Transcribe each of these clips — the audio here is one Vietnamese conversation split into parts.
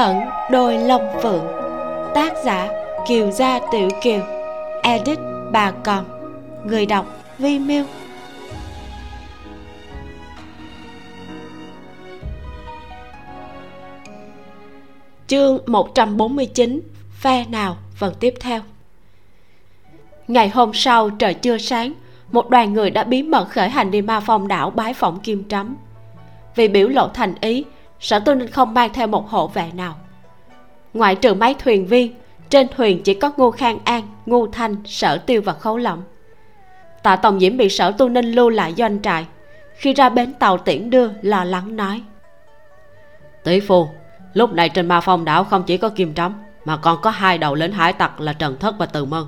ẩn đôi lông phượng. Tác giả kiều gia tiểu kiều. Edit bà còn. Người đọc vi miêu. Chương 149 phe nào, phần tiếp theo. Ngày hôm sau, trời chưa sáng, một đoàn người đã bí mật khởi hành đi ma phong đảo bái phỏng kim trắm vì biểu lộ thành ý sở tư ninh không mang theo một hộ vệ nào. Ngoại trừ mấy thuyền viên trên thuyền chỉ có ngô khang an ngô thanh sở tiêu và khấu lỏng tạ tổng diễm bị sở tu ninh lưu lại doanh trại. Khi ra bến tàu tiễn đưa lo lắng nói. Tỷ phu lúc này trên ma phong đảo không chỉ có kim trắm mà còn có hai đầu lính hải tặc là trần thất và từ mân.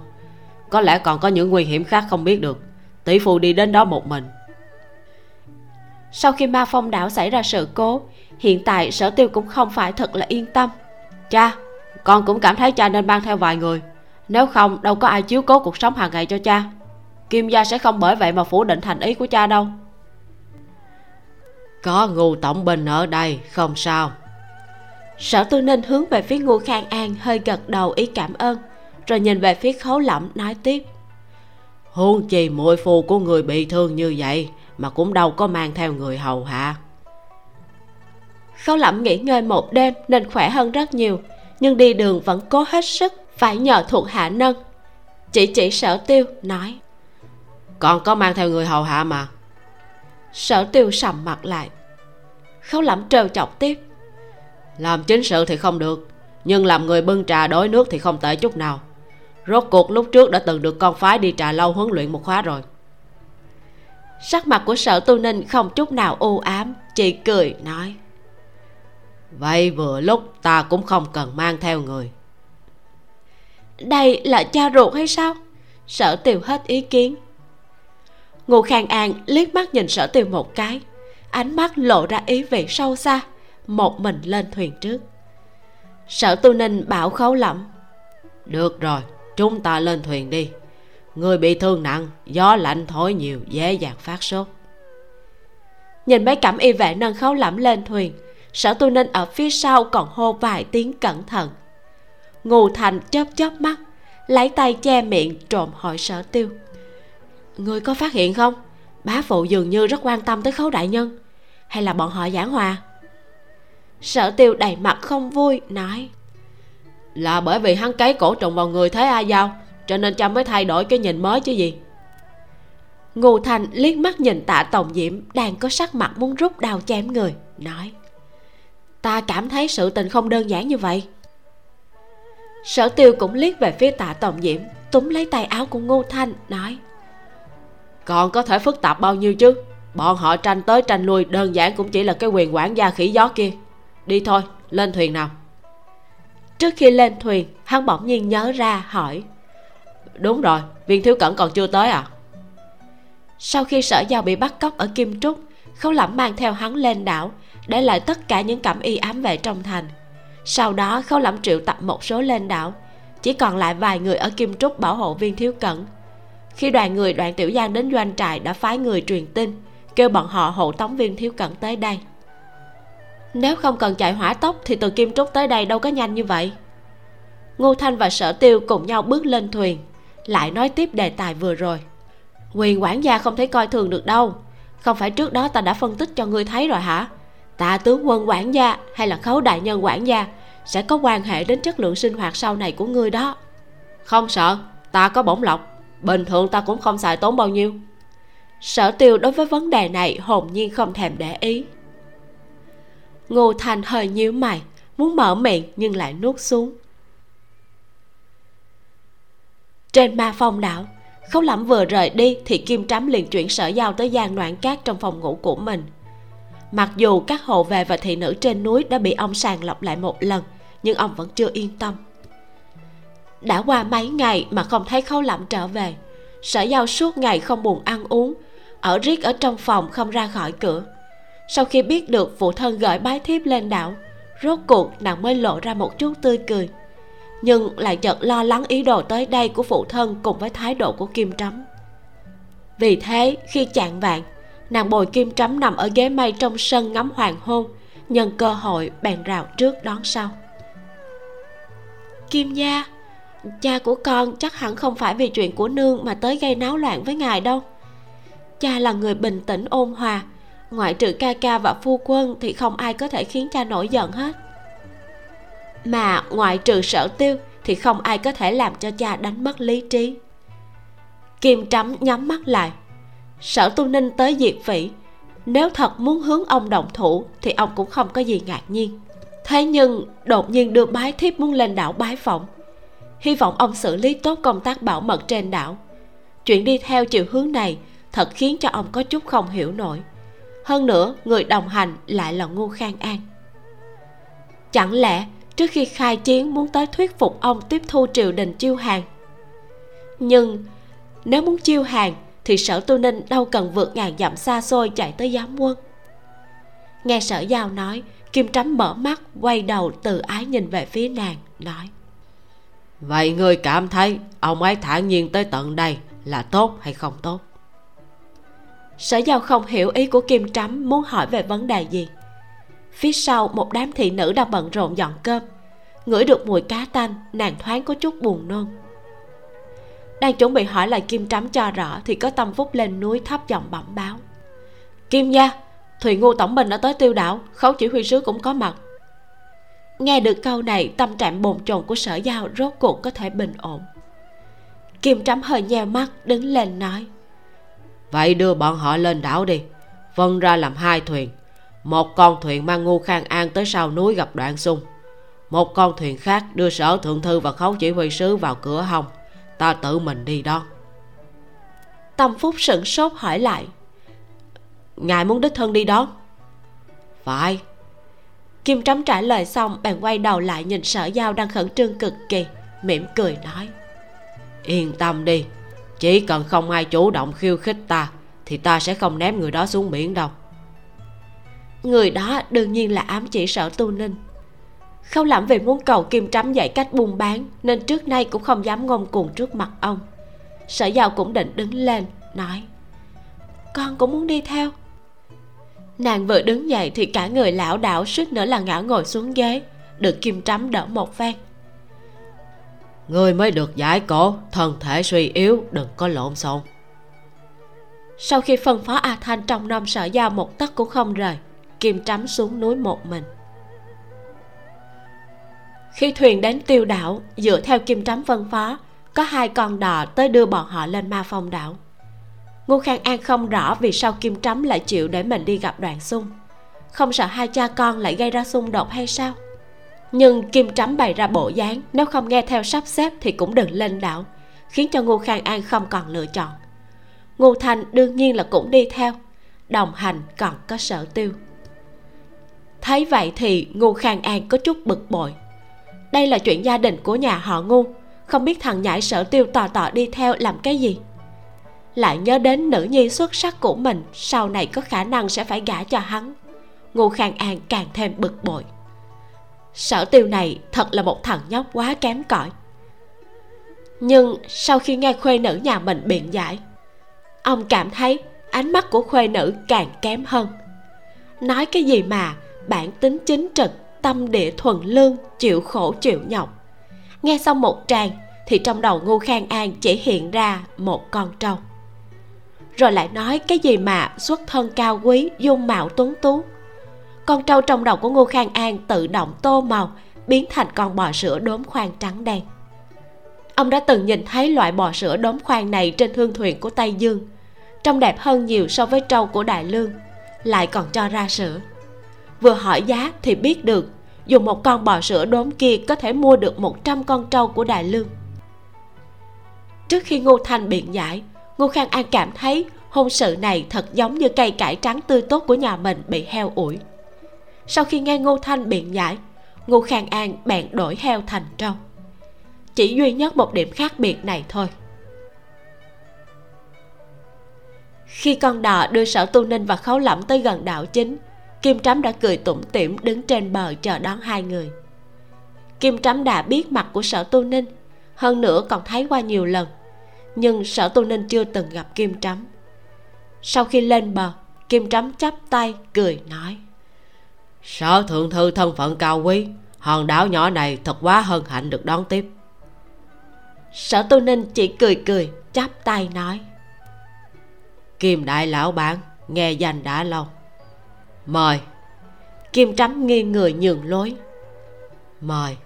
Có lẽ còn có những nguy hiểm khác không biết được. Tỷ phu đi đến đó một mình. Sau khi ma phong đảo xảy ra sự cố hiện tại sở tiêu cũng không phải thật là yên tâm. Cha con cũng cảm thấy cha nên mang theo vài người. Nếu không đâu có ai chiếu cố cuộc sống hàng ngày cho cha. Kim gia sẽ không bởi vậy mà phủ định thành ý của cha đâu. Có ngu tổng binh ở đây không sao. Sở tư ninh hướng về phía ngu khang an hơi gật đầu ý cảm ơn rồi nhìn về phía khấu lẩm nói tiếp. Huống chi muội phu của người bị thương như vậy mà cũng đâu có mang theo người hầu hạ khấu lẩm nghỉ ngơi một đêm nên khỏe hơn rất nhiều nhưng đi đường vẫn cố hết sức phải nhờ thuộc hạ nâng. Chỉ chỉ sở tiêu nói. Còn có mang theo người hầu hạ mà. Sở tiêu sầm mặt lại. Khấu lẩm trêu chọc tiếp. Làm chính sự thì không được nhưng làm người bưng trà đối nước thì không tệ chút nào. Rốt cuộc lúc trước đã từng được con phái đi trà lâu huấn luyện một khóa rồi. Sắc mặt của sở tu ninh không chút nào u ám chỉ cười nói vậy vừa lúc ta cũng không cần mang theo người. Đây là cha ruột hay sao? Sở tiều hết ý kiến. Ngô khang an liếc mắt nhìn sở tiều một cái. Ánh mắt lộ ra ý vị sâu xa một mình lên thuyền trước. Sở tu ninh bảo khấu lẩm. Được rồi chúng ta lên thuyền đi. Người bị thương nặng gió lạnh thổi nhiều dễ dàng phát sốt. Nhìn mấy cẩm y vệ nâng khấu lẩm lên thuyền sở tu ninh ở phía sau còn hô vài tiếng cẩn thận. Ngô thành chớp chớp mắt, lấy tay che miệng trộm hỏi sở tiêu. Người có phát hiện không? Bá phụ dường như rất quan tâm tới khấu đại nhân. Hay là bọn họ giảng hòa? Sở tiêu đầy mặt không vui, nói. Là bởi vì hắn cấy cổ trùng vào người thế a giao, cho nên cha mới thay đổi cái nhìn mới chứ gì. Ngô thành liếc mắt nhìn tạ tổng diễm đang có sắc mặt muốn rút đao chém người, nói ta cảm thấy sự tình không đơn giản như vậy. Sở tiêu cũng liếc về phía tạ tổng diễm, túm lấy tay áo của ngô thanh, nói, còn có thể phức tạp bao nhiêu chứ? Bọn họ tranh tới tranh lui đơn giản cũng chỉ là cái quyền quản gia khỉ gió kia. Đi thôi, lên thuyền nào. Trước khi lên thuyền, hắn bỗng nhiên nhớ ra, hỏi, đúng rồi, viên thiếu cẩn còn chưa tới à? Sau khi sở giao bị bắt cóc ở kim trúc, khấu lẩm mang theo hắn lên đảo để lại tất cả những cẩm y ám vệ trong thành. Sau đó khâu lẩm triệu tập một số lên đảo. Chỉ còn lại vài người ở kim trúc bảo hộ viên thiếu cẩn. Khi đoàn người đoạn tiểu giang đến doanh trại đã phái người truyền tin, kêu bọn họ hộ tống viên thiếu cẩn tới đây. Nếu không cần chạy hỏa tốc thì từ kim trúc tới đây đâu có nhanh như vậy. Ngô thanh và sở tiêu cùng nhau bước lên thuyền, lại nói tiếp đề tài vừa rồi. Quyền quản gia không thể coi thường được đâu. Không phải trước đó ta đã phân tích cho ngươi thấy rồi hả? Tạ tướng quân quản gia hay là khấu đại nhân quản gia sẽ có quan hệ đến chất lượng sinh hoạt sau này của ngươi đó. Không sợ, ta có bổng lộc, bình thường ta cũng không xài tốn bao nhiêu. Sở tiêu đối với vấn đề này hồn nhiên không thèm để ý. Ngô thành hơi nhíu mày, muốn mở miệng nhưng lại nuốt xuống. Trên ma phong đảo, khấu lẩm vừa rời đi thì kim trắm liền chuyển sở giao tới gian noạn cát trong phòng ngủ của mình mặc dù các hộ về và thị nữ trên núi đã bị ông sàng lọc lại một lần, nhưng ông vẫn chưa yên tâm. Đã qua mấy ngày mà không thấy khâu lẩm trở về, sở giao suốt ngày không buồn ăn uống, ở riết ở trong phòng không ra khỏi cửa. Sau khi biết được phụ thân gửi bái thiếp lên đảo, rốt cuộc nàng mới lộ ra một chút tươi cười. Nhưng lại chợt lo lắng ý đồ tới đây của phụ thân cùng với thái độ của kim trắm vì thế, khi chạng vạn nàng bồi kim trắm nằm ở ghế mây trong sân ngắm hoàng hôn, nhân cơ hội bèn rào trước đón sau. Kim gia cha của con chắc hẳn không phải vì chuyện của nương mà tới gây náo loạn với ngài đâu. Cha là người bình tĩnh ôn hòa, ngoại trừ ca ca và phu quân thì không ai có thể khiến cha nổi giận hết. Mà ngoại trừ sở tiêu thì không ai có thể làm cho cha đánh mất lý trí. Kim trắm nhắm mắt lại sở tu ninh tới diệt vĩ, nếu thật muốn hướng ông động thủ thì ông cũng không có gì ngạc nhiên. Thế nhưng đột nhiên đưa bái thiếp muốn lên đảo bái phỏng. Hy vọng ông xử lý tốt công tác bảo mật trên đảo. Chuyện đi theo chiều hướng này thật khiến cho ông có chút không hiểu nổi. Hơn nữa người đồng hành lại là ngô khang an. Chẳng lẽ trước khi khai chiến muốn tới thuyết phục ông tiếp thu triều đình chiêu hàng? Nhưng nếu muốn chiêu hàng thì sở tu ninh đâu cần vượt ngàn dặm xa xôi chạy tới giám quân. Nghe sở giao nói kim trắm mở mắt quay đầu từ ái nhìn về phía nàng nói. Vậy ngươi cảm thấy ông ấy thản nhiên tới tận đây là tốt hay không tốt? Sở giao không hiểu ý của kim trắm muốn hỏi về vấn đề gì. Phía sau một đám thị nữ đang bận rộn dọn cơm. Ngửi được mùi cá tanh nàng thoáng có chút buồn nôn đang chuẩn bị hỏi lại kim trắm cho rõ thì có tâm phúc lên núi thấp giọng bẩm báo. Kim gia thùy ngu tổng binh đã tới tiêu đảo, khấu chỉ huy sứ cũng có mặt. Nghe được câu này, tâm trạng bồn chồn của sở giao rốt cuộc có thể bình ổn. Kim trắm hơi nheo mắt, đứng lên nói. Vậy đưa bọn họ lên đảo đi vân ra làm hai thuyền. Một con thuyền mang ngu khang an tới sau núi gặp đoạn sung một con thuyền khác đưa sở thượng thư và khấu chỉ huy sứ vào cửa hồng ta tự mình đi đó. Tâm phúc sửng sốt hỏi lại, ngài muốn đích thân đi đó? Phải. Kim trắm trả lời xong, bèn quay đầu lại nhìn sở giao đang khẩn trương cực kỳ, mỉm cười nói, yên tâm đi, chỉ cần không ai chủ động khiêu khích ta, thì ta sẽ không ném người đó xuống biển đâu. Người đó đương nhiên là ám chỉ sở tu ninh khâu lẩm vì muốn cầu kim trắm dạy cách buôn bán nên trước nay cũng không dám ngông cuồng trước mặt ông. Sở giàu cũng định đứng lên nói con cũng muốn đi theo. Nàng vừa đứng dậy thì cả người lão đảo suýt nữa là ngã ngồi xuống ghế được kim trắm đỡ một phen. Người mới được giải cổ thân thể suy yếu đừng có lộn xộn. Sau khi phân phó a thanh trong năm sở giao một tấc cũng không rời kim trắm xuống núi một mình khi thuyền đến tiêu đảo, dựa theo kim trắm phân phó, có hai con đò tới đưa bọn họ lên ma phong đảo. Ngô khang an không rõ vì sao kim trắm lại chịu để mình đi gặp đoàn xung. Không sợ hai cha con lại gây ra xung đột hay sao? Nhưng kim trắm bày ra bộ dáng, nếu không nghe theo sắp xếp thì cũng đừng lên đảo, khiến cho ngô khang an không còn lựa chọn. Ngô thành đương nhiên là cũng đi theo, đồng hành còn có sở tiêu. Thấy vậy thì ngô khang an có chút bực bội đây là chuyện gia đình của nhà họ ngu. Không biết thằng nhãi sở tiêu tò tò đi theo làm cái gì. Lại nhớ đến nữ nhi xuất sắc của mình, sau này có khả năng sẽ phải gả cho hắn. Ngô khang an càng thêm bực bội. Sở tiêu này thật là một thằng nhóc quá kém cỏi. Nhưng sau khi nghe khuê nữ nhà mình biện giải, ông cảm thấy ánh mắt của khuê nữ càng kém hơn. Nói cái gì mà bản tính chính trực tâm địa thuần lương, chịu khổ, chịu nhọc. Nghe xong một tràng, thì trong đầu ngô khang an chỉ hiện ra một con trâu. Rồi lại nói cái gì mà xuất thân cao quý, dung mạo tuấn tú. Con trâu trong đầu của ngô khang an tự động tô màu, biến thành con bò sữa đốm khoan trắng đen. Ông đã từng nhìn thấy loại bò sữa đốm khoan này trên thương thuyền của tây dương. Trông đẹp hơn nhiều so với trâu của đại lương, lại còn cho ra sữa vừa hỏi giá thì biết được dùng một con bò sữa đốm kia có thể mua được 100 con trâu của Đại Lương. Trước khi Ngô Thanh biện giải, Ngô Khang An cảm thấy hôn sự này thật giống như cây cải trắng tươi tốt của nhà mình bị heo ủi. Sau khi nghe Ngô Thanh biện giải, Ngô Khang An bèn đổi heo thành trâu. Chỉ duy nhất một điểm khác biệt này thôi. Khi con đò đưa sở tu ninh và khấu lẫm tới gần đảo chính kim trắm đã cười tủm tỉm đứng trên bờ chờ đón hai người. Kim trắm đã biết mặt của sở tu ninh hơn nữa còn thấy qua nhiều lần nhưng sở tu ninh chưa từng gặp kim trắm. Sau khi lên bờ kim trắm chắp tay cười nói sở thượng thư thân phận cao quý hòn đảo nhỏ này thật quá hân hạnh được đón tiếp. Sở tu ninh chỉ cười cười chắp tay nói kim đại lão bản nghe danh đã lâu mời. Kim trắm nghiêng người nhường lối. Mời.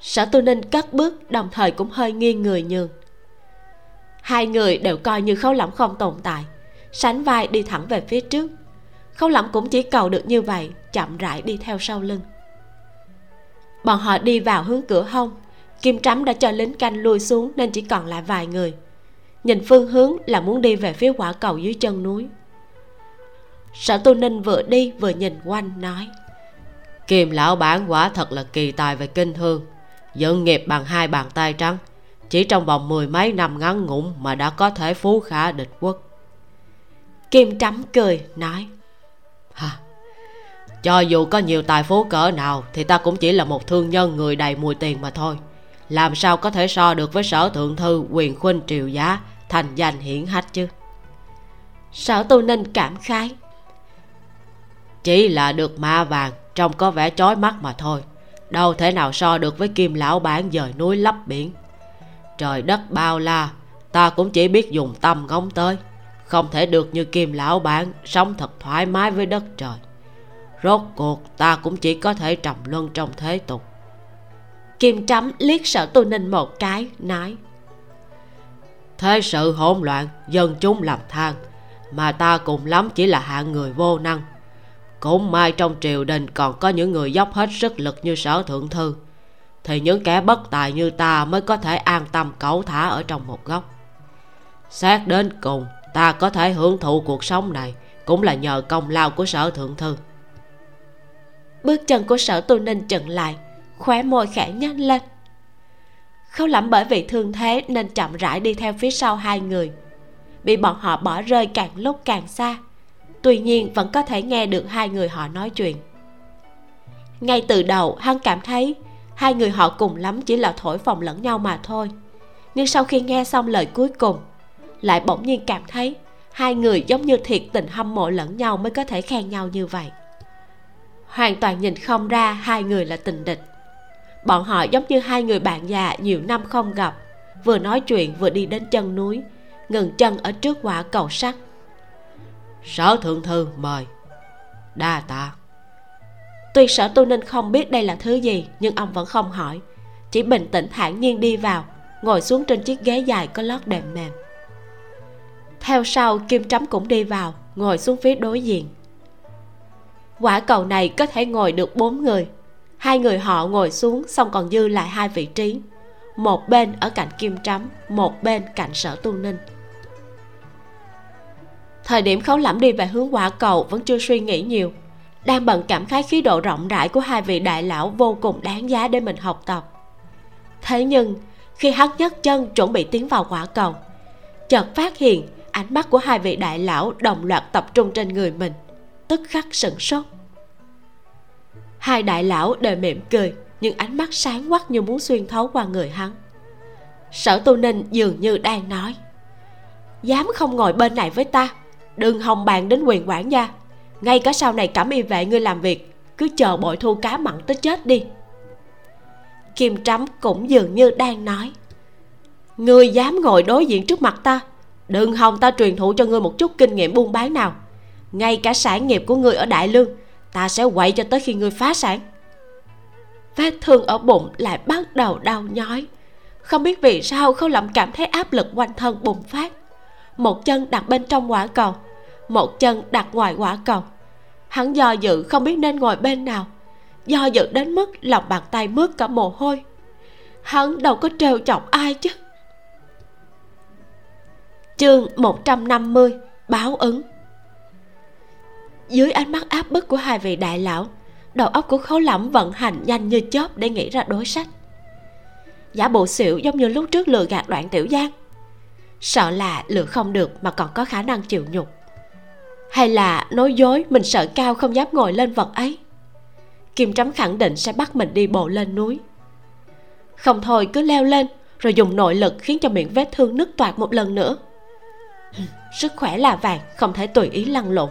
Sở tu ninh cất bước, đồng thời cũng hơi nghiêng người nhường. Hai người đều coi như khấu lẫm không tồn tại, sánh vai đi thẳng về phía trước. Khấu lẫm cũng chỉ cầu được như vậy, chậm rãi đi theo sau lưng. Bọn họ đi vào hướng cửa hông, kim trắm đã cho lính canh lui xuống nên chỉ còn lại vài người. Nhìn phương hướng là muốn đi về phía quả cầu dưới chân núi sở tu ninh vừa đi vừa nhìn quanh nói. Kim lão bản quả thật là kỳ tài về kinh thương dựng nghiệp bằng hai bàn tay trắng. Chỉ trong vòng mười mấy năm ngắn ngủn mà đã có thể phú khả địch quốc. Kim trắm cười nói. Hả? cho dù có nhiều tài phú cỡ nào thì ta cũng chỉ là một thương nhân người đầy mùi tiền mà thôi. Làm sao có thể so được với sở thượng thư quyền khuynh triều giá thành danh hiển hách chứ? Sở tu ninh cảm khái chỉ là được ma vàng, trông có vẻ chói mắt mà thôi. Đâu thể nào so được với kim lão bản dời núi lấp biển. Trời đất bao la, ta cũng chỉ biết dùng tâm ngóng tới. Không thể được như kim lão bản sống thật thoải mái với đất trời. Rốt cuộc, ta cũng chỉ có thể trầm luân trong thế tục. Kim trắm liếc sở tu ninh một cái, nói. Thế sự hỗn loạn, dân chúng làm than, mà ta cùng lắm chỉ là hạng người vô năng cũng may trong triều đình còn có những người dốc hết sức lực như sở thượng thư. Thì những kẻ bất tài như ta mới có thể an tâm cẩu thả ở trong một góc. Xét đến cùng, ta có thể hưởng thụ cuộc sống này cũng là nhờ công lao của sở thượng thư. Bước chân của sở tu ninh chừng lại, khóe môi khẽ nhăn lên. Khâu lẩm bởi vì thương thế nên chậm rãi đi theo phía sau hai người. Bị bọn họ bỏ rơi càng lúc càng xa tuy nhiên, vẫn có thể nghe được hai người họ nói chuyện. Ngay từ đầu, hắn cảm thấy hai người họ cùng lắm chỉ là thổi phồng lẫn nhau mà thôi. Nhưng sau khi nghe xong lời cuối cùng, lại bỗng nhiên cảm thấy hai người giống như thiệt tình hâm mộ lẫn nhau mới có thể khen nhau như vậy. Hoàn toàn nhìn không ra hai người là tình địch. Bọn họ giống như hai người bạn già nhiều năm không gặp, vừa nói chuyện vừa đi đến chân núi, ngừng chân ở trước quả cầu sắt sở thượng thư mời. Đa tạ. Tuy sở tu ninh không biết đây là thứ gì, nhưng ông vẫn không hỏi. Chỉ bình tĩnh thản nhiên đi vào, ngồi xuống trên chiếc ghế dài có lót đệm mềm. Theo sau, kim trắm cũng đi vào, ngồi xuống phía đối diện. Quả cầu này có thể ngồi được bốn người. Hai người họ ngồi xuống, xong còn dư lại hai vị trí. Một bên ở cạnh kim trắm một bên cạnh sở tu ninh thời điểm khấu lẩm đi về hướng quả cầu vẫn chưa suy nghĩ nhiều. Đang bận cảm khái khí độ rộng rãi của hai vị đại lão vô cùng đáng giá để mình học tập. Thế nhưng, khi hắn nhấc chân chuẩn bị tiến vào quả cầu, chợt phát hiện ánh mắt của hai vị đại lão đồng loạt tập trung trên người mình, tức khắc sửng sốt. Hai đại lão đều mỉm cười, nhưng ánh mắt sáng quắc như muốn xuyên thấu qua người hắn. Sở tu ninh dường như đang nói, dám không ngồi bên này với ta đừng hòng bàn đến quyền quản gia. Ngay cả sau này cảm y vệ ngươi làm việc, cứ chờ bội thu cá mặn tới chết đi. Kim trắm cũng dường như đang nói, ngươi dám ngồi đối diện trước mặt ta, đừng hòng ta truyền thụ cho ngươi một chút kinh nghiệm buôn bán nào. Ngay cả sản nghiệp của ngươi ở đại lương, ta sẽ quậy cho tới khi ngươi phá sản. Vết thương ở bụng lại bắt đầu đau nhói. Không biết vì sao, không lẩm cảm thấy áp lực quanh thân bùng phát một chân đặt bên trong quả cầu, một chân đặt ngoài quả cầu. Hắn do dự không biết nên ngồi bên nào, do dự đến mức lòng bàn tay mướt cả mồ hôi. Hắn đâu có trêu chọc ai chứ. Chương 150 báo ứng. Dưới ánh mắt áp bức của hai vị đại lão, đầu óc của khấu lẫm vận hành nhanh như chớp để nghĩ ra đối sách. Giả bộ xỉu giống như lúc trước lừa gạt đoạn tiểu giang sợ là lựa không được mà còn có khả năng chịu nhục. Hay là nói dối mình sợ cao không dám ngồi lên vật ấy? Kim trắm khẳng định sẽ bắt mình đi bộ lên núi. Không thôi, cứ leo lên, rồi dùng nội lực khiến cho miệng vết thương nứt toạc một lần nữa. Sức khỏe là vàng, không thể tùy ý lăn lộn.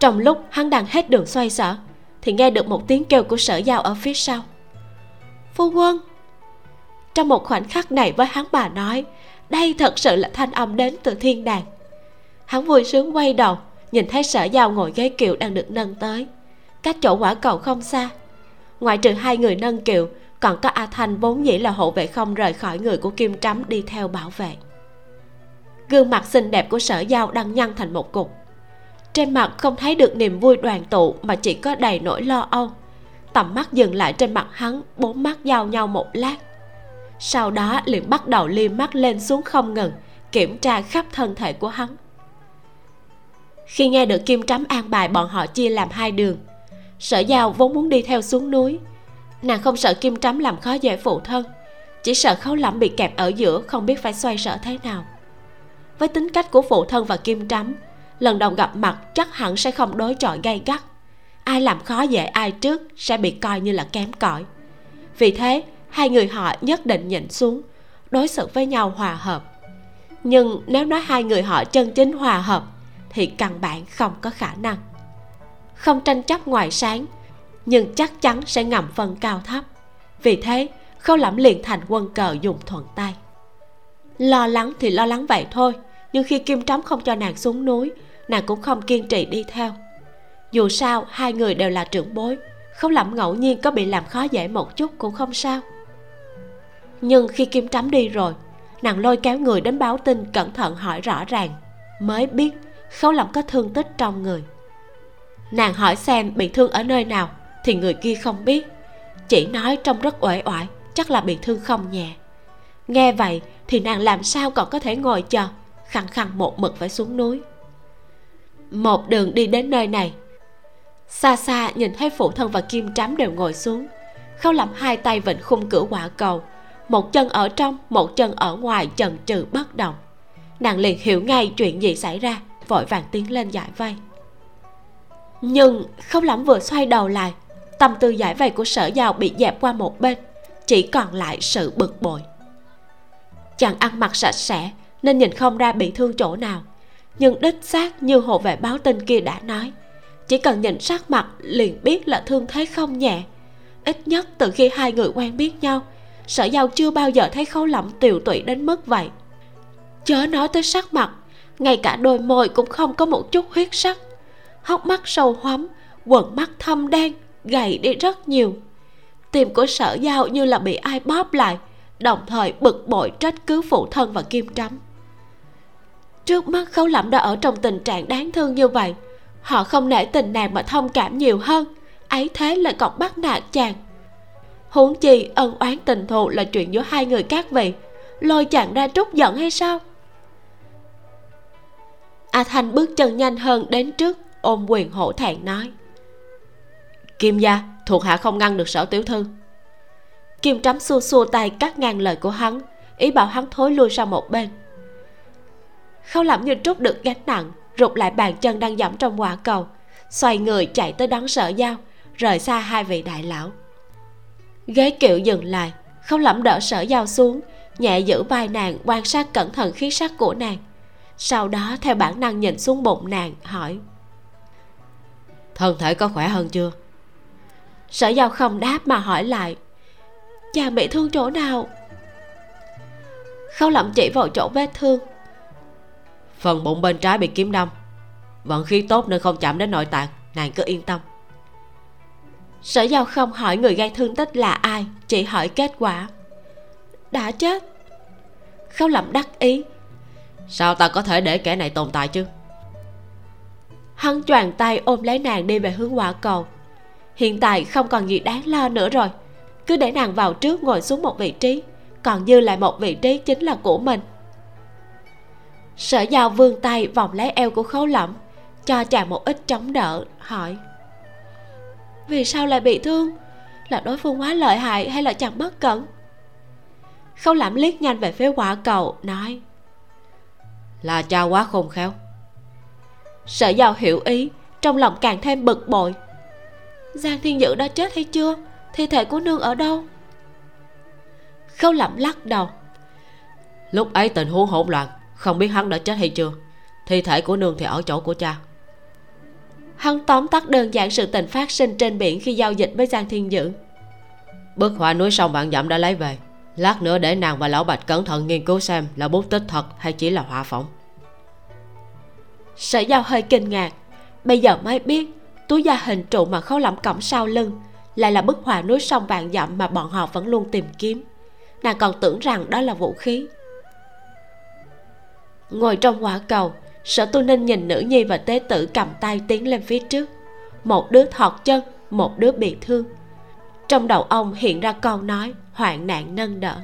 Trong lúc hắn đang hết đường xoay sở, thì thì nghe được một tiếng kêu của sở giao ở phía sau. Phu quân! Trong một khoảnh khắc này với hắn bà nói đây thật sự là thanh âm đến từ thiên đàng. Hắn vui sướng quay đầu, nhìn thấy sở giao ngồi ghế kiệu đang được nâng tới. Cách chỗ quả cầu không xa. Ngoại trừ hai người nâng kiệu, còn có a thanh vốn dĩ là hộ vệ không rời khỏi người của kim trắm đi theo bảo vệ. Gương mặt xinh đẹp của sở giao đang nhăn thành một cục. Trên mặt không thấy được niềm vui đoàn tụ mà chỉ có đầy nỗi lo âu. Tầm mắt dừng lại trên mặt hắn, bốn mắt giao nhau một lát sau đó liền bắt đầu liêm mắt lên xuống không ngừng, kiểm tra khắp thân thể của hắn. Khi nghe được kim trắm an bài bọn họ chia làm hai đường, sở giao vốn muốn đi theo xuống núi. Nàng không sợ kim trắm làm khó dễ phụ thân, chỉ sợ khấu lẫm bị kẹp ở giữa không biết phải xoay sở thế nào. Với tính cách của phụ thân và kim trắm lần đầu gặp mặt chắc hẳn sẽ không đối chọi gay gắt. Ai làm khó dễ ai trước sẽ bị coi như là kém cỏi. Vì thế hai người họ nhất định nhịn xuống, đối xử với nhau hòa hợp. Nhưng nếu nói hai người họ chân chính hòa hợp, thì căn bản không có khả năng. Không tranh chấp ngoài sáng, nhưng chắc chắn sẽ ngầm phân cao thấp. Vì thế, khâu lẩm liền thành quân cờ dùng thuận tay. Lo lắng thì lo lắng vậy thôi, nhưng khi kim trống không cho nàng xuống núi, nàng cũng không kiên trì đi theo. Dù sao, hai người đều là trưởng bối, khâu lẩm ngẫu nhiên có bị làm khó dễ một chút cũng không sao nhưng khi kim trắm đi rồi, nàng lôi kéo người đến báo tin cẩn thận hỏi rõ ràng, mới biết khấu lẩm có thương tích trong người. Nàng hỏi xem bị thương ở nơi nào thì người kia không biết, chỉ nói trông rất uể oải, chắc là bị thương không nhẹ. Nghe vậy thì nàng làm sao còn có thể ngồi chờ, khăng khăng một mực phải xuống núi. Một đường đi đến nơi này, xa xa nhìn thấy phụ thân và kim trám đều ngồi xuống khâu lẩm hai tay vịnh khung cửa quả cầu một chân ở trong, một chân ở ngoài chần chừ bất động. Nàng liền hiểu ngay chuyện gì xảy ra, vội vàng tiến lên giải vây. Nhưng không lắm vừa xoay đầu lại, tâm tư giải vây của sở giàu bị dẹp qua một bên, chỉ còn lại sự bực bội. Chàng ăn mặc sạch sẽ, nên nhìn không ra bị thương chỗ nào, nhưng đích xác như hộ vệ báo tin kia đã nói, chỉ cần nhìn sắc mặt liền biết là thương thế không nhẹ. Ít nhất từ khi hai người quen biết nhau sở giao chưa bao giờ thấy khấu lẩm tiều tụy đến mức vậy. Chớ nói tới sắc mặt, ngay cả đôi môi cũng không có một chút huyết sắc. Hốc mắt sâu hoắm, quần mắt thâm đen, gầy đi rất nhiều. Tim của sở giao như là bị ai bóp lại, đồng thời bực bội trách cứ phụ thân và kim trắm. Trước mắt khấu lẩm đã ở trong tình trạng đáng thương như vậy, họ không nể tình nàng mà thông cảm nhiều hơn, ấy thế lại còn bắt nạt chàng huống chi ân oán tình thù là chuyện giữa hai người các vị lôi chàng ra trút giận hay sao? A thanh bước chân nhanh hơn đến trước, ôm quyền hổ thẹn nói. Kim gia, thuộc hạ không ngăn được sở tiểu thư. Kim trắm xua xua tay cắt ngang lời của hắn, ý bảo hắn thối lui sang một bên. Khâu lẩm như trút được gánh nặng, rụt lại bàn chân đang dẫm trong quả cầu, xoay người chạy tới đón sở giao, rời xa hai vị đại lão ghế kiệu dừng lại khâu lẩm đỡ sở giao xuống nhẹ giữ vai nàng quan sát cẩn thận khí sắc của nàng. Sau đó theo bản năng nhìn xuống bụng nàng hỏi. Thân thể có khỏe hơn chưa? Sở giao không đáp mà hỏi lại. Chàng bị thương chỗ nào? Khâu lẩm chỉ vào chỗ vết thương. Phần bụng bên trái bị kiếm đâm vận khí tốt nên không chạm đến nội tạng nàng cứ yên tâm sở giao không hỏi người gây thương tích là ai chỉ hỏi kết quả. Đã chết. Khâu lẩm đắc ý. Sao ta có thể để kẻ này tồn tại chứ? Hắn choàng tay ôm lấy nàng đi về hướng quả cầu. Hiện tại không còn gì đáng lo nữa rồi. Cứ để nàng vào trước ngồi xuống một vị trí còn dư lại một vị trí chính là của mình. Sở giao vươn tay vòng lấy eo của khấu lẩm cho chàng một ít chống đỡ hỏi vì sao lại bị thương? Là đối phương quá lợi hại hay là chàng bất cẩn? Khấu lẩm liếc nhanh về phía quả cầu nói là cha quá khôn khéo. Sở giao hiểu ý trong lòng càng thêm bực bội. Giang thiên dự đã chết hay chưa? Thi thể của nương ở đâu? Khâu lẩm lắc đầu lúc ấy tình huống hỗn loạn không biết hắn đã chết hay chưa? Thi thể của nương thì ở chỗ của cha hắn tóm tắt đơn giản sự tình phát sinh trên biển khi giao dịch với giang thiên dữ. Bức họa núi sông bạn dặm đã lấy về. Lát nữa để nàng và lão bạch cẩn thận nghiên cứu xem là bút tích thật hay chỉ là họa phỏng. Sở giao hơi kinh ngạc. Bây giờ mới biết túi da hình trụ mà khấu lẩm cổng sau lưng lại là bức họa núi sông vạn dặm mà bọn họ vẫn luôn tìm kiếm. Nàng còn tưởng rằng đó là vũ khí. Ngồi trong quả cầu sở tu ninh nhìn nữ nhi và tế tử cầm tay tiến lên phía trước. Một đứa thọt chân, một đứa bị thương. Trong đầu ông hiện ra câu nói, hoạn nạn nâng đỡ.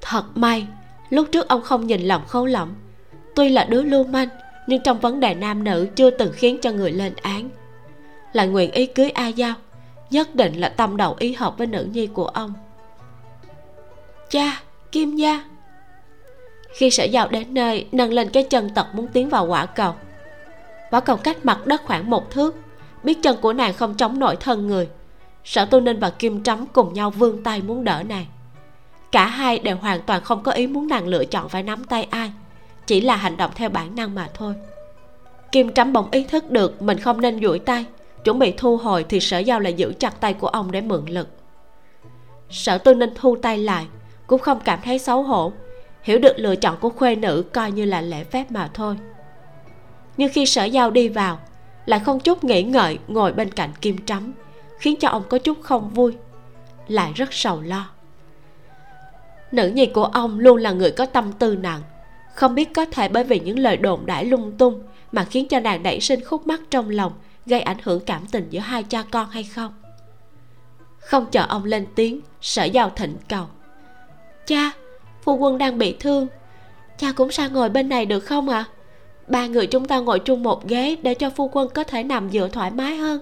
Thật may, lúc trước ông không nhìn lòng khấu lỏng tuy là đứa lưu manh, nhưng trong vấn đề nam nữ chưa từng khiến cho người lên án. Lại nguyện ý cưới a giao, nhất định là tâm đầu ý hợp với nữ nhi của ông. Cha, kim gia khi sở giao đến nơi, nâng lên cái chân tật muốn tiến vào quả cầu. Quả cầu cách mặt đất khoảng một thước. Biết chân của nàng không chống nổi thân người. Sở tu ninh và kim trắm cùng nhau vươn tay muốn đỡ nàng. Cả hai đều hoàn toàn không có ý muốn nàng lựa chọn phải nắm tay ai. Chỉ là hành động theo bản năng mà thôi. Kim trắm bỗng ý thức được mình không nên duỗi tay. Chuẩn bị thu hồi thì sở giao lại giữ chặt tay của ông để mượn lực. Sở tu ninh thu tay lại, cũng không cảm thấy xấu hổ hiểu được lựa chọn của khuê nữ coi như là lễ phép mà thôi. Nhưng khi sở giao đi vào, lại không chút nghĩ ngợi ngồi bên cạnh kim trắm khiến cho ông có chút không vui, lại rất sầu lo. Nữ nhi của ông luôn là người có tâm tư nặng, không biết có thể bởi vì những lời đồn đãi lung tung mà khiến cho nàng nảy sinh khúc mắc trong lòng, gây ảnh hưởng cảm tình giữa hai cha con hay không. Không chờ ông lên tiếng, sở giao thỉnh cầu. Cha phu quân đang bị thương. Cha cũng sang ngồi bên này được không ạ? À? ba người chúng ta ngồi chung một ghế để cho phu quân có thể nằm dựa thoải mái hơn.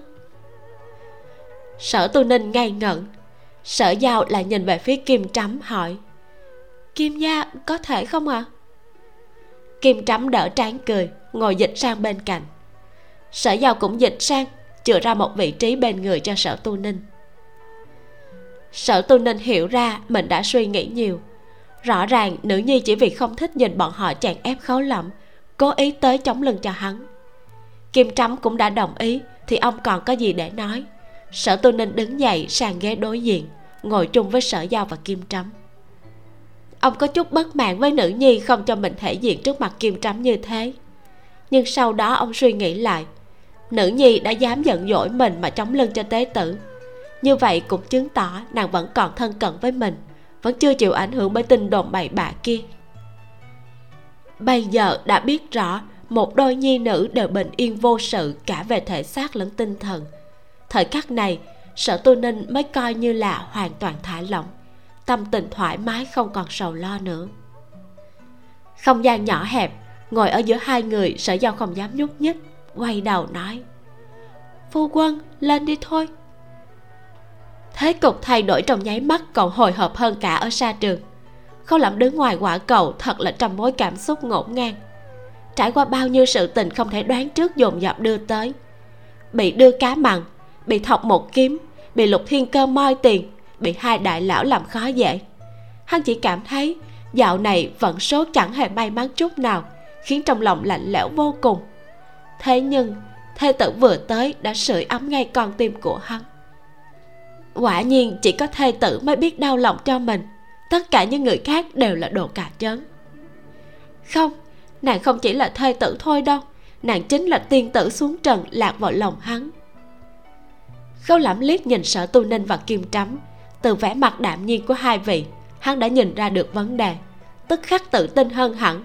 Sở tu ninh ngây ngẩn. Sở giao lại nhìn về phía kim trắm hỏi, kim gia có thể không ạ? À? kim trắm đỡ trán cười, ngồi dịch sang bên cạnh. Sở giao cũng dịch sang, chừa ra một vị trí bên người cho sở tu ninh. Sở tu ninh hiểu ra mình đã suy nghĩ nhiều rõ ràng, nữ nhi chỉ vì không thích nhìn bọn họ chèn ép khấu lẩm cố ý tới chống lưng cho hắn. Kim trắm cũng đã đồng ý, thì ông còn có gì để nói. Sở tu ninh đứng dậy sang ghế đối diện, ngồi chung với sở giao và kim trắm. Ông có chút bất mãn với nữ nhi không cho mình thể diện trước mặt kim trắm như thế. Nhưng sau đó ông suy nghĩ lại, nữ nhi đã dám giận dỗi mình mà chống lưng cho tế tử. Như vậy cũng chứng tỏ nàng vẫn còn thân cận với mình vẫn chưa chịu ảnh hưởng bởi tin đồn bậy bạ kia. Bây giờ đã biết rõ, một đôi nhi nữ đều bình yên vô sự cả về thể xác lẫn tinh thần. Thời khắc này, sở tu ninh mới coi như là hoàn toàn thả lỏng, tâm tình thoải mái không còn sầu lo nữa. Không gian nhỏ hẹp, ngồi ở giữa hai người, sở giao không dám nhúc nhích, quay đầu nói, phu quân, lên đi thôi thế cục thay đổi trong nháy mắt còn hồi hộp hơn cả ở xa trường. Khâu lẩm đứng ngoài quả cầu, thật là trong mối cảm xúc ngổn ngang. Trải qua bao nhiêu sự tình không thể đoán trước dồn dập đưa tới. Bị đưa cá mặn, bị thọc một kiếm, bị lục thiên cơ moi tiền, bị hai đại lão làm khó dễ. Hắn chỉ cảm thấy dạo này vận số chẳng hề may mắn chút nào, khiến trong lòng lạnh lẽo vô cùng. Thế nhưng thê tử vừa tới đã sưởi ấm ngay con tim của hắn quả nhiên, chỉ có thê tử mới biết đau lòng cho mình. Tất cả những người khác đều là đồ cà chớn không, nàng không chỉ là thê tử thôi đâu. Nàng chính là tiên tử xuống trần lạc vào lòng hắn. Khâu lẩm liếc nhìn sở tu ninh và kim trắm. Từ vẻ mặt đạm nhiên của hai vị, hắn đã nhìn ra được vấn đề. Tức khắc tự tin hơn hẳn.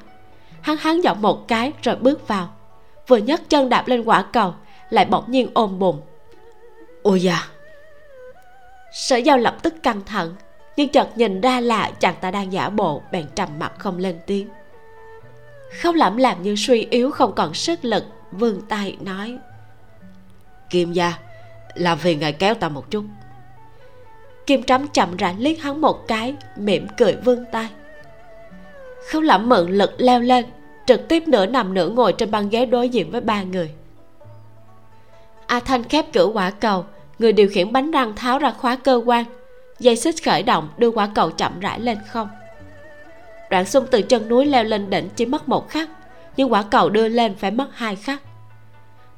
Hắn hắn giọng một cái rồi bước vào. Vừa nhấc chân đạp lên quả cầu, lại bỗng nhiên ôm bụng. Ôi da! Sở giao lập tức căng thẳng nhưng chợt nhìn ra là chàng ta đang giả bộ bèn trầm mặt không lên tiếng. Khâu lẩm làm như suy yếu không còn sức lực vươn tay nói kim gia làm phiền ngài kéo ta một chút. Kim trắm chậm rãi liếc hắn một cái mỉm cười vươn tay. Khâu lẩm mượn lực leo lên trực tiếp nửa nằm nửa ngồi trên băng ghế đối diện với ba người. A thanh khép cửa quả cầu người điều khiển bánh răng tháo ra khóa cơ quan. Dây xích khởi động, đưa quả cầu chậm rãi lên không. Đoạn xung từ chân núi leo lên đỉnh chỉ mất một khắc, nhưng quả cầu đưa lên phải mất hai khắc.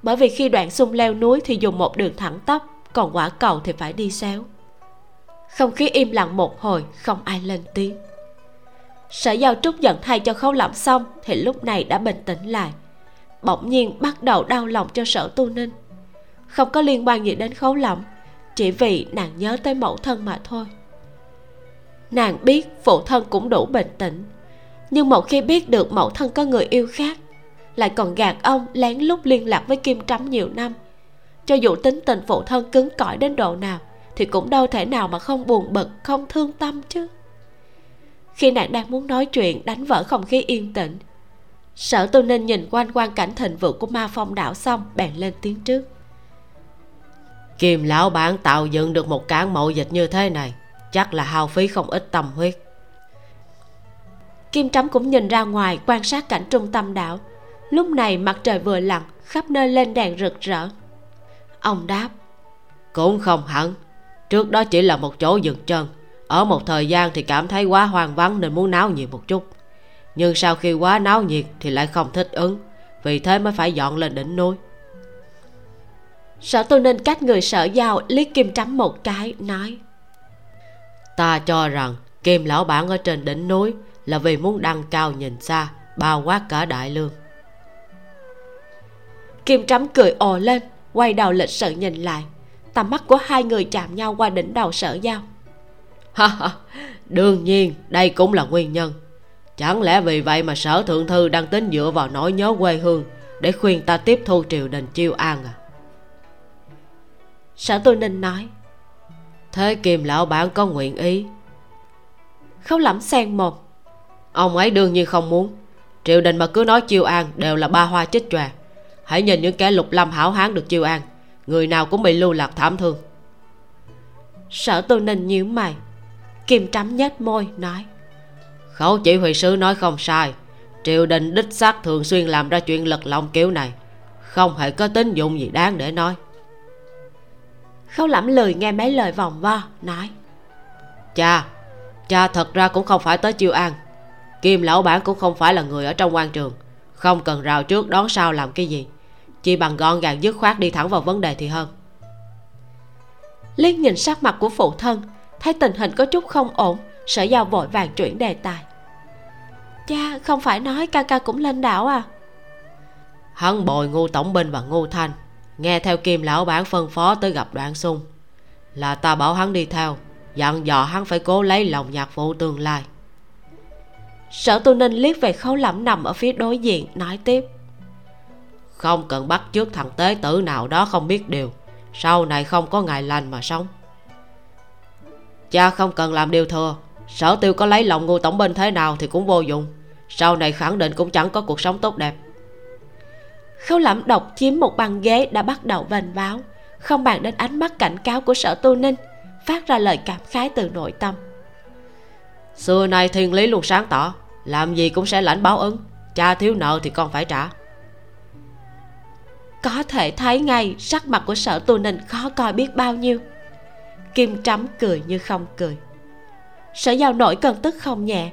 Bởi vì khi đoạn xung leo núi thì dùng một đường thẳng tắp, còn quả cầu thì phải đi xéo. Không khí im lặng một hồi, không ai lên tiếng. Sở giao trúc giận thay cho khấu lẩm xong, thì lúc này đã bình tĩnh lại. Bỗng nhiên bắt đầu đau lòng cho sở tu ninh không có liên quan gì đến khấu lộng chỉ vì nàng nhớ tới mẫu thân mà thôi. Nàng biết phụ thân cũng đủ bình tĩnh, nhưng một khi biết được mẫu thân có người yêu khác, lại còn gạt ông lén lút liên lạc với kim trắm nhiều năm. Cho dù tính tình phụ thân cứng cỏi đến độ nào, thì cũng đâu thể nào mà không buồn bực, không thương tâm chứ. Khi nàng đang muốn nói chuyện, đánh vỡ không khí yên tĩnh, sở tu ninh nhìn quanh quan cảnh thịnh vượng của ma phong đảo xong, bèn lên tiếng trước kim lão bản tạo dựng được một cảng mậu dịch như thế này chắc là hao phí không ít tâm huyết. Kim trắm cũng nhìn ra ngoài quan sát cảnh trung tâm đảo. Lúc này mặt trời vừa lặn khắp nơi lên đèn rực rỡ. Ông đáp cũng không hẳn. Trước đó chỉ là một chỗ dừng chân. Ở một thời gian thì cảm thấy quá hoang vắng nên muốn náo nhiệt một chút. Nhưng sau khi quá náo nhiệt thì lại không thích ứng vì thế mới phải dọn lên đỉnh núi sở tu ninh cách người sở giao liếc kim trắm một cái, nói. Ta cho rằng kim lão bản ở trên đỉnh núi là vì muốn đăng cao nhìn xa, bao quát cả đại lương. Kim trắm cười ồ lên, quay đầu lịch sự nhìn lại. Tầm mắt của hai người chạm nhau qua đỉnh đầu sở giao. Ha ha, đương nhiên, đây cũng là nguyên nhân. Chẳng lẽ vì vậy mà sở thượng thư đang tính dựa vào nỗi nhớ quê hương để khuyên ta tiếp thu triều đình chiêu an à? Sở tu ninh nói. Thế kim lão bản có nguyện ý? Khấu lẩm xen một. Ông ấy đương nhiên không muốn. Triều đình mà cứ nói chiêu an đều là ba hoa chích chòe. Hãy nhìn những kẻ lục lâm hảo hán được chiêu an người nào cũng bị lưu lạc thảm thương. Sở tu ninh nhíu mày. Kim trắm nhếch môi nói. Khấu chỉ huy sứ nói không sai. Triều đình đích xác thường xuyên làm ra chuyện lật lòng kiểu này. Không hề có tín dụng gì đáng để nói khấu lẩm lười nghe mấy lời vòng vo nói. Cha cha thật ra cũng không phải tới chiêu an. Kim lão bản cũng không phải là người ở trong quan trường. Không cần rào trước đón sau làm cái gì. Chỉ bằng gọn gàng dứt khoát đi thẳng vào vấn đề thì hơn. Liếc nhìn sắc mặt của phụ thân thấy tình hình có chút không ổn sở giao vội vàng chuyển đề tài. Cha không phải nói ca ca cũng lên đảo à? Hắn bồi ngu tổng binh và ngu thanh nghe theo kim lão bản phân phó tới gặp đoạn sung là ta bảo hắn đi theo dặn dò hắn phải cố lấy lòng nhạc phụ tương lai. Sở tu ninh liếc về khấu lẩm nằm ở phía đối diện nói tiếp. Không cần bắt trước thằng tế tử nào đó không biết điều sau này không có ngày lành mà sống. Cha không cần làm điều thừa sở tiêu có lấy lòng ngu tổng binh thế nào thì cũng vô dụng sau này khẳng định cũng chẳng có cuộc sống tốt đẹp khấu lẩm độc chiếm một băng ghế đã bắt đầu vênh báo không bàn đến ánh mắt cảnh cáo của sở tu ninh phát ra lời cảm khái từ nội tâm. Xưa nay thiên lý luôn sáng tỏ làm gì cũng sẽ lãnh báo ứng cha thiếu nợ thì con phải trả. Có thể thấy ngay sắc mặt của sở tu ninh khó coi biết bao nhiêu. Kim trắm cười như không cười. Sở giao nổi cơn tức không nhẹ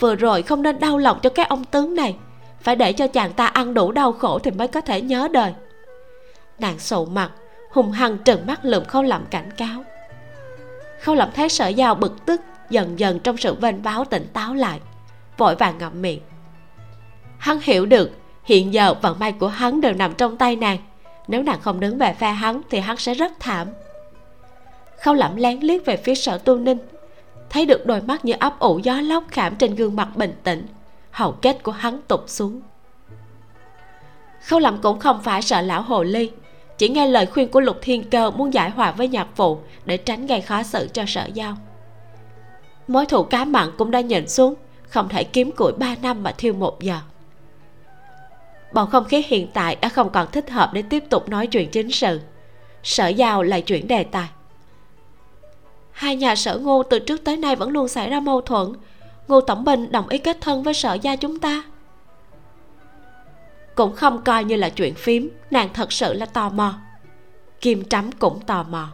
vừa rồi không nên đau lòng cho cái ông tướng này phải để cho chàng ta ăn đủ đau khổ thì mới có thể nhớ đời. Nàng sụ mặt, hùng hăng trừng mắt lượm khâu lẩm cảnh cáo. Khâu lẩm thấy sở giao bực tức, dần dần trong sự vênh báo tỉnh táo lại, vội vàng ngậm miệng. Hắn hiểu được, hiện giờ vận may của hắn đều nằm trong tay nàng. Nếu nàng không đứng về phe hắn thì hắn sẽ rất thảm. Khâu lẩm lén liếc về phía sở tu ninh, thấy được đôi mắt như ấp ủ gió lốc khảm trên gương mặt bình tĩnh hầu kết của hắn tụt xuống. Khâu lẩm cũng không phải sợ lão hồ ly, chỉ nghe lời khuyên của lục thiên cơ muốn giải hòa với nhạc phụ để tránh gây khó xử cho sở giao. Mối thù cá mặn cũng đã nhìn xuống, không thể kiếm củi ba năm mà thiêu một giờ. Bầu không khí hiện tại đã không còn thích hợp để tiếp tục nói chuyện chính sự. Sở giao lại chuyển đề tài. Hai nhà sở ngô từ trước tới nay vẫn luôn xảy ra mâu thuẫn ngô tổng binh đồng ý kết thân với sở gia chúng ta. Cũng không coi như là chuyện phím nàng thật sự là tò mò. Kim trắm cũng tò mò.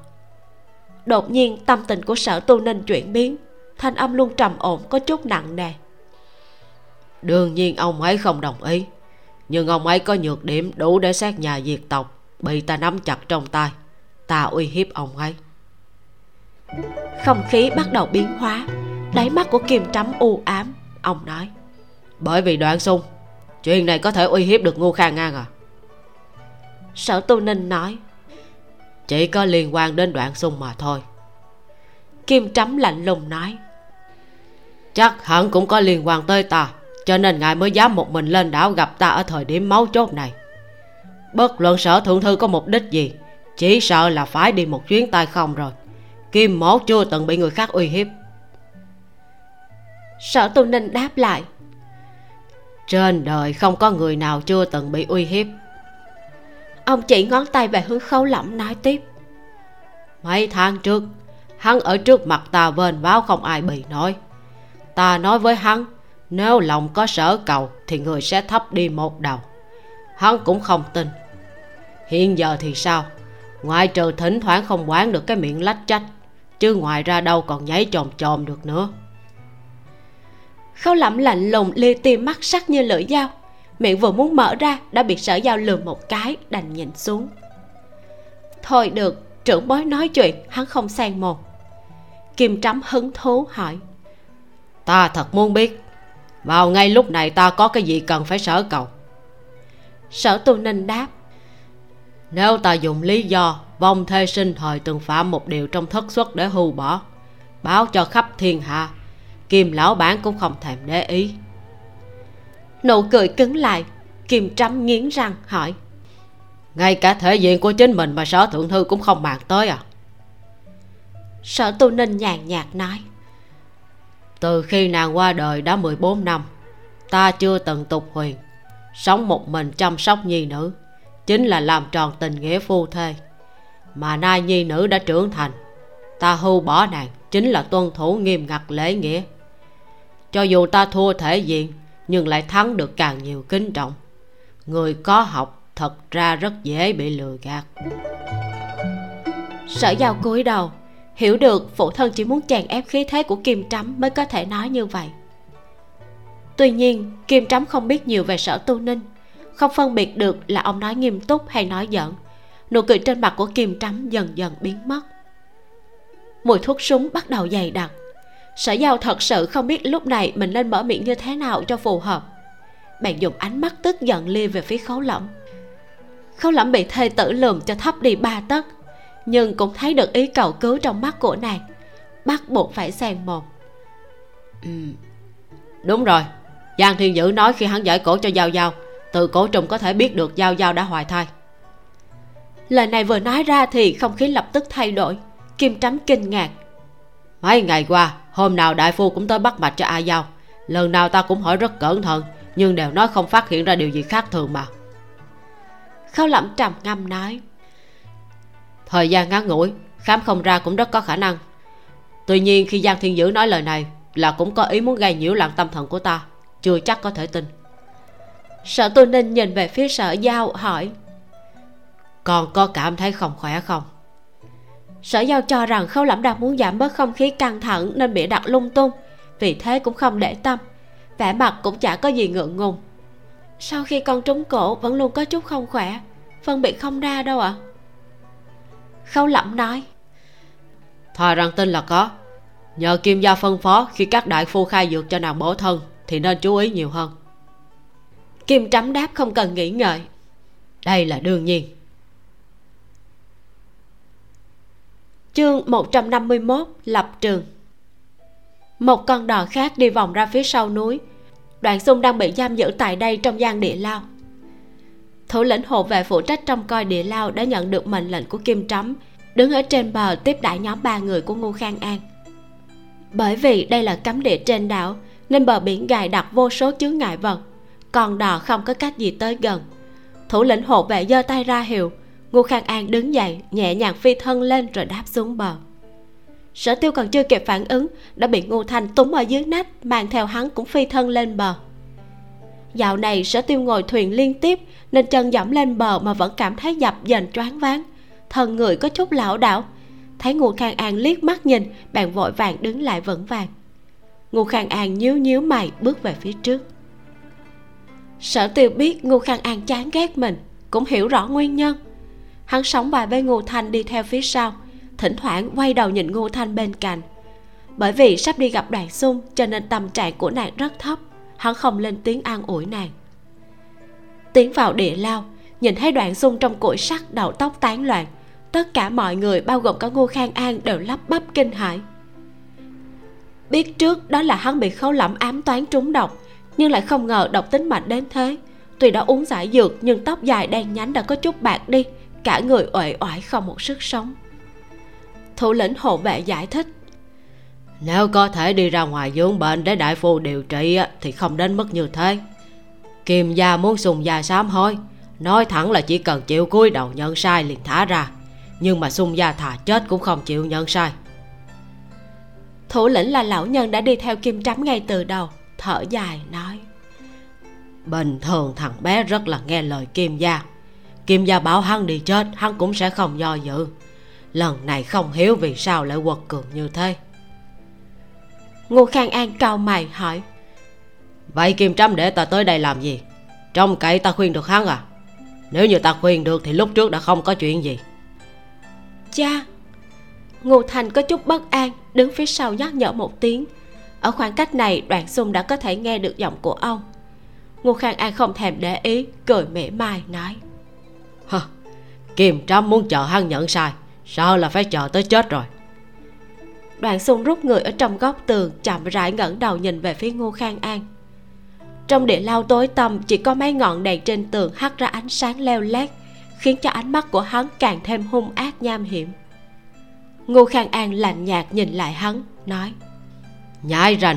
Đột nhiên tâm tình của sở tu ninh chuyển biến thanh âm luôn trầm ổn có chút nặng nề. Đương nhiên ông ấy không đồng ý nhưng ông ấy có nhược điểm đủ để xét nhà diệt tộc bị ta nắm chặt trong tay. Ta uy hiếp ông ấy. Không khí bắt đầu biến hóa đáy mắt của kim trắm u ám ông nói. Bởi vì đoạn sung chuyện này có thể uy hiếp được ngô khang ngang à? Sở tu ninh nói. Chỉ có liên quan đến đoạn sung mà thôi. Kim trắm lạnh lùng nói. Chắc hẳn cũng có liên quan tới ta cho nên ngài mới dám một mình lên đảo gặp ta ở thời điểm máu chốt này. Bất luận sở thượng thư có mục đích gì chỉ sợ là phải đi một chuyến tay không rồi. Kim mổ chưa từng bị người khác uy hiếp sở tu ninh đáp lại. Trên đời không có người nào chưa từng bị uy hiếp. Ông chỉ ngón tay về hướng khấu lỏng nói tiếp. Mấy tháng trước hắn ở trước mặt ta vên báo không ai bị nói. Ta nói với hắn nếu lòng có sở cầu thì người sẽ thấp đi một đầu. Hắn cũng không tin. Hiện giờ thì sao? Ngoại trừ thỉnh thoảng không quán được cái miệng lách trách chứ ngoài ra đâu còn nháy chồm chồm được nữa khâu lẩm lạnh lùng lia tim mắt sắc như lưỡi dao. Miệng vừa muốn mở ra đã bị sở dao lườm một cái đành nhìn xuống. Thôi được trưởng bối nói chuyện hắn không sang một kim trắm hứng thú hỏi. Ta thật muốn biết vào ngay lúc này ta có cái gì cần phải sở cầu? Sở tu ninh đáp. Nếu ta dùng lý do vong thê sinh thời từng phạm một điều trong thất xuất để hưu bỏ báo cho khắp thiên hạ kim lão bản cũng không thèm để ý. Nụ cười cứng lại, kim trắm nghiến răng hỏi, ngay cả thể diện của chính mình mà sở thượng thư cũng không màng tới à? Sở tu ninh nhàn nhạt nói, từ khi nàng qua đời đã 14 năm, ta chưa từng tục huyền, sống một mình chăm sóc nhi nữ, chính là làm tròn tình nghĩa phu thê. Mà nay nhi nữ đã trưởng thành, ta hưu bỏ nàng chính là tuân thủ nghiêm ngặt lễ nghĩa. Cho dù ta thua thể diện, nhưng lại thắng được càng nhiều kính trọng. Người có học thật ra rất dễ bị lừa gạt. Sở giao cúi đầu, hiểu được phụ thân chỉ muốn chèn ép khí thế của kim trắm mới có thể nói như vậy. Tuy nhiên, kim trắm không biết nhiều về sở tu ninh, không phân biệt được là ông nói nghiêm túc hay nói giận. nụ cười trên mặt của kim trắm dần dần biến mất mùi thuốc súng bắt đầu dày đặc. Sở giao thật sự không biết lúc này mình nên mở miệng như thế nào cho phù hợp. Bạn dùng ánh mắt tức giận lia về phía khấu lẫm. Khấu lẫm bị thê tử lườm cho thấp đi ba tấc nhưng cũng thấy được ý cầu cứu trong mắt của nàng. Bắt buộc phải xen một. Ừ. đúng rồi. Giang thiên dữ nói khi hắn giải cổ cho giao giao từ cổ trùng có thể biết được giao giao đã hoài thai. Lời này vừa nói ra thì không khí lập tức thay đổi kim trắm kinh ngạc. Mấy ngày qua, hôm nào đại phu cũng tới bắt mạch cho a giao. Lần nào ta cũng hỏi rất cẩn thận, nhưng đều nói không phát hiện ra điều gì khác thường mà. Khâu lẩm trầm ngâm nói, thời gian ngắn ngủi, khám không ra cũng rất có khả năng. Tuy nhiên khi giang thiên dữ nói lời này là cũng có ý muốn gây nhiễu loạn tâm thần của ta, chưa chắc có thể tin. Sở Tô ninh nhìn về phía sở giao hỏi, còn có cảm thấy không khỏe không? Sở giao cho rằng khâu lẩm đang muốn giảm bớt không khí căng thẳng nên bị đặt lung tung vì thế cũng không để tâm. Vẻ mặt cũng chả có gì ngượng ngùng. Sau khi con trúng cổ vẫn luôn có chút không khỏe. Phân biệt không ra đâu ạ. À? khâu lẩm nói thà rằng tin là có. Nhờ kim gia phân phó khi các đại phu khai dược cho nàng bổ thân thì nên chú ý nhiều hơn. Kim trắm đáp không cần nghĩ ngợi. Đây là đương nhiên chương 151 lập trường. Một con đò khác đi vòng ra phía sau núi. Đoạn xung đang bị giam giữ tại đây trong gian địa lao. Thủ lĩnh hộ vệ phụ trách trong coi địa lao đã nhận được mệnh lệnh của kim trắm đứng ở trên bờ tiếp đãi nhóm ba người của ngô khang an. Bởi vì đây là cấm địa trên đảo, nên bờ biển gài đặt vô số chướng ngại vật Con đò không có cách gì tới gần. Thủ lĩnh hộ vệ giơ tay ra hiệu ngô khang an đứng dậy, nhẹ nhàng phi thân lên rồi đáp xuống bờ. Sở tiêu còn chưa kịp phản ứng, đã bị ngô thanh túm ở dưới nách, mang theo hắn cũng phi thân lên bờ. Dạo này, sở tiêu ngồi thuyền liên tiếp, nên chân dẫm lên bờ mà vẫn cảm thấy dập dềnh choáng váng. Thân người có chút lảo đảo. Thấy ngô khang an liếc mắt nhìn bạn vội vàng đứng lại vững vàng. Ngô khang an nhíu nhíu mày, bước về phía trước. Sở tiêu biết ngô khang an chán ghét mình, cũng hiểu rõ nguyên nhân hắn sống bài với ngô thanh đi theo phía sau, thỉnh thoảng quay đầu nhìn ngô thanh bên cạnh. Bởi vì sắp đi gặp đoàn xung, cho nên tâm trạng của nàng rất thấp, hắn không lên tiếng an ủi nàng. Tiến vào địa lao, nhìn thấy đoạn xung trong củi sắt đầu tóc tán loạn, tất cả mọi người bao gồm cả ngô khang an đều lắp bắp kinh hãi. Biết trước đó là hắn bị khấu lẫm ám toán trúng độc, nhưng lại không ngờ độc tính mạnh đến thế. Tuy đã uống giải dược, nhưng tóc dài đen nhánh đã có chút bạc đi cả người uể oải không một sức sống. Thủ lĩnh hộ vệ giải thích. Nếu có thể đi ra ngoài dưỡng bệnh để đại phu điều trị thì không đến mức như thế. Kim gia muốn sùng gia sám hối nói thẳng là chỉ cần chịu cúi đầu nhận sai liền thả ra. Nhưng mà sung gia thà chết cũng không chịu nhận sai. Thủ lĩnh là lão nhân đã đi theo kim trắm ngay từ đầu thở dài nói. Bình thường thằng bé rất là nghe lời kim gia kim gia bảo hắn đi chết hắn cũng sẽ không do dự. Lần này không hiểu vì sao lại quật cường như thế. Ngô khang an cau mày hỏi. Vậy kim trâm để ta tới đây làm gì? Trong cậy ta khuyên được hắn à? Nếu như ta khuyên được thì lúc trước đã không có chuyện gì. Cha ngô thành có chút bất an đứng phía sau nhắc nhở một tiếng. Ở khoảng cách này đoạn xung đã có thể nghe được giọng của ông. Ngô khang an không thèm để ý cười mỉa mai nói hơ kim trâm muốn chờ hắn nhận sai sợ là phải chờ tới chết rồi. Đoạn xung rút người ở trong góc tường chậm rãi ngẩng đầu nhìn về phía ngô khang an. Trong địa lao tối tăm chỉ có mấy ngọn đèn trên tường hắt ra ánh sáng leo lét khiến cho ánh mắt của hắn càng thêm hung ác nham hiểm. Ngô khang an lạnh nhạt nhìn lại hắn nói nhãi rành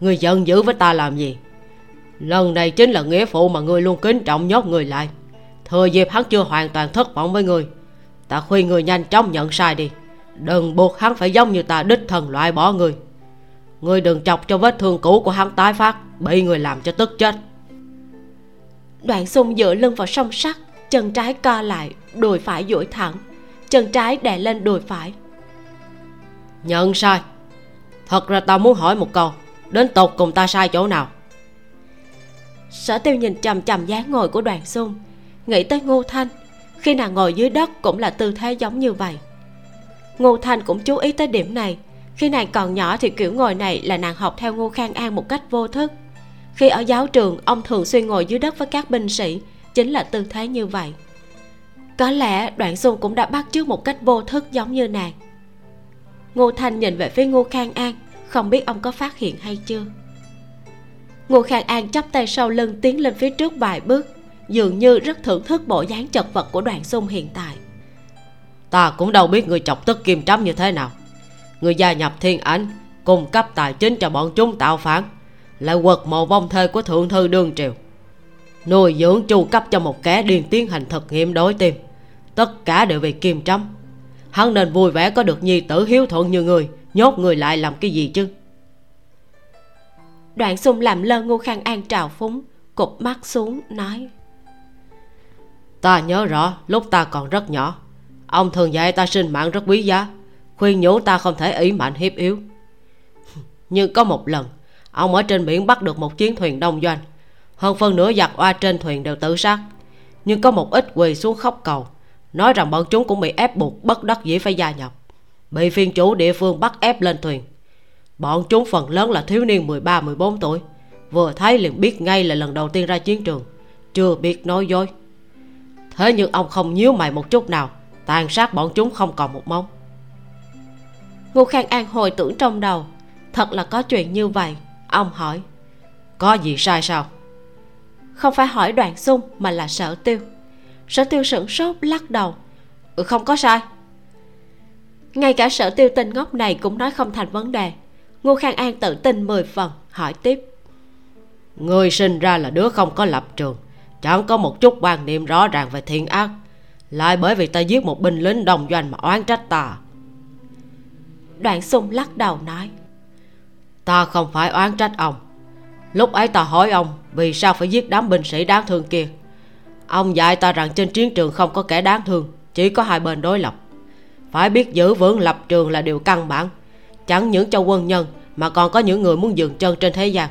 người giận dữ với ta làm gì? Lần này chính là nghĩa phụ mà người luôn kính trọng nhốt người lại thừa dịp hắn chưa hoàn toàn thất vọng với người. Ta khuyên người nhanh chóng nhận sai đi. Đừng buộc hắn phải giống như ta đích thần loại bỏ người. Người đừng chọc cho vết thương cũ của hắn tái phát bị người làm cho tức chết. Đoạn xung dựa lưng vào song sắt chân trái co lại đùi phải duỗi thẳng. Chân trái đè lên đùi phải. Nhận sai. Thật ra tao muốn hỏi một câu. Đến tột cùng ta sai chỗ nào? Sở tiêu nhìn chằm chằm dáng ngồi của đoàn xung nghĩ tới ngô thanh, khi nàng ngồi dưới đất cũng là tư thế giống như vậy. Ngô thanh cũng chú ý tới điểm này, khi nàng còn nhỏ thì kiểu ngồi này là nàng học theo ngô khang an một cách vô thức. Khi ở giáo trường, ông thường xuyên ngồi dưới đất với các binh sĩ, chính là tư thế như vậy. Có lẽ đoạn xuân cũng đã bắt chước một cách vô thức giống như nàng. Ngô thanh nhìn về phía ngô khang an, không biết ông có phát hiện hay chưa. Ngô khang an chắp tay sau lưng tiến lên phía trước vài bước dường như rất thưởng thức bộ dáng chật vật của đoàn xung hiện tại. Ta cũng đâu biết người chọc tức kim trắm như thế nào. Người gia nhập thiên ảnh cung cấp tài chính cho bọn chúng tạo phản lại quật mộ vong thê của thượng thư đương triều. Nuôi dưỡng chu cấp cho một kẻ điên tiến hành thực nghiệm đối tim. Tất cả đều vì kim trắm hắn nên vui vẻ có được nhi tử hiếu thuận như người nhốt người lại làm cái gì chứ? Đoạn xung làm lơ ngô khang an trào phúng cụp mắt xuống nói ta nhớ rõ, lúc ta còn rất nhỏ. Ông thường dạy ta sinh mạng rất quý giá. Khuyên nhủ ta không thể ý mạnh hiếp yếu. Nhưng có một lần, ông ở trên biển bắt được một chiến thuyền đông doanh. Hơn phân nửa giặc oa trên thuyền đều tự sát. Nhưng có một ít quỳ xuống khóc cầu, nói rằng bọn chúng cũng bị ép buộc bất đắc dĩ phải gia nhập. Bị phiên chủ địa phương bắt ép lên thuyền. Bọn chúng phần lớn là thiếu niên 13-14 tuổi. Vừa thấy liền biết ngay là lần đầu tiên ra chiến trường. Chưa biết nói dối thế nhưng ông không nhíu mày một chút nào. Tàn sát bọn chúng không còn một móng ngô khang an hồi tưởng trong đầu. Thật là có chuyện như vậy. Ông hỏi có gì sai sao? Không phải hỏi đoàn xung mà là sở tiêu. Sở tiêu sửng sốt lắc đầu. Ừ, không có sai. Ngay cả sở tiêu tinh ngốc này cũng nói không thành vấn đề. Ngô khang an tự tin mười phần hỏi tiếp. Người sinh ra là đứa không có lập trường chẳng có một chút quan niệm rõ ràng về thiện ác. Lại bởi vì ta giết một binh lính đồng doanh mà oán trách ta. Đoạn sung lắc đầu nói, ta không phải oán trách ông. Lúc ấy ta hỏi ông vì sao phải giết đám binh sĩ đáng thương kia. Ông dạy ta rằng trên chiến trường không có kẻ đáng thương, chỉ có hai bên đối lập. Phải biết giữ vững lập trường là điều căn bản. Chẳng những cho quân nhân mà còn có những người muốn dừng chân trên thế gian.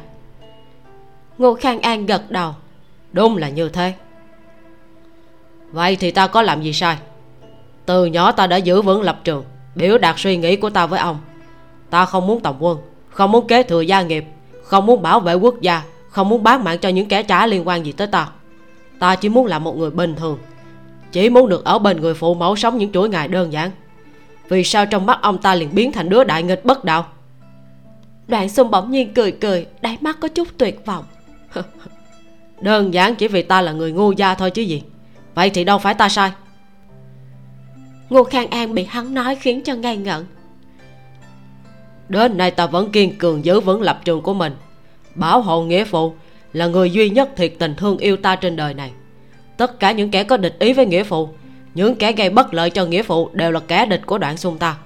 Ngô khang an gật đầu đúng là như thế. Vậy thì ta có làm gì sai? Từ nhỏ ta đã giữ vững lập trường biểu đạt suy nghĩ của ta với ông. Ta không muốn tổng quân không muốn kế thừa gia nghiệp không muốn bảo vệ quốc gia không muốn bán mạng cho những kẻ trả liên quan gì tới ta. Ta chỉ muốn là một người bình thường chỉ muốn được ở bên người phụ mẫu sống những chuỗi ngày đơn giản. Vì sao trong mắt ông ta liền biến thành đứa đại nghịch bất đạo? Đoạn xung bỗng nhiên cười cười đáy mắt có chút tuyệt vọng đơn giản chỉ vì ta là người ngu gia thôi chứ gì. Vậy thì đâu phải ta sai. Ngô khang an bị hắn nói khiến cho ngây ngẩn. Đến nay ta vẫn kiên cường giữ vững lập trường của mình. Bảo hộ nghĩa phụ là người duy nhất thiệt tình thương yêu ta trên đời này. Tất cả những kẻ có địch ý với nghĩa phụ, những kẻ gây bất lợi cho nghĩa phụ đều là kẻ địch của đoạn xung ta.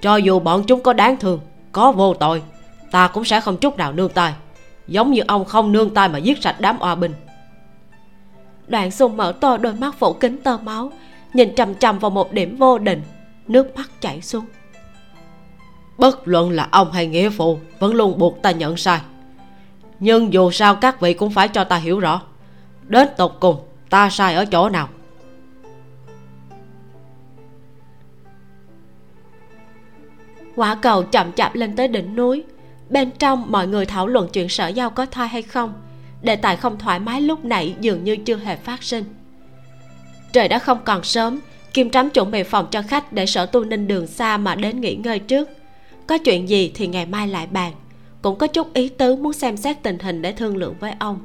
Cho dù bọn chúng có đáng thương, có vô tội, ta cũng sẽ không chút nào nương tay giống như ông không nương tay mà giết sạch đám oa binh đoạn xung mở to đôi mắt phủ kính tơ máu, nhìn chằm chằm vào một điểm vô định, nước mắt chảy xuống. Bất luận là ông hay nghĩa phụ, vẫn luôn buộc ta nhận sai. Nhưng dù sao các vị cũng phải cho ta hiểu rõ, đến tột cùng ta sai ở chỗ nào. Quả cầu chậm chạp lên tới đỉnh núi bên trong mọi người thảo luận chuyện sở giao có thai hay không. Đề tài không thoải mái lúc nãy dường như chưa hề phát sinh. Trời đã không còn sớm, kim trắm chuẩn bị phòng cho khách để sở tu ninh đường xa mà đến nghỉ ngơi trước. Có chuyện gì thì ngày mai lại bàn. Cũng có chút ý tứ muốn xem xét tình hình để thương lượng với ông.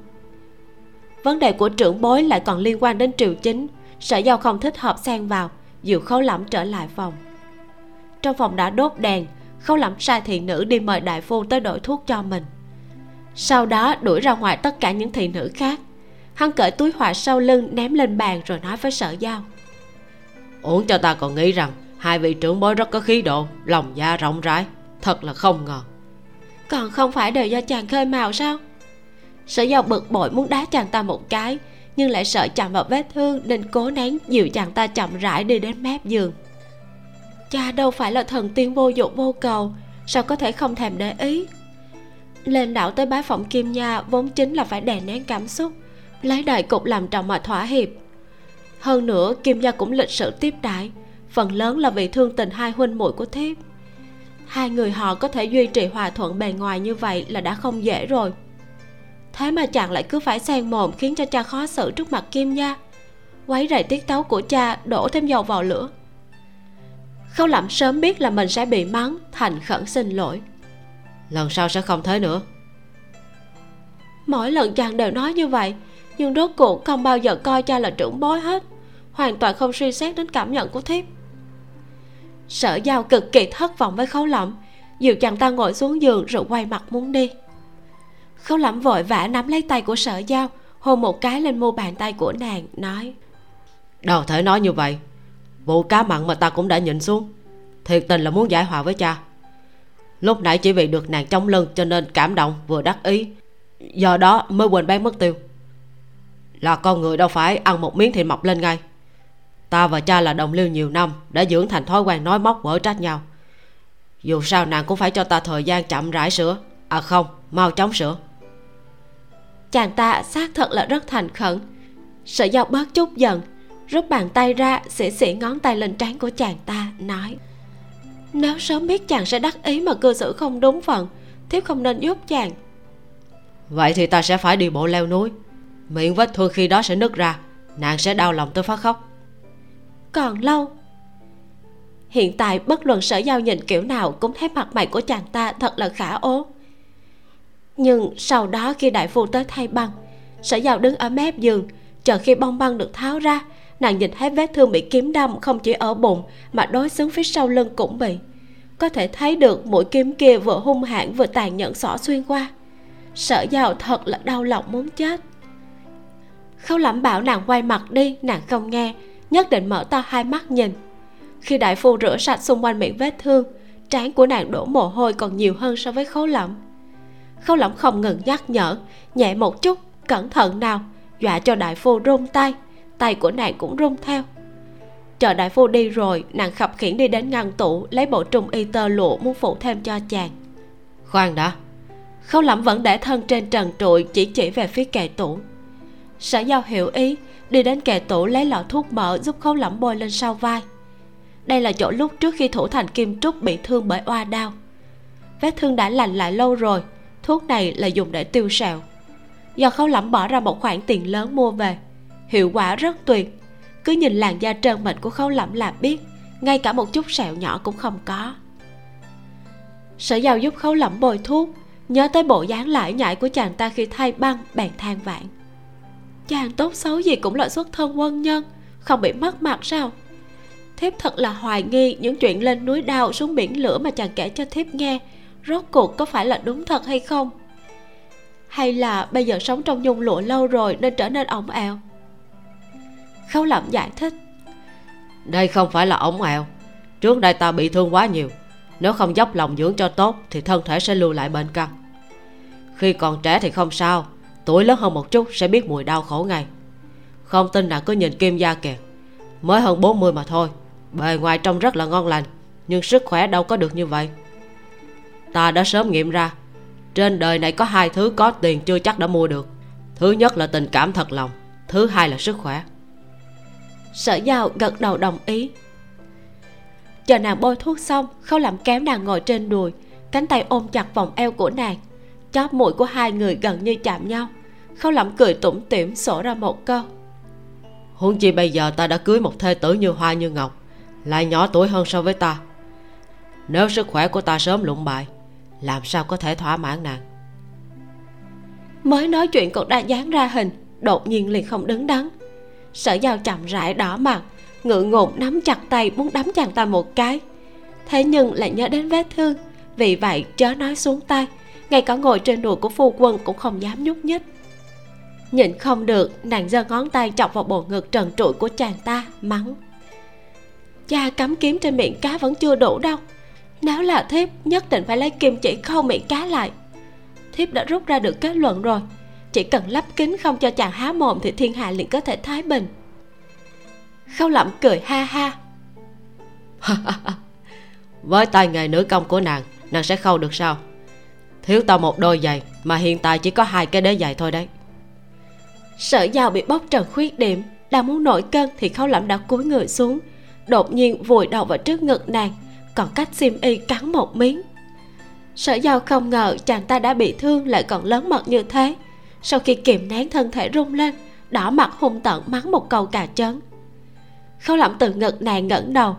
Vấn đề của trưởng bối lại còn liên quan đến triều chính. Sở giao không thích hợp xen vào dìu khấu lẫm trở lại phòng. Trong phòng đã đốt đèn khấu lẫm sai thị nữ đi mời đại phu tới đổi thuốc cho mình. Sau đó đuổi ra ngoài tất cả những thị nữ khác. Hắn cởi túi họa sau lưng ném lên bàn rồi nói với sở giao. Uống cho ta còn nghĩ rằng hai vị trưởng bối rất có khí độ lòng dạ rộng rãi thật là không ngờ. Còn không phải đều do chàng khơi màu sao? Sở giao bực bội muốn đá chàng ta một cái nhưng lại sợ chạm vào vết thương nên cố nén dịu chàng ta chậm rãi đi đến mép giường cha đâu phải là thần tiên vô dụng vô cầu, sao có thể không thèm để ý? Lên đảo tới bái phòng kim nha vốn chính là phải đè nén cảm xúc, lấy đại cục làm trọng mà thỏa hiệp. Hơn nữa, kim gia cũng lịch sự tiếp đãi phần lớn là vì thương tình hai huynh muội của thiếp. Hai người họ có thể duy trì hòa thuận bề ngoài như vậy là đã không dễ rồi. Thế mà chàng lại cứ phải xen mồm khiến cho cha khó xử trước mặt kim gia quấy rầy tiết tấu của cha đổ thêm dầu vào lửa khâu lẩm sớm biết là mình sẽ bị mắng thành khẩn xin lỗi. Lần sau sẽ không thế nữa. Mỗi lần chàng đều nói như vậy nhưng rốt cuộc không bao giờ coi cha là trưởng bối hết hoàn toàn không suy xét đến cảm nhận của thiếp. Sở giao cực kỳ thất vọng với khấu lẩm dìu chàng ta ngồi xuống giường rồi quay mặt muốn đi. Khấu lẩm vội vã nắm lấy tay của sở giao hôn một cái lên mu bàn tay của nàng nói đâu thể nói như vậy vụ cá mặn mà ta cũng đã nhịn xuống. Thiệt tình là muốn giải hòa với cha. Lúc nãy chỉ vì được nàng chống lưng cho nên cảm động vừa đắc ý. Do đó mới quên bán mất tiêu. Là con người đâu phải ăn một miếng thì mọc lên ngay. Ta và cha là đồng liêu nhiều năm đã dưỡng thành thói quen nói móc vỡ trách nhau. Dù sao nàng cũng phải cho ta thời gian chậm rãi sửa. À không, mau chóng sửa. Chàng ta xác thật là rất thành khẩn. Sợ do bớt chút giận rút bàn tay ra xỉ xỉ ngón tay lên trán của chàng ta nói nếu sớm biết chàng sẽ đắc ý mà cư xử không đúng phận thiếp không nên giúp chàng. Vậy thì ta sẽ phải đi bộ leo núi. Miệng vết thương khi đó sẽ nứt ra nàng sẽ đau lòng tới phát khóc. Còn lâu? Hiện tại bất luận sở giao nhìn kiểu nào cũng thấy mặt mày của chàng ta thật là khả ố. Nhưng sau đó khi đại phu tới thay băng sở giao đứng ở mép giường chờ khi bông băng được tháo ra nàng nhìn thấy vết thương bị kiếm đâm không chỉ ở bụng, mà đối xứng phía sau lưng cũng bị. Có thể thấy được mũi kiếm kia vừa hung hãn vừa tàn nhẫn xỏ xuyên qua. Sở giàu thật là đau lòng muốn chết. Khâu lẩm bảo nàng quay mặt đi, nàng không nghe, nhất định mở to hai mắt nhìn. Khi đại phu rửa sạch xung quanh miệng vết thương, trán của nàng đổ mồ hôi còn nhiều hơn so với khấu lẩm khấu lẩm không ngừng nhắc nhở, nhẹ một chút, cẩn thận nào, dọa cho đại phu run tay tay của nàng cũng run theo. Chờ đại phu đi rồi nàng khập khiển đi đến ngăn tủ lấy bộ trung y tơ lụa muốn phụ thêm cho chàng. Khoan đã. Khâu lẩm vẫn để thân trên trần trụi chỉ chỉ về phía kệ tủ. Sở giao hiểu ý đi đến kệ tủ lấy lọ thuốc mỡ giúp khâu lẩm bôi lên sau vai. Đây là chỗ lúc trước khi thủ thành kim trúc bị thương bởi oa đao vết thương đã lành lại lâu rồi thuốc này là dùng để tiêu sẹo. Do khâu lẩm bỏ ra một khoản tiền lớn mua về hiệu quả rất tuyệt. Cứ nhìn làn da trơn mịn của khâu lẩm là biết, ngay cả một chút sẹo nhỏ cũng không có. Sở giàu giúp khâu lẩm bồi thuốc, nhớ tới bộ dáng lải nhải của chàng ta khi thay băng, bèn than vãn. Chàng tốt xấu gì cũng là xuất thân quân nhân, không bị mất mặt sao? Thiếp thật là hoài nghi những chuyện lên núi đao xuống biển lửa mà chàng kể cho thiếp nghe, rốt cuộc có phải là đúng thật hay không? Hay là bây giờ sống trong nhung lụa lâu rồi nên trở nên ổng ẻo khâu lẩm giải thích. Đây không phải là ổng ẹo trước đây ta bị thương quá nhiều. Nếu không dốc lòng dưỡng cho tốt, thì thân thể sẽ lưu lại bệnh căn khi còn trẻ thì không sao. Tuổi lớn hơn một chút sẽ biết mùi đau khổ ngay. Không tin là cứ nhìn kim gia kìa. Mới hơn 40 mà thôi. Bề ngoài trông rất là ngon lành, nhưng sức khỏe đâu có được như vậy. Ta đã sớm nghiệm ra. Trên đời này có hai thứ có tiền chưa chắc đã mua được. Thứ nhất là tình cảm thật lòng, thứ hai là sức khỏe sở giao gật đầu đồng ý. Chờ nàng bôi thuốc xong khâu làm kéo nàng ngồi trên đùi. Cánh tay ôm chặt vòng eo của nàng. Chóp mũi của hai người gần như chạm nhau. Khâu lẩm cười tủm tỉm sổ ra một câu. Huống chi bây giờ ta đã cưới một thê tử như hoa như ngọc lại nhỏ tuổi hơn so với ta. Nếu sức khỏe của ta sớm lụng bại làm sao có thể thỏa mãn nàng? Mới nói chuyện còn đã dán ra hình đột nhiên liền không đứng đắn sở giao chậm rãi đỏ mặt ngượng ngùng nắm chặt tay muốn đấm chàng ta một cái. Thế nhưng lại nhớ đến vết thương, vì vậy chớ nói xuống tay, ngay cả ngồi trên đùi của phu quân cũng không dám nhúc nhích. Nhìn không được, nàng giơ ngón tay chọc vào bộ ngực trần trụi của chàng ta, mắng. Cha cắm kiếm trên miệng cá vẫn chưa đủ đâu. Nếu là thiếp, nhất định phải lấy kim chỉ khâu miệng cá lại. Thiếp đã rút ra được kết luận rồi chỉ cần lắp kính không cho chàng há mồm thì thiên hạ liền có thể thái bình. Khâu lẩm cười ha ha. Với tay nghề nữ công của nàng nàng sẽ khâu được sao? Thiếu ta một đôi giày mà hiện tại chỉ có hai cái đế giày thôi đấy. Sở giàu bị bóc trần khuyết điểm đang muốn nổi cơn thì khâu lẩm đã cúi người xuống đột nhiên vùi đầu vào trước ngực nàng còn cách sim y cắn một miếng. Sở giao không ngờ chàng ta đã bị thương lại còn lớn mật như thế sau khi kiềm nén thân thể rung lên đỏ mặt hung tợn mắng một câu cà chớn khâu lẩm từ ngực nàng ngẩng đầu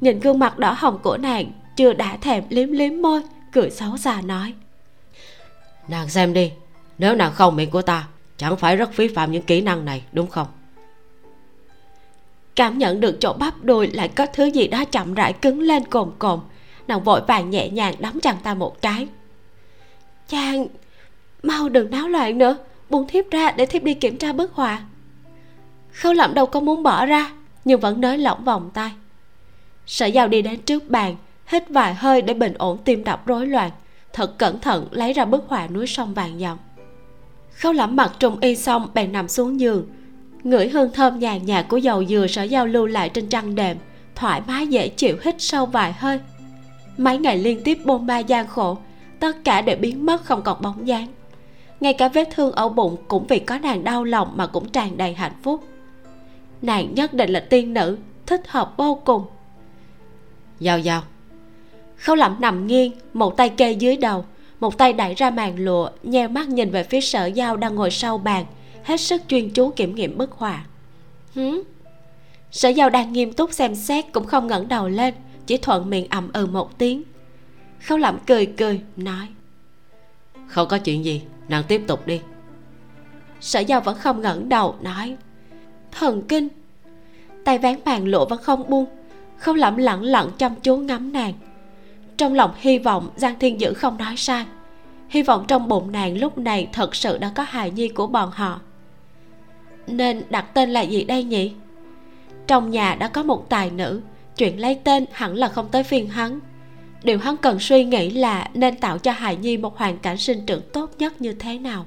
nhìn gương mặt đỏ hồng của nàng chưa đã thèm liếm liếm môi cười xấu xa nói. Nàng xem đi nếu nàng không miệng của ta chẳng phải rất phí phạm những kỹ năng này đúng không? Cảm nhận được chỗ bắp đùi lại có thứ gì đó chậm rãi cứng lên cồn cồn nàng vội vàng nhẹ nhàng đấm chàng ta một cái. Chàng mau đừng náo loạn nữa buông thiếp ra để thiếp đi kiểm tra bức họa. Khâu lẩm đâu có muốn bỏ ra, nhưng vẫn nới lỏng vòng tay. Sở giao đi đến trước bàn, hít vài hơi để bình ổn tim đập rối loạn, thật cẩn thận lấy ra bức họa núi sông vàng dòng khâu lẩm mặc trùng y xong, bèn nằm xuống giường. Ngửi hương thơm nhàn nhạt của dầu dừa sở giao lưu lại trên trăng đệm, thoải mái dễ chịu hít sâu vài hơi. Mấy ngày liên tiếp bôn ba gian khổ, tất cả đều biến mất không còn bóng dáng ngay cả vết thương ở bụng cũng vì có nàng đau lòng mà cũng tràn đầy hạnh phúc. Nàng nhất định là tiên nữ, thích hợp vô cùng. Giao giao. Khâu lẩm nằm nghiêng, một tay kê dưới đầu, một tay đẩy ra màn lụa, nheo mắt nhìn về phía sở giao đang ngồi sau bàn, hết sức chuyên chú kiểm nghiệm bức họa. Hứ sở giao đang nghiêm túc xem xét cũng không ngẩng đầu lên, chỉ thuận miệng ậm ừ một tiếng. Khâu lẩm cười cười, nói. Không có chuyện gì? Nàng tiếp tục đi. Sở giao vẫn không ngẩng đầu, nói, thần kinh. Tay ván bàn lộ vẫn không buông, không lẩm lặng lặng chăm chú ngắm nàng. Trong lòng hy vọng, giang thiên dữ không nói sai. Hy vọng trong bụng nàng lúc này thật sự đã có hài nhi của bọn họ. Nên đặt tên là gì đây nhỉ? Trong nhà đã có một tài nữ, chuyện lấy tên hẳn là không tới phiên hắn điều hắn cần suy nghĩ là nên tạo cho hài nhi một hoàn cảnh sinh trưởng tốt nhất như thế nào.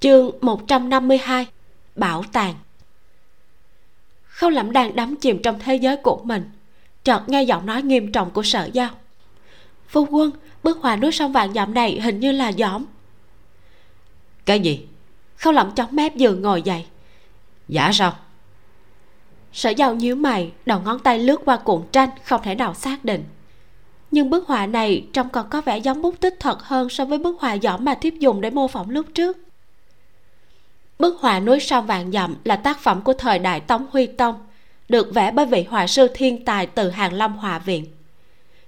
Chương 152 Bảo tàng. Khâu lẩm đang đắm chìm trong thế giới của mình chợt nghe giọng nói nghiêm trọng của sở giao. Phu quân bức họa núi sông vàng dặm này hình như là giỏm. Cái gì? Khâu lẩm chóng mép giường ngồi dậy. Giả sao sở giao nhíu mày, đầu ngón tay lướt qua cuộn tranh, không thể nào xác định. Nhưng bức họa này trông còn có vẻ giống bút tích thật hơn so với bức họa giỏm mà thiếp dùng để mô phỏng lúc trước. Bức họa núi sông vạn dặm là tác phẩm của thời đại tống huy tông, được vẽ bởi vị họa sư thiên tài từ hàng lâm họa viện.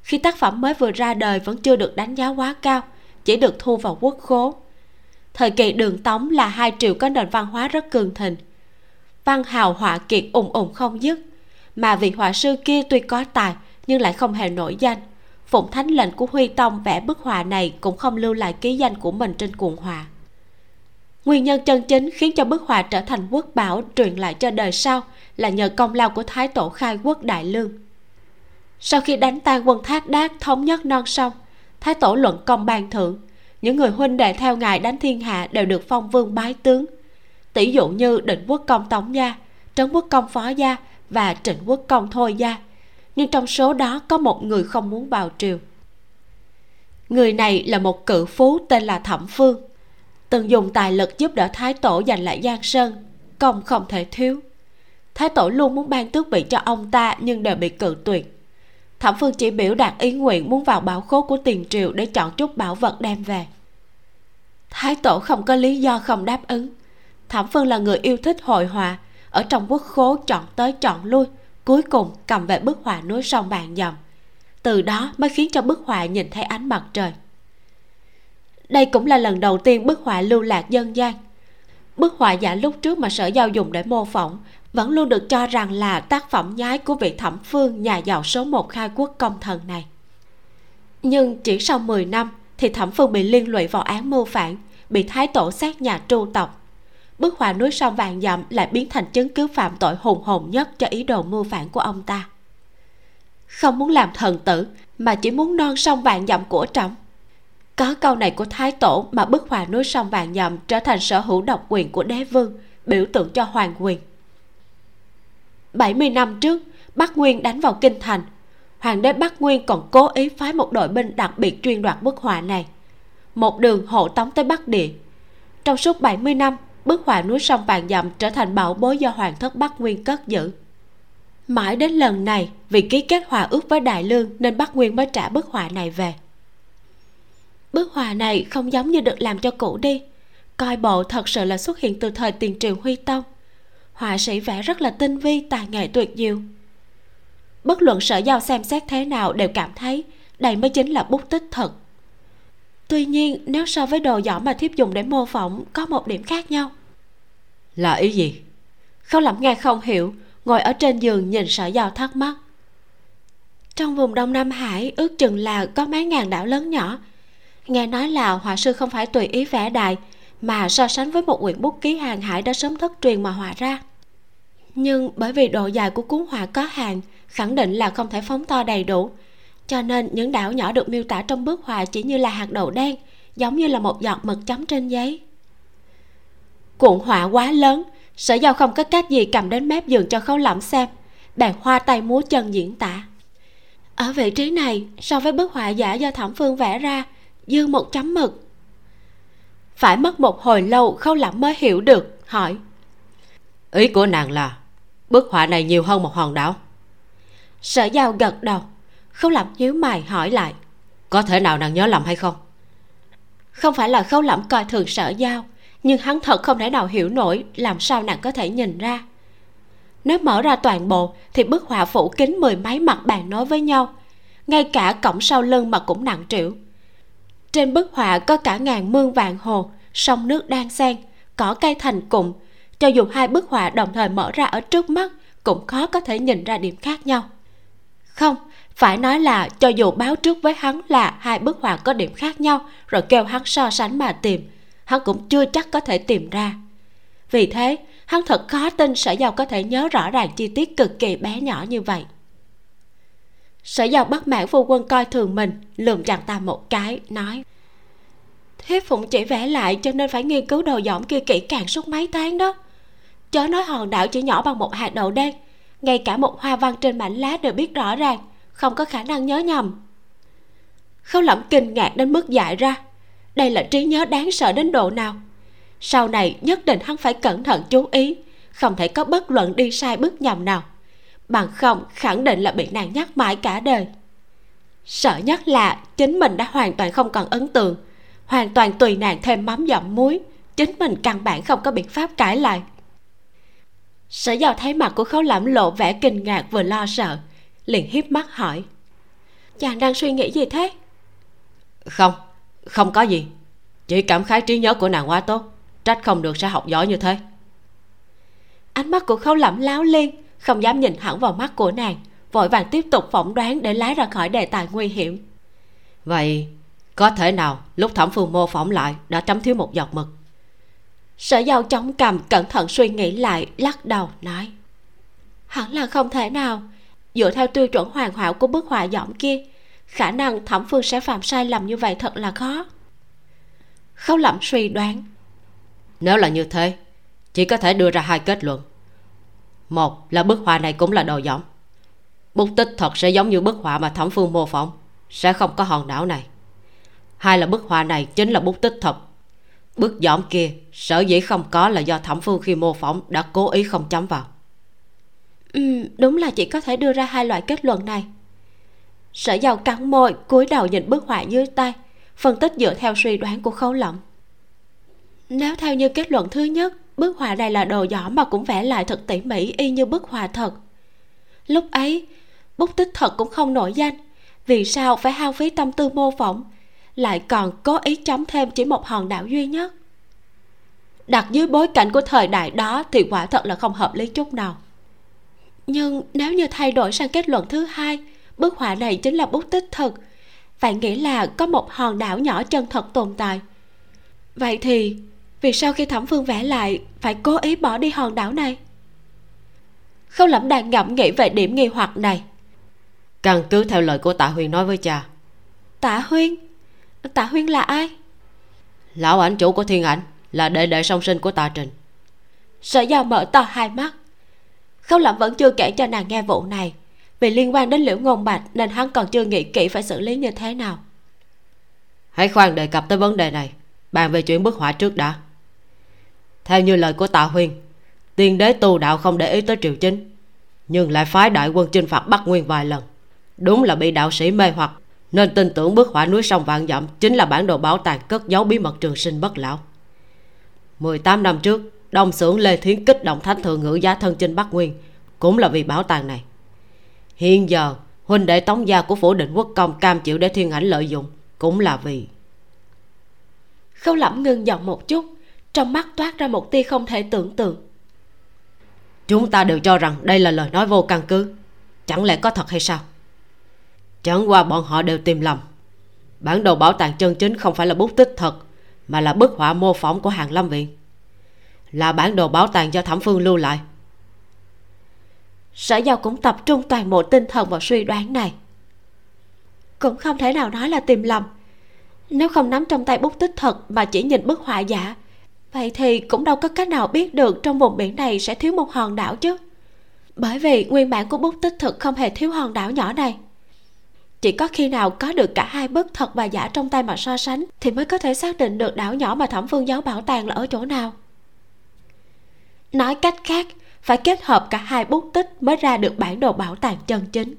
Khi tác phẩm mới vừa ra đời vẫn chưa được đánh giá quá cao, chỉ được thu vào quốc khố. Thời kỳ đường tống là hai triều có nền văn hóa rất cường thịnh văn hào họa kiệt ùng ùng không dứt. Mà vị họa sư kia tuy có tài, nhưng lại không hề nổi danh. Phụng thánh lệnh của huy tông vẽ bức họa này cũng không lưu lại ký danh của mình trên cuộn họa. Nguyên nhân chân chính khiến cho bức họa trở thành quốc bảo truyền lại cho đời sau là nhờ công lao của thái tổ khai quốc đại lương. Sau khi đánh tan quân thác đát thống nhất non sông, thái tổ luận công ban thưởng. Những người huynh đệ theo ngài đánh thiên hạ đều được phong vương bái tướng tỷ dụ như định quốc công tống gia, trấn quốc công phó gia và trịnh quốc công thôi gia. Nhưng trong số đó có một người không muốn vào triều. Người này là một cự phú tên là thẩm phương. Từng dùng tài lực giúp đỡ thái tổ giành lại giang sơn, công không thể thiếu. Thái tổ luôn muốn ban tước vị cho ông ta nhưng đều bị cự tuyệt. Thẩm phương chỉ biểu đạt ý nguyện muốn vào bảo khố của tiền triều để chọn chút bảo vật đem về. Thái tổ không có lý do không đáp ứng thẩm phương là người yêu thích hội họa. Ở trong quốc khố chọn tới chọn lui, cuối cùng cầm về bức họa núi sông bàn dầm từ đó mới khiến cho bức họa nhìn thấy ánh mặt trời. Đây cũng là lần đầu tiên bức họa lưu lạc dân gian. Bức họa giả lúc trước mà sở giao dùng để mô phỏng vẫn luôn được cho rằng là tác phẩm nhái của vị thẩm phương nhà giàu số một khai quốc công thần này. Nhưng chỉ sau 10 năm thì thẩm phương bị liên lụy vào án mưu phản, bị thái tổ sát nhà tru tộc bức họa núi sông vàng dặm lại biến thành chứng cứ phạm tội hùng hồn nhất cho ý đồ mưu phản của ông ta. Không muốn làm thần tử, mà chỉ muốn non sông vàng dặm của trọng có câu này của thái tổ mà bức họa núi sông vàng dặm trở thành sở hữu độc quyền của đế vương, biểu tượng cho hoàng quyền. 70 năm trước, Bắc Nguyên đánh vào kinh thành. Hoàng đế Bắc Nguyên còn cố ý phái một đội binh đặc biệt chuyên đoạt bức họa này. Một đường hộ tống tới Bắc Địa. Trong suốt 70 năm Bức họa núi sông vàng dặm trở thành bảo bối do Hoàng thất Bắc Nguyên cất giữ. Mãi đến lần này Vì ký kết hòa ước với Đại Lương Nên Bắc Nguyên mới trả bức họa này về. Bức họa này không giống như được làm cho cũ đi. Coi bộ thật sự là xuất hiện từ thời tiền triều Huy Tông. Họa sĩ vẽ rất là tinh vi, tài nghệ tuyệt diệu. Bất luận sở giao xem xét thế nào đều cảm thấy đây mới chính là bút tích thật tuy nhiên nếu so với đồ giỏ mà thiếp dùng để mô phỏng có một điểm khác nhau. Là ý gì? Khâu lẩm nghe không hiểu ngồi ở trên giường nhìn sở giao thắc mắc. Trong vùng đông nam hải ước chừng là có mấy ngàn đảo lớn nhỏ. Nghe nói là họa sư không phải tùy ý vẽ đại mà so sánh với một quyển bút ký hàng hải đã sớm thất truyền mà họa ra. Nhưng bởi vì độ dài của cuốn họa có hạn khẳng định là không thể phóng to đầy đủ cho nên những đảo nhỏ được miêu tả trong bức họa chỉ như là hạt đậu đen giống như là một giọt mực chấm trên giấy. Cuộn họa quá lớn sở giao không có cách gì cầm đến mép giường cho khấu lẩm xem bèn hoa tay múa chân diễn tả. Ở vị trí này so với bức họa giả do thẩm phương vẽ ra dư một chấm mực. Phải mất một hồi lâu khâu lẩm mới hiểu được hỏi. Ý của nàng là bức họa này nhiều hơn một hòn đảo. Sở giao gật đầu khâu lẩm nhíu mày hỏi lại, có thể nào nàng nhớ lầm hay không? Không phải là khâu lẩm coi thường sở giao, nhưng hắn thật không thể nào hiểu nổi làm sao nàng có thể nhìn ra. Nếu mở ra toàn bộ thì bức họa phủ kính mười mấy mặt bàn nối với nhau, ngay cả cổng sau lưng mà cũng nặng trĩu. Trên bức họa có cả ngàn mương vàng hồ, sông nước đang xen, cỏ cây thành cụm. Cho dù hai bức họa đồng thời mở ra ở trước mắt, cũng khó có thể nhìn ra điểm khác nhau. Không phải nói là cho dù báo trước với hắn là hai bức họa có điểm khác nhau, rồi kêu hắn so sánh mà tìm, hắn cũng chưa chắc có thể tìm ra. Vì thế, hắn thật khó tin sở giàu có thể nhớ rõ ràng chi tiết cực kỳ bé nhỏ như vậy. Sở giàu bắt mãn phu quân coi thường mình, lườm chàng ta một cái, nói thiếp phụng chỉ vẽ lại cho nên phải nghiên cứu đồ dõm kia kỹ càng suốt mấy tháng đó. Chớ nói hòn đảo chỉ nhỏ bằng một hạt đậu đen, ngay cả một hoa văn trên mảnh lá đều biết rõ ràng không có khả năng nhớ nhầm. Khâu lẩm kinh ngạc đến mức dại ra, đây là trí nhớ đáng sợ đến độ nào? Sau này nhất định hắn phải cẩn thận chú ý, không thể có bất luận đi sai bước nhầm nào, bằng không khẳng định là bị nàng nhắc mãi cả đời. Sợ nhất là chính mình đã hoàn toàn không còn ấn tượng, hoàn toàn tùy nàng thêm mắm dặm muối, chính mình căn bản không có biện pháp cãi lại. Sở giao thấy mặt của khấu lẩm lộ vẻ kinh ngạc vừa lo sợ liền hiếp mắt hỏi. Chàng đang suy nghĩ gì thế? Không không có gì. Chỉ cảm khái trí nhớ của nàng quá tốt trách không được sẽ học giỏi như thế. Ánh mắt của khấu lẩm láo liên không dám nhìn hẳn vào mắt của nàng vội vàng tiếp tục phỏng đoán để lái ra khỏi đề tài nguy hiểm. Vậy có thể nào lúc thẩm phương mô phỏng lại đã chấm thiếu một giọt mực? Sở giao chống cầm cẩn thận suy nghĩ lại lắc đầu nói. Hẳn là không thể nào dựa theo tiêu chuẩn hoàn hảo của bức họa giọng kia, khả năng thẩm phương sẽ phạm sai lầm như vậy thật là khó. Khấu lẩm suy đoán. Nếu là như thế, chỉ có thể đưa ra hai kết luận. Một là bức họa này cũng là đồ giỏng bút tích thật sẽ giống như bức họa mà thẩm phương mô phỏng, sẽ không có hòn đảo này. Hai là bức họa này chính là bút tích thật. Bức giỏm kia sở dĩ không có là do thẩm phương khi mô phỏng đã cố ý không chấm vào ừ, đúng là chỉ có thể đưa ra hai loại kết luận này. Sở giàu cắn môi cúi đầu nhìn bức họa dưới tay phân tích dựa theo suy đoán của khấu lộng. nếu theo như kết luận thứ nhất bức họa này là đồ giỏ mà cũng vẽ lại thật tỉ mỉ y như bức họa thật. Lúc ấy bút tích thật cũng không nổi danh vì sao phải hao phí tâm tư mô phỏng lại còn cố ý chấm thêm chỉ một hòn đảo duy nhất? Đặt dưới bối cảnh của thời đại đó thì quả thật là không hợp lý chút nào nhưng nếu như thay đổi sang kết luận thứ hai bức họa này chính là bút tích thực vậy nghĩa là có một hòn đảo nhỏ chân thật tồn tại. Vậy thì vì sao khi thẩm phương vẽ lại phải cố ý bỏ đi hòn đảo này? Khâu lẩm đang ngẫm nghĩ về điểm nghi hoặc này. Căn cứ theo lời của tạ huyền nói với cha. Tạ huyên? Tạ huyên là ai? Lão ảnh chủ của thiên ảnh là đệ đệ song sinh của tạ trình. Sở giao mở to hai mắt khấu lẩm vẫn chưa kể cho nàng nghe vụ này. Vì liên quan đến liễu ngôn bạch nên hắn còn chưa nghĩ kỹ phải xử lý như thế nào. Hãy khoan đề cập tới vấn đề này, bàn về chuyện bức họa trước đã. Theo như lời của tạ huyên tiên đế tu đạo không để ý tới triều chính, nhưng lại phái đại quân chinh phạt bắc nguyên vài lần. Đúng là bị đạo sĩ mê hoặc, nên tin tưởng bức họa núi sông vạn dặm chính là bản đồ bảo tàng cất giấu bí mật trường sinh bất lão. 18 năm trước đông xưởng lê thiến kích động thánh thượng ngữ giá thân chinh bắc nguyên. Cũng là vì bảo tàng này. Hiện giờ huynh đệ tống gia của phủ định quốc công cam chịu để thiên ảnh lợi dụng cũng là vì khâu lẩm ngưng giọng một chút trong mắt toát ra một tia không thể tưởng tượng. Chúng ta đều cho rằng đây là lời nói vô căn cứ. Chẳng lẽ có thật hay sao? Chẳng qua bọn họ đều tìm lầm. Bản đồ bảo tàng chân chính không phải là bút tích thật mà là bức họa mô phỏng của hàng lâm viện là bản đồ bảo tàng do thẩm phương lưu lại. Sở giao cũng tập trung toàn bộ tinh thần vào suy đoán này. Cũng không thể nào nói là tìm lầm. Nếu không nắm trong tay bút tích thật mà chỉ nhìn bức họa giả, vậy thì cũng đâu có cách nào biết được trong vùng biển này sẽ thiếu một hòn đảo chứ. Bởi vì nguyên bản của bút tích thực không hề thiếu hòn đảo nhỏ này. Chỉ có khi nào có được cả hai bức thật và giả trong tay mà so sánh thì mới có thể xác định được đảo nhỏ mà thẩm phương giấu bảo tàng là ở chỗ nào nói cách khác, phải kết hợp cả hai bút tích mới ra được bản đồ bảo tàng chân chính.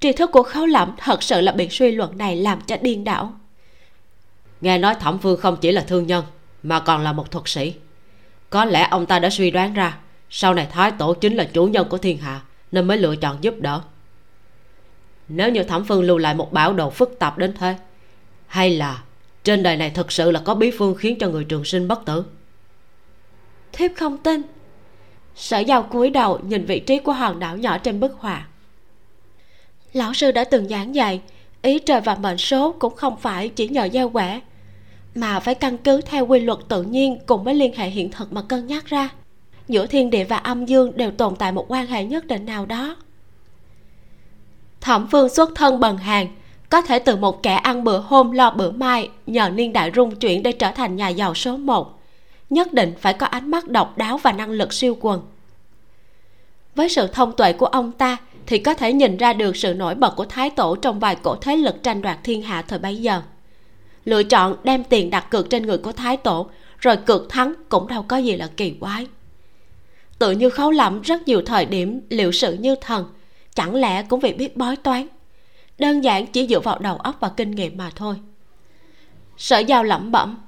Tri thức của khấu lẩm thật sự là bị suy luận này làm cho điên đảo. Nghe nói thẩm phương không chỉ là thương nhân, mà còn là một thuật sĩ. Có lẽ ông ta đã suy đoán ra, sau này thái tổ chính là chủ nhân của thiên hạ, nên mới lựa chọn giúp đỡ. Nếu như thẩm phương lưu lại một bảo đồ phức tạp đến thế, hay là trên đời này thực sự là có bí phương khiến cho người trường sinh bất tử thiếp không tin. Sở giao cúi đầu nhìn vị trí của hòn đảo nhỏ trên bức họa. Lão sư đã từng giảng dạy, ý trời và mệnh số cũng không phải chỉ nhờ gieo quẻ mà phải căn cứ theo quy luật tự nhiên cùng với liên hệ hiện thực mà cân nhắc ra. Giữa thiên địa và âm dương đều tồn tại một quan hệ nhất định nào đó. Thẩm phương xuất thân bần hàng có thể từ một kẻ ăn bữa hôm lo bữa mai nhờ niên đại rung chuyển để trở thành nhà giàu số một nhất định phải có ánh mắt độc đáo và năng lực siêu quần. Với sự thông tuệ của ông ta, thì có thể nhìn ra được sự nổi bật của thái tổ trong vài cổ thế lực tranh đoạt thiên hạ thời bấy giờ. Lựa chọn đem tiền đặt cược trên người của thái tổ, rồi cược thắng cũng đâu có gì là kỳ quái. Tự như khấu lẩm rất nhiều thời điểm liệu sự như thần, chẳng lẽ cũng vì biết bói toán. Đơn giản chỉ dựa vào đầu óc và kinh nghiệm mà thôi. Sở giao lẩm bẩm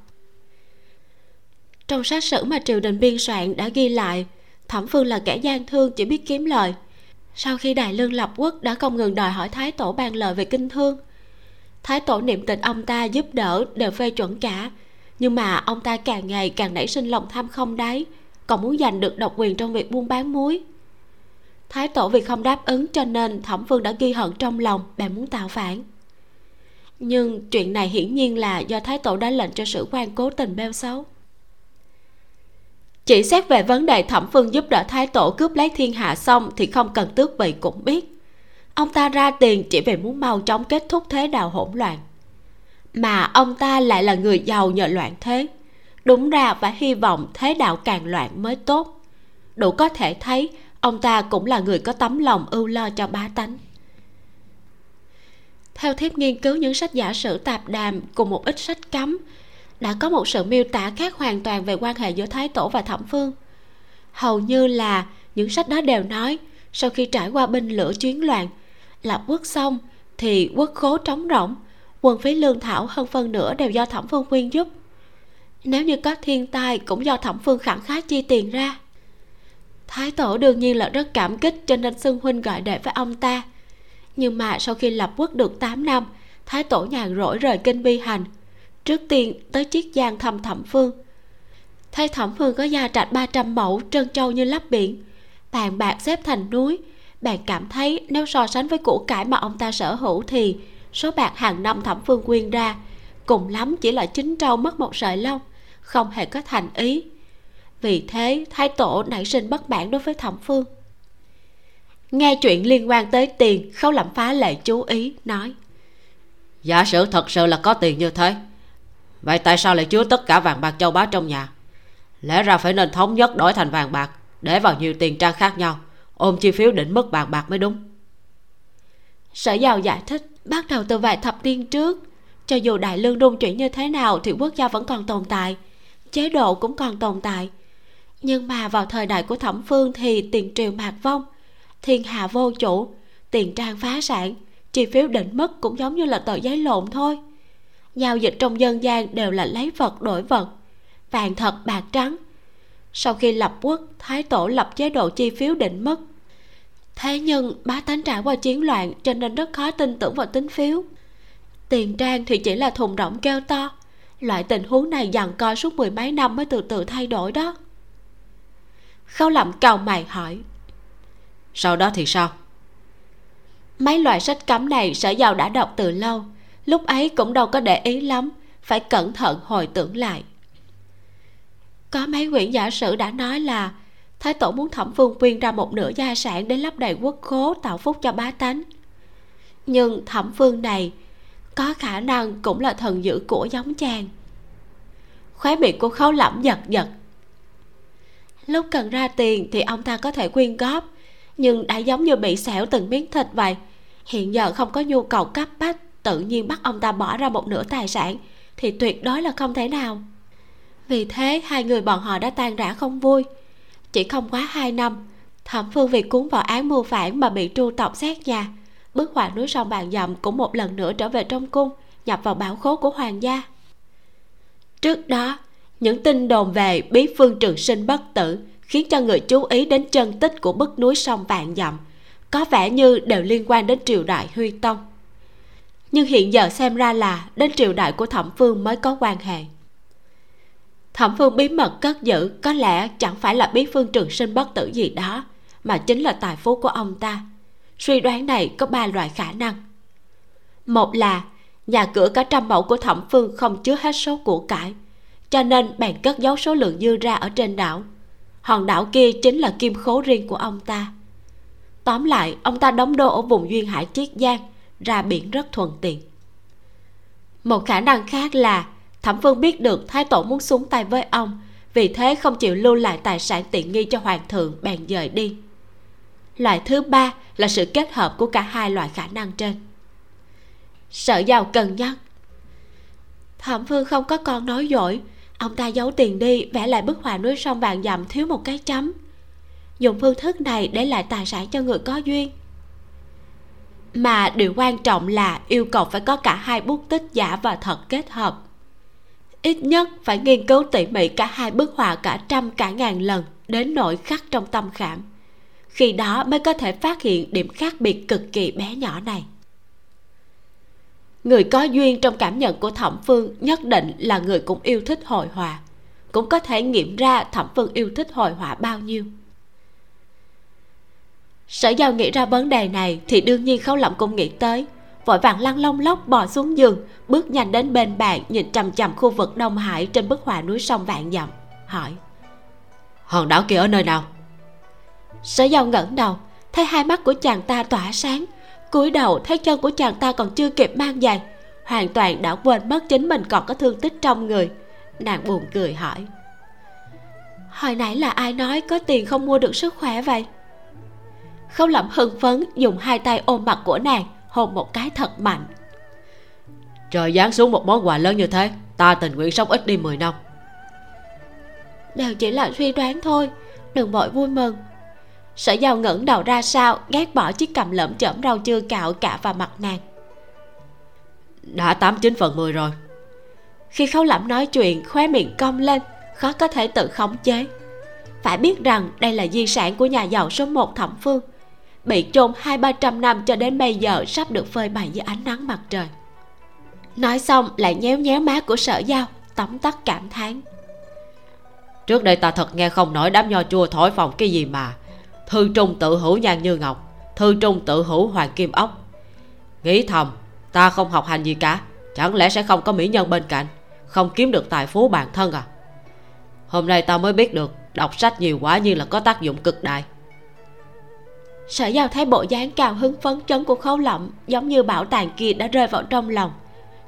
trong sách sử mà triều đình biên soạn đã ghi lại, thẩm phương là kẻ gian thương chỉ biết kiếm lời. Sau khi đại lương lập quốc đã không ngừng đòi hỏi thái tổ ban lời về kinh thương, thái tổ niệm tình ông ta giúp đỡ đều phê chuẩn cả. Nhưng mà ông ta càng ngày càng nảy sinh lòng tham không đáy, còn muốn giành được độc quyền trong việc buôn bán muối. Thái tổ vì không đáp ứng cho nên thẩm phương đã ghi hận trong lòng, bèn muốn tạo phản. Nhưng chuyện này hiển nhiên là do thái tổ đã lệnh cho sử quan cố tình bêu xấu chỉ xét về vấn đề thẩm phương giúp đỡ thái tổ cướp lấy thiên hạ xong thì không cần tước vị cũng biết. Ông ta ra tiền chỉ vì muốn mau chóng kết thúc thế đạo hỗn loạn. Mà ông ta lại là người giàu nhờ loạn thế. Đúng ra phải hy vọng thế đạo càng loạn mới tốt. Đủ có thể thấy, ông ta cũng là người có tấm lòng ưu lo cho bá tánh. Theo thiếp nghiên cứu những sách giả sử tạp đàm cùng một ít sách cấm đã có một sự miêu tả khác hoàn toàn về quan hệ giữa thái tổ và thẩm phương. Hầu như là những sách đó đều nói, sau khi trải qua binh lửa chuyến loạn, lập quốc xong thì quốc khố trống rỗng, quân phí lương thảo hơn phân nửa đều do thẩm phương quyên giúp. Nếu như có thiên tai cũng do thẩm phương khẳng khái chi tiền ra. Thái tổ đương nhiên là rất cảm kích cho nên xưng huynh gọi đệ với ông ta. Nhưng mà sau khi lập quốc được 8 năm, thái tổ nhàn rỗi rời kinh bi hành trước tiên, tới chiết giang thăm thẩm phương. Thấy thẩm phương có gia trạch 300 mẫu trân châu như lấp biển, bàn bạc xếp thành núi, bạn cảm thấy nếu so sánh với củ cải mà ông ta sở hữu thì số bạc hàng năm thẩm phương quyên ra cùng lắm chỉ là chín trâu mất một sợi lông, không hề có thành ý. Vì thế, thái tổ nảy sinh bất mãn đối với thẩm phương. Nghe chuyện liên quan tới tiền khâu lẩm phá lệ chú ý, nói, giả sử thật sự là có tiền như thế vậy tại sao lại chứa tất cả vàng bạc châu báu trong nhà? Lẽ ra phải nên thống nhất đổi thành vàng bạc để vào nhiều tiền trang khác nhau, ôm chi phiếu định mức vàng bạc mới đúng. Sở giàu giải thích, bắt đầu từ vài thập niên trước, cho dù đại lương rung chuyển như thế nào thì quốc gia vẫn còn tồn tại, chế độ cũng còn tồn tại. Nhưng mà vào thời đại của thẩm phương thì tiền triều mạc vong, thiên hạ vô chủ, tiền trang phá sản, chi phiếu định mất cũng giống như là tờ giấy lộn thôi giao dịch trong dân gian đều là lấy vật đổi vật. Vàng thật bạc trắng. Sau khi lập quốc thái tổ lập chế độ chi phiếu định mất thế nhưng bá tánh trải qua chiến loạn cho nên rất khó tin tưởng vào tính phiếu. Tiền trang thì chỉ là thùng rỗng kêu to. Loại tình huống này dằn co suốt mười mấy năm mới từ từ thay đổi đó. Khâu lẩm cầu mày hỏi sau đó thì sao? Mấy loại sách cấm này sở giàu đã đọc từ lâu lúc ấy cũng đâu có để ý lắm, phải cẩn thận hồi tưởng lại. Có mấy quyển giả sử đã nói là thái tổ muốn thẩm phương quyên ra một nửa gia sản để lấp đầy quốc khố tạo phúc cho bá tánh. Nhưng thẩm phương này có khả năng cũng là thần dữ của giống chàng. Khóe miệng của khấu lẩm giật giật. Lúc cần ra tiền thì ông ta có thể quyên góp, nhưng đã giống như bị xẻo từng miếng thịt vậy, hiện giờ không có nhu cầu cấp bách tự nhiên bắt ông ta bỏ ra một nửa tài sản, thì tuyệt đối là không thể nào. Vì thế, hai người bọn họ đã tan rã không vui. Chỉ không quá hai năm, thẩm phương vì cuốn vào án mưu phản mà bị tru tộc xét nhà bức họa núi sông bàn dầm cũng một lần nữa trở về trong cung, nhập vào bảo khố của hoàng gia. Trước đó, những tin đồn về bí phương trường sinh bất tử khiến cho người chú ý đến chân tích của bức núi sông vạn dặm có vẻ như đều liên quan đến triều đại huy tông nhưng hiện giờ xem ra là đến triều đại của thẩm phương mới có quan hệ. Thẩm phương bí mật cất giữ, có lẽ chẳng phải là bí phương trường sinh bất tử gì đó, mà chính là tài phú của ông ta. Suy đoán này có ba loại khả năng. Một là, nhà cửa cả trăm mẫu của thẩm phương không chứa hết số của cải, cho nên bèn cất giấu số lượng dư ra ở trên đảo. Hòn đảo kia chính là kim khố riêng của ông ta. Tóm lại, ông ta đóng đô ở vùng duyên hải chiết giang ra biển rất thuận tiện. Một khả năng khác là thẩm phương biết được thái tổ muốn xuống tay với ông, vì thế không chịu lưu lại tài sản tiện nghi cho hoàng thượng bèn dời đi. Loại thứ ba là sự kết hợp của cả hai loại khả năng trên. Sở giàu cân nhắc thẩm phương không có con nói dối, ông ta giấu tiền đi, vẽ lại bức họa núi sông vàng dặm thiếu một cái chấm. Dùng phương thức này để lại tài sản cho người có duyên mà điều quan trọng là yêu cầu phải có cả hai bút tích giả và thật kết hợp. Ít nhất phải nghiên cứu tỉ mỉ cả hai bức họa cả trăm cả ngàn lần đến nỗi khắc trong tâm khảm. Khi đó mới có thể phát hiện điểm khác biệt cực kỳ bé nhỏ này. Người có duyên trong cảm nhận của thẩm phương nhất định là người cũng yêu thích hội họa. Cũng có thể nghiệm ra thẩm phương yêu thích hội họa bao nhiêu sở giao nghĩ ra vấn đề này thì đương nhiên khấu lẩm cũng nghĩ tới. Vội vàng lăn lông lóc bò xuống giường bước nhanh đến bên bạn nhìn chằm chằm khu vực đông hải trên bức họa núi sông vạn dặm hỏi. Hòn đảo kia ở nơi nào? Sở giao ngẩng đầu thấy hai mắt của chàng ta tỏa sáng. Cúi đầu thấy chân của chàng ta còn chưa kịp mang giày hoàn toàn đã quên mất chính mình còn có thương tích trong người. Nàng buồn cười hỏi. Hồi nãy là ai nói có tiền không mua được sức khỏe vậy khâu lẩm hưng phấn dùng hai tay ôm mặt của nàng hôn một cái thật mạnh. Trời giáng xuống một món quà lớn như thế ta tình nguyện sống ít đi 10 năm. Đều chỉ là suy đoán thôi đừng vội vui mừng. Sở giao ngẩng đầu ra sao ghét bỏ chiếc cầm lợm chởm rau chưa cạo cả vào mặt nàng. Đã tám chín phần mười rồi. Khi khâu lẩm nói chuyện khóe miệng cong lên khó có thể tự khống chế. Phải biết rằng đây là di sản của nhà giàu số một thẩm phương bị chôn hai, ba trăm năm cho đến bây giờ sắp được phơi bày dưới ánh nắng mặt trời. Nói xong lại nhéo nhéo má của sở giao tấm tắc cảm thán. Trước đây ta thật nghe không nổi đám nho chua thổi phòng cái gì mà. Thư trung tự hữu nhan như ngọc, thư trung tự hữu hoàng kim ốc. Nghĩ thầm, ta không học hành gì cả, chẳng lẽ sẽ không có mỹ nhân bên cạnh, không kiếm được tài phú bản thân à? Hôm nay ta mới biết được, đọc sách nhiều quá như là có tác dụng cực đại sở giao thấy bộ dáng cao hứng phấn chấn của khấu lộng giống như bảo tàng kia đã rơi vào trong lòng.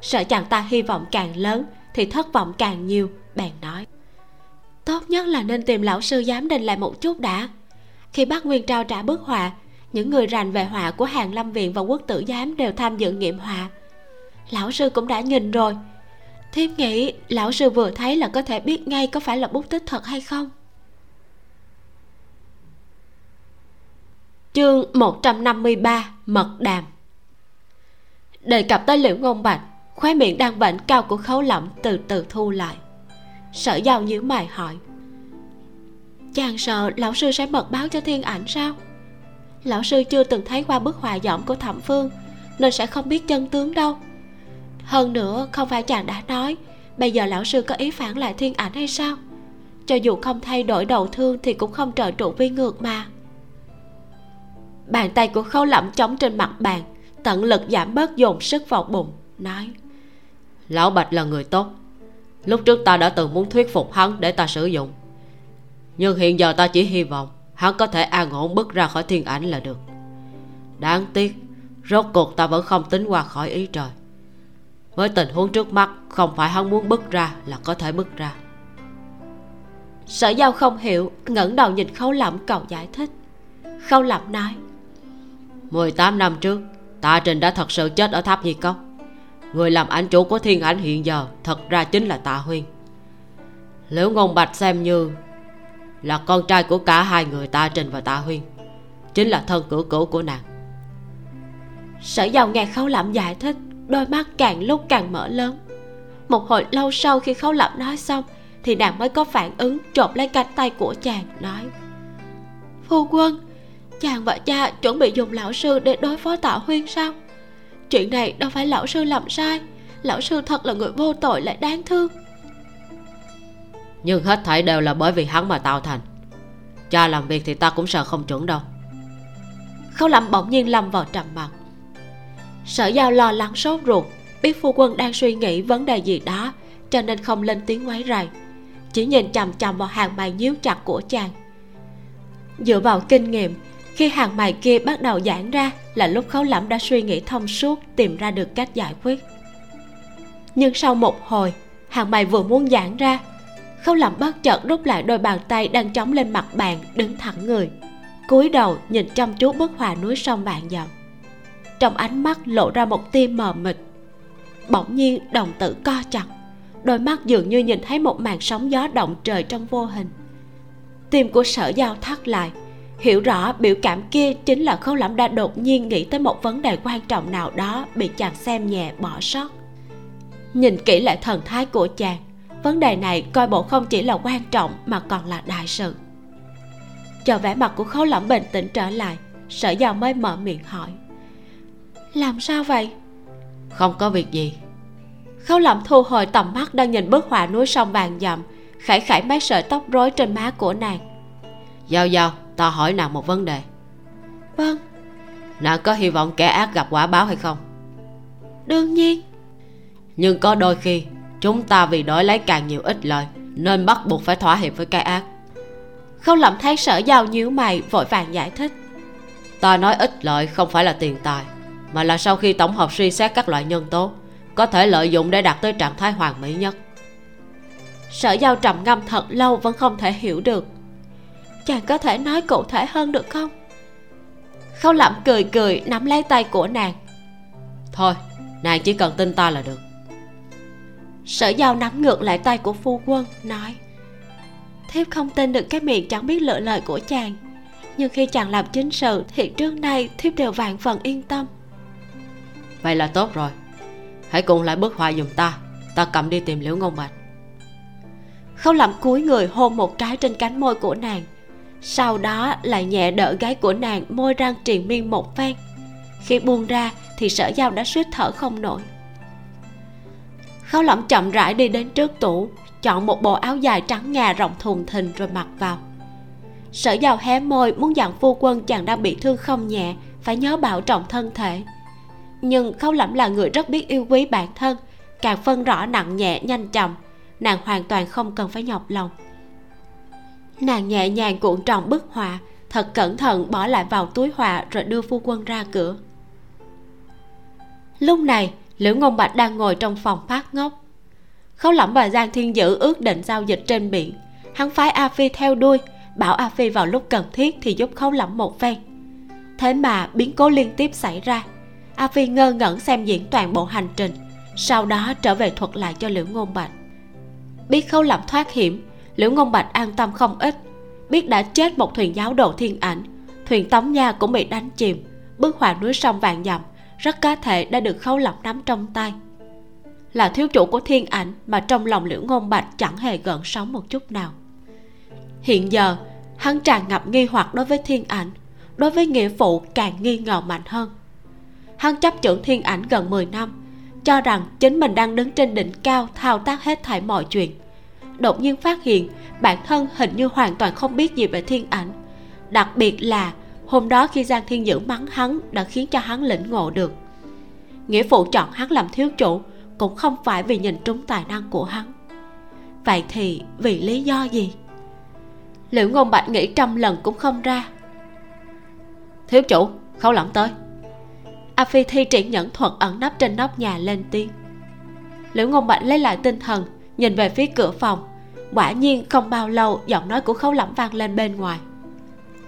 Sợ chàng ta hy vọng càng lớn thì thất vọng càng nhiều, bèn nói. Tốt nhất là nên tìm lão sư giám định lại một chút đã. Khi bác nguyên trao trả bức họa, những người rành về họa của hàng lâm viện và quốc tử giám đều tham dự nghiệm họa. Lão sư cũng đã nhìn rồi. Thiếp nghĩ lão sư vừa thấy là có thể biết ngay có phải là bút tích thật hay không? Chương 153 mật đàm. Đề cập tới liễu ngôn bạch, khóe miệng đang bệnh cao của khấu lẩm từ từ thu lại. Sở giao nhíu mày hỏi, chàng sợ lão sư sẽ mật báo cho thiên ảnh sao? Lão sư chưa từng thấy qua bức họa dõm của thẩm phương, nên sẽ không biết chân tướng đâu. Hơn nữa, không phải chàng đã nói, bây giờ lão sư có ý phản lại thiên ảnh hay sao? Cho dù không thay đổi đầu thương thì cũng không trợ trụ vi ngược mà bàn tay của khâu lẩm chống trên mặt bàn tận lực giảm bớt dồn sức vào bụng nói. Lão bạch là người tốt. Lúc trước ta đã từng muốn thuyết phục hắn để ta sử dụng. Nhưng hiện giờ ta chỉ hy vọng hắn có thể an ổn bước ra khỏi thiên ảnh là được. Đáng tiếc rốt cuộc ta vẫn không tính qua khỏi ý trời. Với tình huống trước mắt không phải hắn muốn bước ra là có thể bước ra. Sở giao không hiểu ngẩng đầu nhìn khâu lẩm cầu giải thích. Khâu lẩm nói 18 năm trước Tạ Trình đã thật sự chết ở tháp Nhi Cốc. Người làm ảnh chủ của thiên ảnh hiện giờ Thật ra chính là Tạ Huyên. Liễu Ngôn Bạch xem như Là con trai của cả hai người Tạ Trình và Tạ Huyên, Chính là thân cửu cửu của nàng. Sở giàu nghe khấu lẩm giải thích, Đôi mắt càng lúc càng mở lớn. Một hồi lâu sau khi khấu lẩm nói xong, Thì nàng mới có phản ứng, trộm lấy cánh tay của chàng, Nói, Phu quân chàng và cha chuẩn bị dùng lão sư để đối phó tạ huyên sao? Chuyện này đâu phải lão sư làm sai. Lão sư thật là người vô tội lại đáng thương. Nhưng hết thảy đều là bởi vì hắn mà tạo thành. Cha làm việc thì ta cũng sợ không chuẩn đâu. Khâu lẩm bỗng nhiên lâm vào trầm mặc. Sở giao lo lắng sốt ruột biết phu quân đang suy nghĩ vấn đề gì đó cho nên không lên tiếng quấy rầy. Chỉ nhìn chằm chằm vào hàng mày nhíu chặt của chàng. Dựa vào kinh nghiệm khi hàng mày kia bắt đầu giãn ra là lúc khấu lẫm đã suy nghĩ thông suốt tìm ra được cách giải quyết. Nhưng sau một hồi, hàng mày vừa muốn giãn ra, khấu lẫm bất chợt rút lại đôi bàn tay đang chống lên mặt bàn đứng thẳng người, cúi đầu nhìn chăm chú bức họa núi sông vạn dặm. Trong ánh mắt lộ ra một tia mờ mịt, bỗng nhiên đồng tử co chặt, đôi mắt dường như nhìn thấy một màn sóng gió động trời trong vô hình. Tim của sở giao thắt lại hiểu rõ biểu cảm kia chính là khâu lẩm đã đột nhiên nghĩ tới một vấn đề quan trọng nào đó bị chàng xem nhẹ bỏ sót. Nhìn kỹ lại thần thái của chàng vấn đề này coi bộ không chỉ là quan trọng mà còn là đại sự. Chờ vẻ mặt của khâu lẩm bình tĩnh trở lại sở giao mới mở miệng hỏi. Làm sao vậy? Không có việc gì. Khâu lẩm thu hồi tầm mắt đang nhìn bức họa núi sông vàng dặm khải khải mấy sợi tóc rối trên má của nàng. Giao giao ta hỏi nàng một vấn đề. Vâng. Nàng có hy vọng kẻ ác gặp quả báo hay không? Đương nhiên. Nhưng có đôi khi chúng ta vì đổi lấy càng nhiều ích lợi nên bắt buộc phải thỏa hiệp với cái ác. Khâu lẩm thấy sở giao nhíu mày vội vàng giải thích. Ta nói ích lợi không phải là tiền tài mà là sau khi tổng hợp suy xét các loại nhân tố có thể lợi dụng để đạt tới trạng thái hoàn mỹ nhất. Sở giao trầm ngâm thật lâu vẫn không thể hiểu được chàng có thể nói cụ thể hơn được không? Khâu lẩm cười cười nắm lấy tay của nàng. Thôi nàng chỉ cần tin ta là được. Sở giao nắm ngược lại tay của phu quân nói thiếp không tin được cái miệng chẳng biết lựa lời của chàng. Nhưng khi chàng làm chính sự thì trước nay thiếp đều vạn phần yên tâm. Vậy là tốt rồi. Hãy cùng lại bức họa giùm ta. Ta cầm đi tìm liễu ngôn bạch. Khâu lẩm cúi người hôn một trái trên cánh môi của nàng sau đó lại nhẹ đỡ gái của nàng môi răng triền miên một phen. Khi buông ra thì sở giao đã suýt thở không nổi. Khấu lỏng chậm rãi đi đến trước tủ, chọn một bộ áo dài trắng ngà rộng thùng thình rồi mặc vào. Sở giao hé môi muốn dặn phu quân chàng đang bị thương không nhẹ, phải nhớ bảo trọng thân thể. Nhưng khấu lẩm là người rất biết yêu quý bản thân, càng phân rõ nặng nhẹ, nhanh chậm, nàng hoàn toàn không cần phải nhọc lòng nàng nhẹ nhàng cuộn tròn bức họa, thật cẩn thận bỏ lại vào túi họa rồi đưa phu quân ra cửa. Lúc này liễu ngôn bạch đang ngồi trong phòng phát ngốc. Khấu lẩm và giang thiên dữ ước định giao dịch trên biển. Hắn phái a phi theo đuôi, bảo a phi vào lúc cần thiết thì giúp khấu lẩm một phen. Thế mà biến cố liên tiếp xảy ra. A phi ngơ ngẩn xem diễn toàn bộ hành trình, sau đó trở về thuật lại cho liễu ngôn bạch. Biết khấu lẩm thoát hiểm liễu ngôn bạch an tâm không ít, biết đã chết một thuyền giáo đồ thiên ảnh. Thuyền tống nha cũng bị đánh chìm bức họa núi sông vàng dặm, rất có thể đã được khấu lọc nắm trong tay. Là thiếu chủ của thiên ảnh mà trong lòng liễu ngôn bạch chẳng hề gợn sóng một chút nào. Hiện giờ, hắn tràn ngập nghi hoặc đối với thiên ảnh, đối với nghĩa phụ càng nghi ngờ mạnh hơn. Hắn chấp trưởng thiên ảnh gần 10 năm, cho rằng chính mình đang đứng trên đỉnh cao thao tác hết thảy mọi chuyện đột nhiên phát hiện bản thân hình như hoàn toàn không biết gì về thiên ảnh. Đặc biệt là hôm đó khi giang thiên dữ mắng hắn đã khiến cho hắn lĩnh ngộ được. Nghĩa phụ chọn hắn làm thiếu chủ cũng không phải vì nhìn trúng tài năng của hắn. Vậy thì vì lý do gì? Liễu ngôn bạch nghĩ trăm lần cũng không ra. Thiếu chủ, khấu lỏng tới. A phi thi triển nhẫn thuật ẩn nấp trên nóc nhà lên tiếng. Liễu ngôn bạch lấy lại tinh thần nhìn về phía cửa phòng, quả nhiên không bao lâu giọng nói của khấu lẩm vang lên bên ngoài.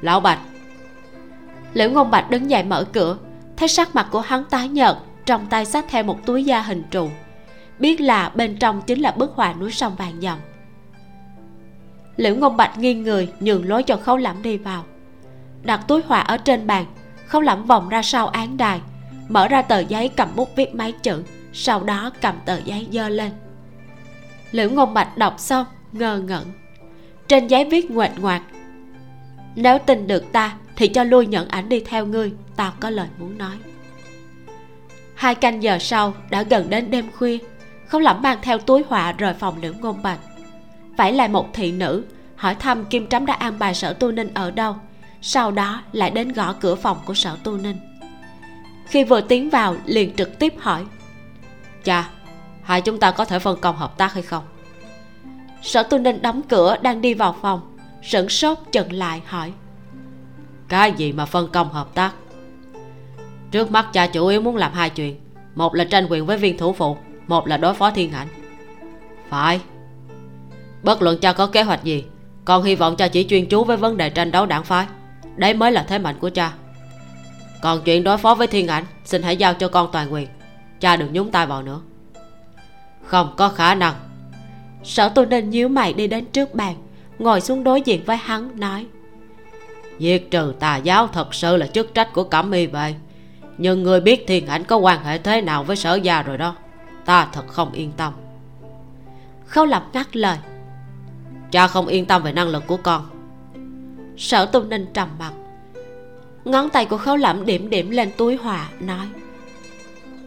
Lão bạch. Liễu ngôn bạch đứng dậy mở cửa, thấy sắc mặt của hắn tái nhợt, trong tay xách theo một túi da hình trụ. Biết là bên trong chính là bức họa núi sông vàng dòng. Liễu ngôn bạch nghiêng người, nhường lối cho khấu lẩm đi vào. Đặt túi họa ở trên bàn, khấu lẩm vòng ra sau án đài, mở ra tờ giấy cầm bút viết mấy chữ, sau đó cầm tờ giấy dơ lên liễu ngôn bạch đọc xong ngơ ngẩn. Trên giấy viết ngoệt ngoạc, nếu tin được ta thì cho lui nhận ảnh đi theo ngươi, tao có lời muốn nói. Hai canh giờ sau đã gần đến đêm khuya không lẩm mang theo túi họa rời phòng liễu ngôn bạch. Phải lại một thị nữ, hỏi thăm kim trắm đã an bài sở tu ninh ở đâu, sau đó lại đến gõ cửa phòng của sở tu ninh. Khi vừa tiến vào liền trực tiếp hỏi cha hai chúng ta có thể phân công hợp tác hay không? Sở tu ninh đóng cửa, đang đi vào phòng. Sửng sốt chừng lại hỏi. Cái gì mà phân công hợp tác? Trước mắt cha chủ yếu muốn làm hai chuyện. Một là tranh quyền với viên thủ phụ, một là đối phó thiên hạnh phải. Bất luận cha có kế hoạch gì, con hy vọng cha chỉ chuyên chú với vấn đề tranh đấu đảng phái. Đấy mới là thế mạnh của cha. Còn chuyện đối phó với thiên ảnh, xin hãy giao cho con toàn quyền. Cha đừng nhúng tay vào nữa không có khả năng. Sở tu ninh nhíu mày đi đến trước bàn, ngồi xuống đối diện với hắn, nói. Diệt trừ tà giáo thật sự là chức trách của cẩm y vậy. Nhưng người biết thiên ảnh có quan hệ thế nào với sở gia rồi đó, ta thật không yên tâm. Khâu lập ngắt lời. Cha không yên tâm về năng lực của con. Sở tu ninh trầm mặt. Ngón tay của khấu lẩm điểm điểm lên túi hòa, nói.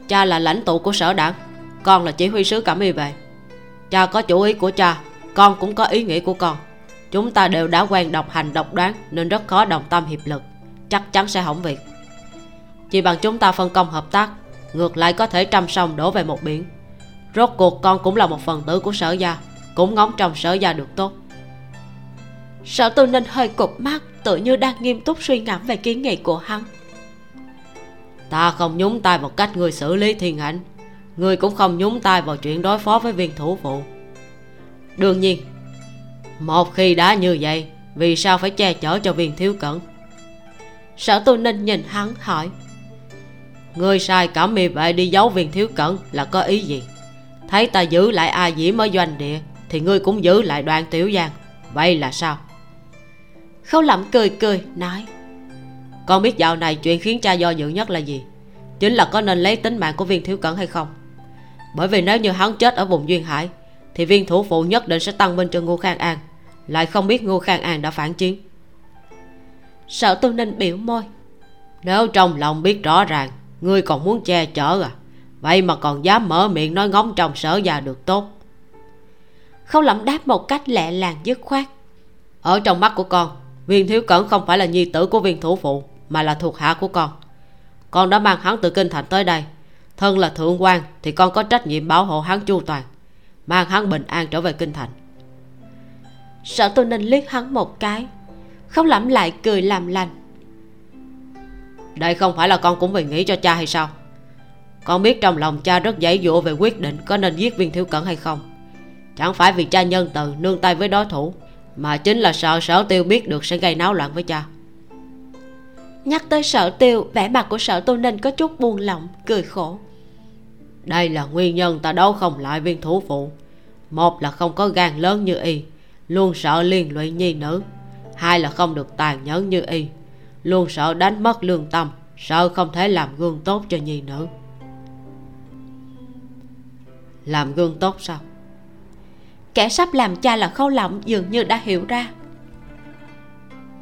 Cha là lãnh tụ của sở đảng con là chỉ huy sứ cẩm y về cha có chủ ý của cha, con cũng có ý nghĩ của con. Chúng ta đều đã quen độc hành độc đoán nên rất khó đồng tâm hiệp lực. Chắc chắn sẽ hỏng việc. Chỉ bằng chúng ta phân công hợp tác, ngược lại có thể trăm sông đổ về một biển. Rốt cuộc con cũng là một phần tử của sở gia, cũng ngóng trong sở gia được tốt. Sở tư ninh hơi cụp mắt, tự như đang nghiêm túc suy ngẫm về kiến nghị của hắn. Ta không nhúng tay vào cách người xử lý thiên ảnh người cũng không nhúng tay vào chuyện đối phó với viên thủ phụ. Đương nhiên, một khi đã như vậy, vì sao phải che chở cho viên thiếu cẩn? Sở tu ninh nhìn hắn hỏi người sai cảm mì vệ đi giấu viên thiếu cẩn là có ý gì? Thấy ta giữ lại a diễm ở doanh địa thì ngươi cũng giữ lại đoàn tiểu giang, vậy là sao? Khâu lẩm cười cười nói, con biết dạo này chuyện khiến cha do dự nhất là gì? Chính là có nên lấy tính mạng của viên thiếu cẩn hay không? Bởi vì nếu như hắn chết ở vùng duyên hải, thì viên thủ phụ nhất định sẽ tăng binh cho ngô khang an. Lại không biết ngô khang an đã phản chiến. Sở tư ninh biểu môi. Nếu trong lòng biết rõ ràng, ngươi còn muốn che chở à? Vậy mà còn dám mở miệng nói ngóng trong sở già được tốt. Khâu lẩm đáp một cách lẹ làng dứt khoát. Ở trong mắt của con, viên thiếu cẩn không phải là nhi tử của viên thủ phụ, mà là thuộc hạ của con. Con đã mang hắn từ kinh thành tới đây thân là thượng quan thì con có trách nhiệm bảo hộ hắn chu toàn, mang hắn bình an trở về kinh thành. Sở tôi nên liếc hắn một cái, không lẩm lại cười làm lành. Đây không phải là con cũng vì nghĩ cho cha hay sao? Con biết trong lòng cha rất dãy dụa về quyết định có nên giết viên thiếu cẩn hay không. Chẳng phải vì cha nhân từ nương tay với đối thủ, mà chính là sợ sở tiêu biết được sẽ gây náo loạn với cha. Nhắc tới sở tiêu, vẻ mặt của sở tu ninh có chút buồn lỏng, cười khổ đây là nguyên nhân ta đấu không lại viên thủ phụ. Một là không có gan lớn như y luôn sợ liên lụy nhi nữ. Hai là không được tàn nhẫn như y luôn sợ đánh mất lương tâm sợ không thể làm gương tốt cho nhi nữ. Làm gương tốt sao? Kẻ sắp làm cha là khâu lộng dường như đã hiểu ra.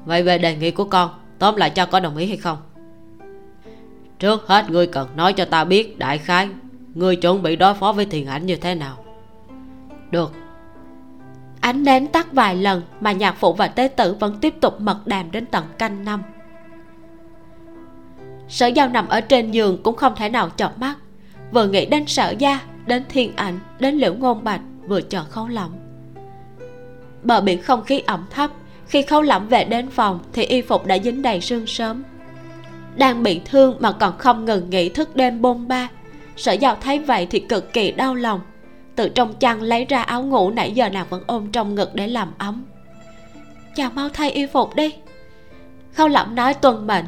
Vậy về đề nghị của con tóm lại cho có đồng ý hay không? Trước hết ngươi cần nói cho ta biết đại khái người chuẩn bị đối phó với thiền ảnh như thế nào? Được. Ánh nến tắt vài lần mà nhạc phụ và tế tử vẫn tiếp tục mật đàm đến tận canh năm. Sở giao nằm ở trên giường cũng không thể nào chợp mắt. Vừa nghĩ đến sở gia, đến thiên ảnh, đến liễu ngôn bạch, vừa chờ khấu lẩm bờ biển không khí ẩm thấp, khi khấu lẩm về đến phòng thì y phục đã dính đầy sương sớm. Đang bị thương mà còn không ngừng nghỉ thức đêm bôn ba sở giao thấy vậy thì cực kỳ đau lòng. Từ trong chăn lấy ra áo ngủ nãy giờ nàng vẫn ôm trong ngực để làm ấm. Chào mau thay y phục đi. Khâu lẩm nói tuân mệnh.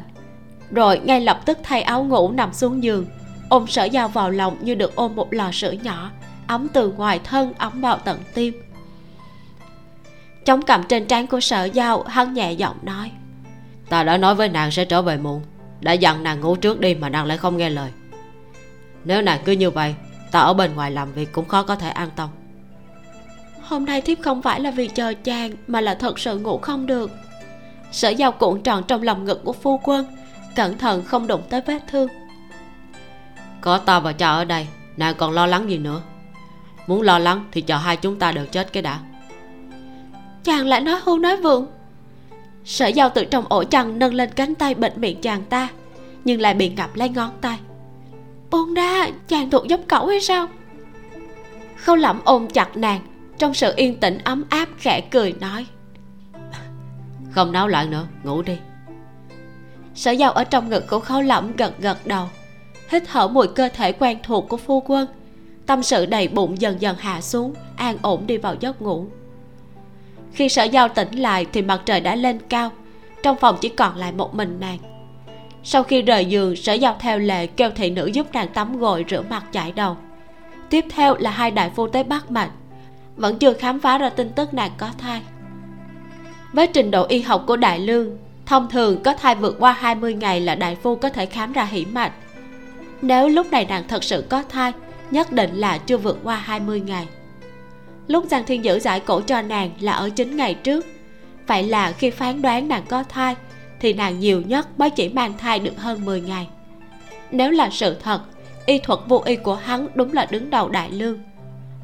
Rồi ngay lập tức thay áo ngủ nằm xuống giường, ôm sở Giao vào lòng như được ôm một lò sữa nhỏ, ấm từ ngoài thân, ấm vào tận tim. Chống cầm trên trán của sở Giao, hắn nhẹ giọng nói, ta đã nói với nàng sẽ trở về muộn, đã dặn nàng ngủ trước đi mà nàng lại không nghe lời nếu nàng cứ như vậy ta ở bên ngoài làm việc cũng khó có thể an tâm. Hôm nay thiếp không phải là vì chờ chàng mà là thật sự ngủ không được. Sở dao cuộn tròn trong lòng ngực của phu quân cẩn thận không đụng tới vết thương. Có ta và cha ở đây nàng còn lo lắng gì nữa? Muốn lo lắng thì chờ hai chúng ta đều chết cái đã. Chàng lại nói hưu nói vượng. Sở dao từ trong ổ chăn nâng lên cánh tay bệnh miệng chàng ta nhưng lại bị ngập lấy ngón tay buông ra chàng thuộc giống cẩu hay sao? Khâu lẩm ôm chặt nàng trong sự yên tĩnh ấm áp khẽ cười nói. Không náo loạn nữa ngủ đi. Sở dao ở trong ngực của khâu lẩm gật gật đầu hít thở mùi cơ thể quen thuộc của phu quân. Tâm sự đầy bụng dần dần hạ xuống an ổn đi vào giấc ngủ. Khi sở giao tỉnh lại thì mặt trời đã lên cao trong phòng chỉ còn lại một mình nàng sau khi rời giường, sở giao theo lệ kêu thị nữ giúp nàng tắm gội rửa mặt chải đầu. Tiếp theo là hai đại phu tới bắt mạch. Vẫn chưa khám phá ra tin tức nàng có thai. Với trình độ y học của đại lương, thông thường có thai vượt qua 20 ngày là đại phu có thể khám ra hỉ mạch. Nếu lúc này nàng thật sự có thai, nhất định là chưa vượt qua 20 ngày. Lúc giang thiên dữ giải cổ cho nàng là ở 9 ngày trước, vậy là khi phán đoán nàng có thai thì nàng nhiều nhất mới chỉ mang thai được hơn 10 ngày. Nếu là sự thật, y thuật vô y của hắn đúng là đứng đầu đại lương.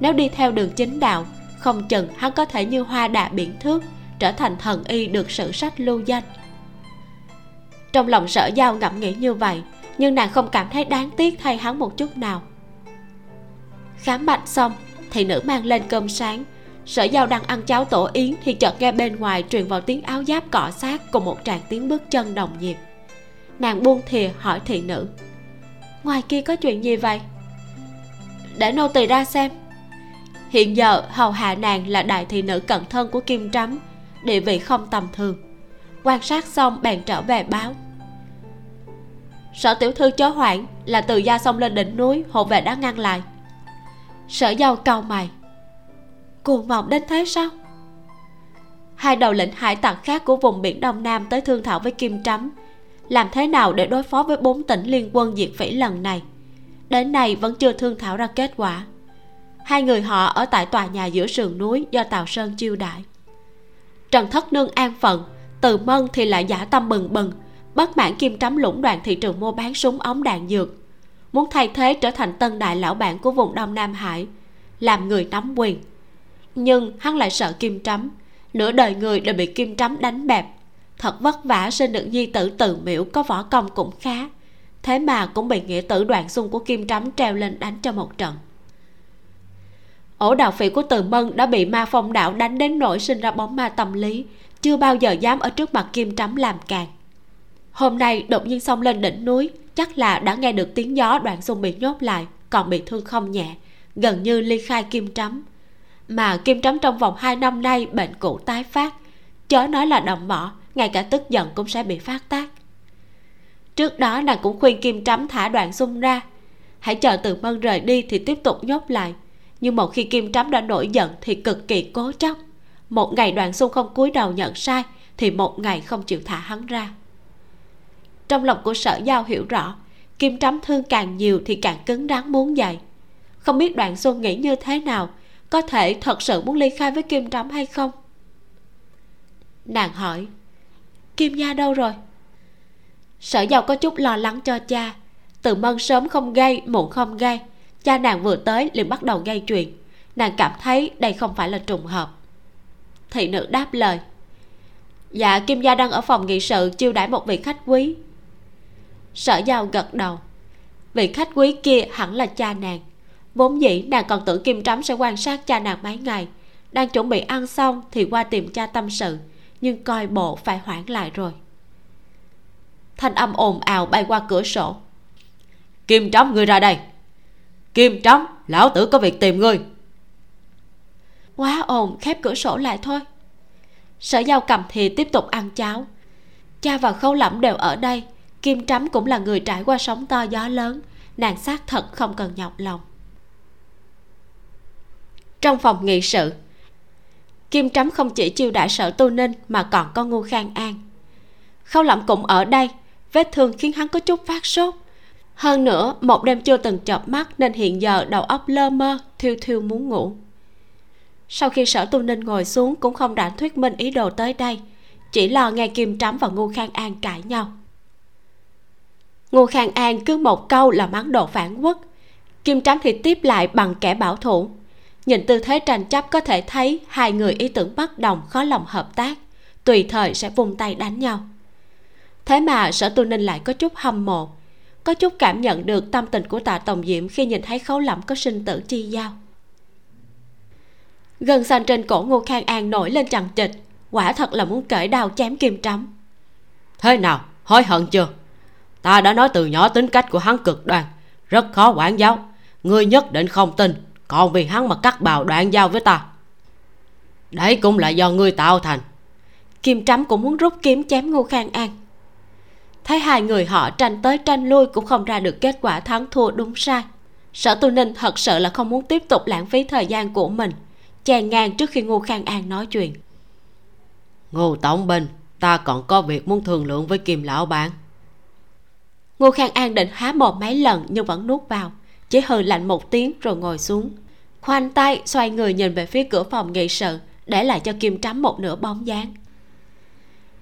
Nếu đi theo đường chính đạo, không chừng hắn có thể như hoa đà biển thước, trở thành thần y được sử sách lưu danh. Trong lòng sở giao ngẫm nghĩ như vậy, nhưng nàng không cảm thấy đáng tiếc thay hắn một chút nào. Khám bệnh xong thì nữ mang lên cơm sáng sở giao đang ăn cháo tổ yến thì chợt nghe bên ngoài truyền vào tiếng áo giáp cọ sát cùng một tràng tiếng bước chân đồng nhịp nàng buông thìa hỏi thị nữ, ngoài kia có chuyện gì vậy? Để nô tỳ ra xem. Hiện giờ, hầu hạ nàng là đại thị nữ cận thân của kim trắm, địa vị không tầm thường. Quan sát xong, bèn trở về báo. Sở tiểu thư chớ hoảng, là từ gia sông lên đỉnh núi, hộ vệ đã ngăn lại. Sở dâu cau mày cuồng vọng đến thế sao? Hai đầu lĩnh hải tặc khác của vùng biển đông nam tới thương thảo với kim trắm làm thế nào để đối phó với bốn tỉnh liên quân diệt phỉ lần này? Đến nay vẫn chưa thương thảo ra kết quả. Hai người họ ở tại tòa nhà giữa sườn núi do tào sơn chiêu đãi. Trần thất nương an phận, từ mân thì lại giả tâm bừng bừng, bất mãn kim trắm lũng đoạn thị trường mua bán súng ống đạn dược. Muốn thay thế trở thành tân đại lão bản của vùng đông nam hải, làm người nắm quyền nhưng hắn lại sợ kim trắm. Nửa đời người đều bị kim trắm đánh bẹp. Thật vất vả sinh được nhi tử từ miễu có võ công cũng khá. Thế mà cũng bị nghĩa tử đoạn xung của kim trắm treo lên đánh cho một trận. Ổ đạo phỉ của từ mân đã bị ma phong đạo đánh đến nỗi sinh ra bóng ma tâm lý, chưa bao giờ dám ở trước mặt kim trắm làm càng. Hôm nay đột nhiên xông lên đỉnh núi, chắc là đã nghe được tiếng gió đoạn xung bị nhốt lại, còn bị thương không nhẹ, gần như ly khai kim trắm mà kim trắm trong vòng 2 năm nay bệnh cũ tái phát. Chớ nói là động mỏ, ngay cả tức giận cũng sẽ bị phát tác. Trước đó nàng cũng khuyên kim trắm thả đoạn xung ra. Hãy chờ từ mân rời đi thì tiếp tục nhốt lại. Nhưng một khi kim trắm đã nổi giận thì cực kỳ cố chấp. Một ngày đoạn xung không cúi đầu nhận sai thì một ngày không chịu thả hắn ra. Trong lòng của sở giao hiểu rõ, kim trắm thương càng nhiều thì càng cứng rắn muốn dạy không biết đoạn xuân nghĩ như thế nào có thể thật sự muốn ly khai với kim trắm hay không? Nàng hỏi. Kim nha đâu rồi? Sở giàu có chút lo lắng cho cha. Từ mân sớm không gây, muộn không gây. Cha nàng vừa tới liền bắt đầu gây chuyện. Nàng cảm thấy đây không phải là trùng hợp. Thị nữ đáp lời. Dạ kim gia đang ở phòng nghị sự, chiêu đãi một vị khách quý. Sở giao gật đầu. Vị khách quý kia hẳn là cha nàng vốn dĩ nàng còn tưởng kim trắm sẽ quan sát cha nàng mấy ngày. Đang chuẩn bị ăn xong thì qua tìm cha tâm sự, nhưng coi bộ phải hoãn lại rồi. Thanh âm ồn ào bay qua cửa sổ. Kim trắm, ngươi ra đây. Kim trắm, lão tử có việc tìm ngươi. Quá ồn, khép cửa sổ lại thôi. Sở giao cầm thì tiếp tục ăn cháo. Cha và khâu lẩm đều ở đây. Kim trắm cũng là người trải qua sóng to gió lớn. Nàng xác thật không cần nhọc lòng trong phòng nghị sự. Kim trắm không chỉ chiêu đại sở tu ninh mà còn có ngô khang an. Khâu lẩm cũng ở đây, vết thương khiến hắn có chút phát sốt. Hơn nữa, một đêm chưa từng chợp mắt nên hiện giờ đầu óc lơ mơ, thiêu thiêu muốn ngủ. Sau khi sở tu ninh ngồi xuống cũng không rảnh thuyết minh ý đồ tới đây, chỉ lo nghe kim trắm và ngô khang an cãi nhau. Ngô khang an cứ một câu là mắng đồ phản quốc. Kim trắm thì tiếp lại bằng kẻ bảo thủ nhìn tư thế tranh chấp có thể thấy hai người ý tưởng bất đồng khó lòng hợp tác, tùy thời sẽ vung tay đánh nhau. Thế mà sở tu ninh lại có chút hâm mộ, có chút cảm nhận được tâm tình của tạ tổng diễm khi nhìn thấy khấu lẩm có sinh tử chi giao. Gân xanh trên cổ ngô khang an nổi lên chằng chịch quả thật là muốn cởi đao chém kim trắm thế nào? Hối hận chưa? Ta đã nói từ nhỏ tính cách của hắn cực đoan, rất khó quản giáo. Ngươi nhất định không tin còn vì hắn mà cắt bào đoạn giao với ta. Đấy cũng là do ngươi tạo thành. Kim trắm cũng muốn rút kiếm chém ngô khang an. Thấy hai người họ tranh tới tranh lui cũng không ra được kết quả thắng thua đúng sai. Sở tu ninh thật sự là không muốn tiếp tục lãng phí thời gian của mình chèn ngang trước khi ngô khang an nói chuyện. Ngô tổng binh ta còn có việc muốn thương lượng với kim lão bản. Ngô khang an định há mồm mấy lần nhưng vẫn nuốt vào chỉ hừ lạnh một tiếng rồi ngồi xuống. Khoanh tay, xoay người nhìn về phía cửa phòng nghị sự, để lại cho kim trắm một nửa bóng dáng.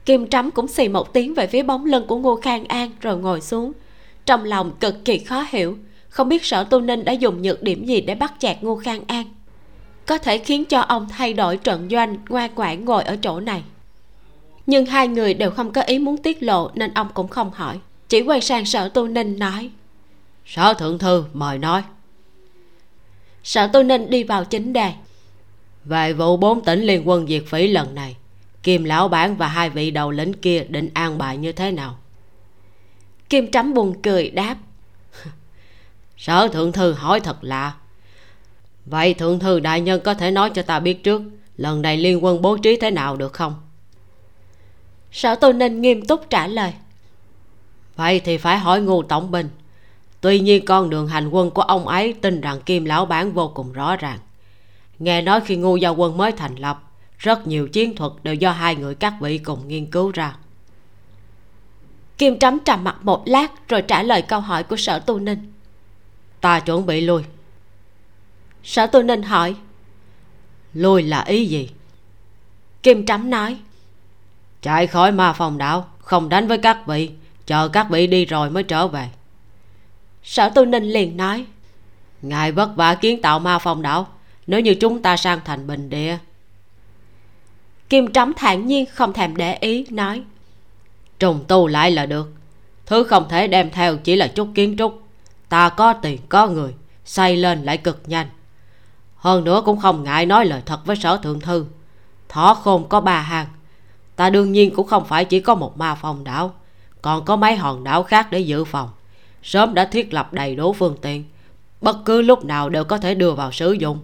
Kim trắm cũng xì một tiếng về phía bóng lưng của ngô khang an rồi ngồi xuống. Trong lòng cực kỳ khó hiểu, không biết sở tu ninh đã dùng nhược điểm gì để bắt chẹt ngô khang an. Có thể khiến cho ông thay đổi trận doanh ngoan ngoãn ngồi ở chỗ này. Nhưng hai người đều không có ý muốn tiết lộ nên ông cũng không hỏi. Chỉ quay sang sở tu ninh nói sở thượng thư mời nói. Sở tôi nên đi vào chính đề. Về vụ bốn tỉnh liên quân diệt phỉ lần này, kim lão bản và hai vị đầu lĩnh kia định an bài như thế nào? Kim trắm buồn cười đáp. Sở thượng thư hỏi thật lạ. Vậy thượng thư đại nhân có thể nói cho ta biết trước, lần này liên quân bố trí thế nào được không? Sở tôi nên nghiêm túc trả lời. Vậy thì phải hỏi ngu tổng binh tuy nhiên con đường hành quân của ông ấy tin rằng kim lão bản vô cùng rõ ràng. Nghe nói khi ngu giao quân mới thành lập, rất nhiều chiến thuật đều do hai người các vị cùng nghiên cứu ra. Kim trắm trầm mặt một lát rồi trả lời câu hỏi của sở tu ninh. Ta chuẩn bị lui. Sở tu ninh hỏi, lui là ý gì? Kim trắm nói, chạy khỏi ma phòng đảo, không đánh với các vị, chờ các vị đi rồi mới trở về sở tu ninh liền nói ngài vất vả kiến tạo ma phong đảo nếu như chúng ta sang thành bình địa. Kim trắm thản nhiên không thèm để ý nói trùng tu lại là được thứ không thể đem theo chỉ là chút kiến trúc. Ta có tiền có người xây lên lại cực nhanh. Hơn nữa cũng không ngại nói lời thật với sở thượng thư. Thỏ khôn có ba hàng ta đương nhiên cũng không phải chỉ có một ma phong đảo còn có mấy hòn đảo khác để dự phòng sớm đã thiết lập đầy đủ phương tiện. Bất cứ lúc nào đều có thể đưa vào sử dụng,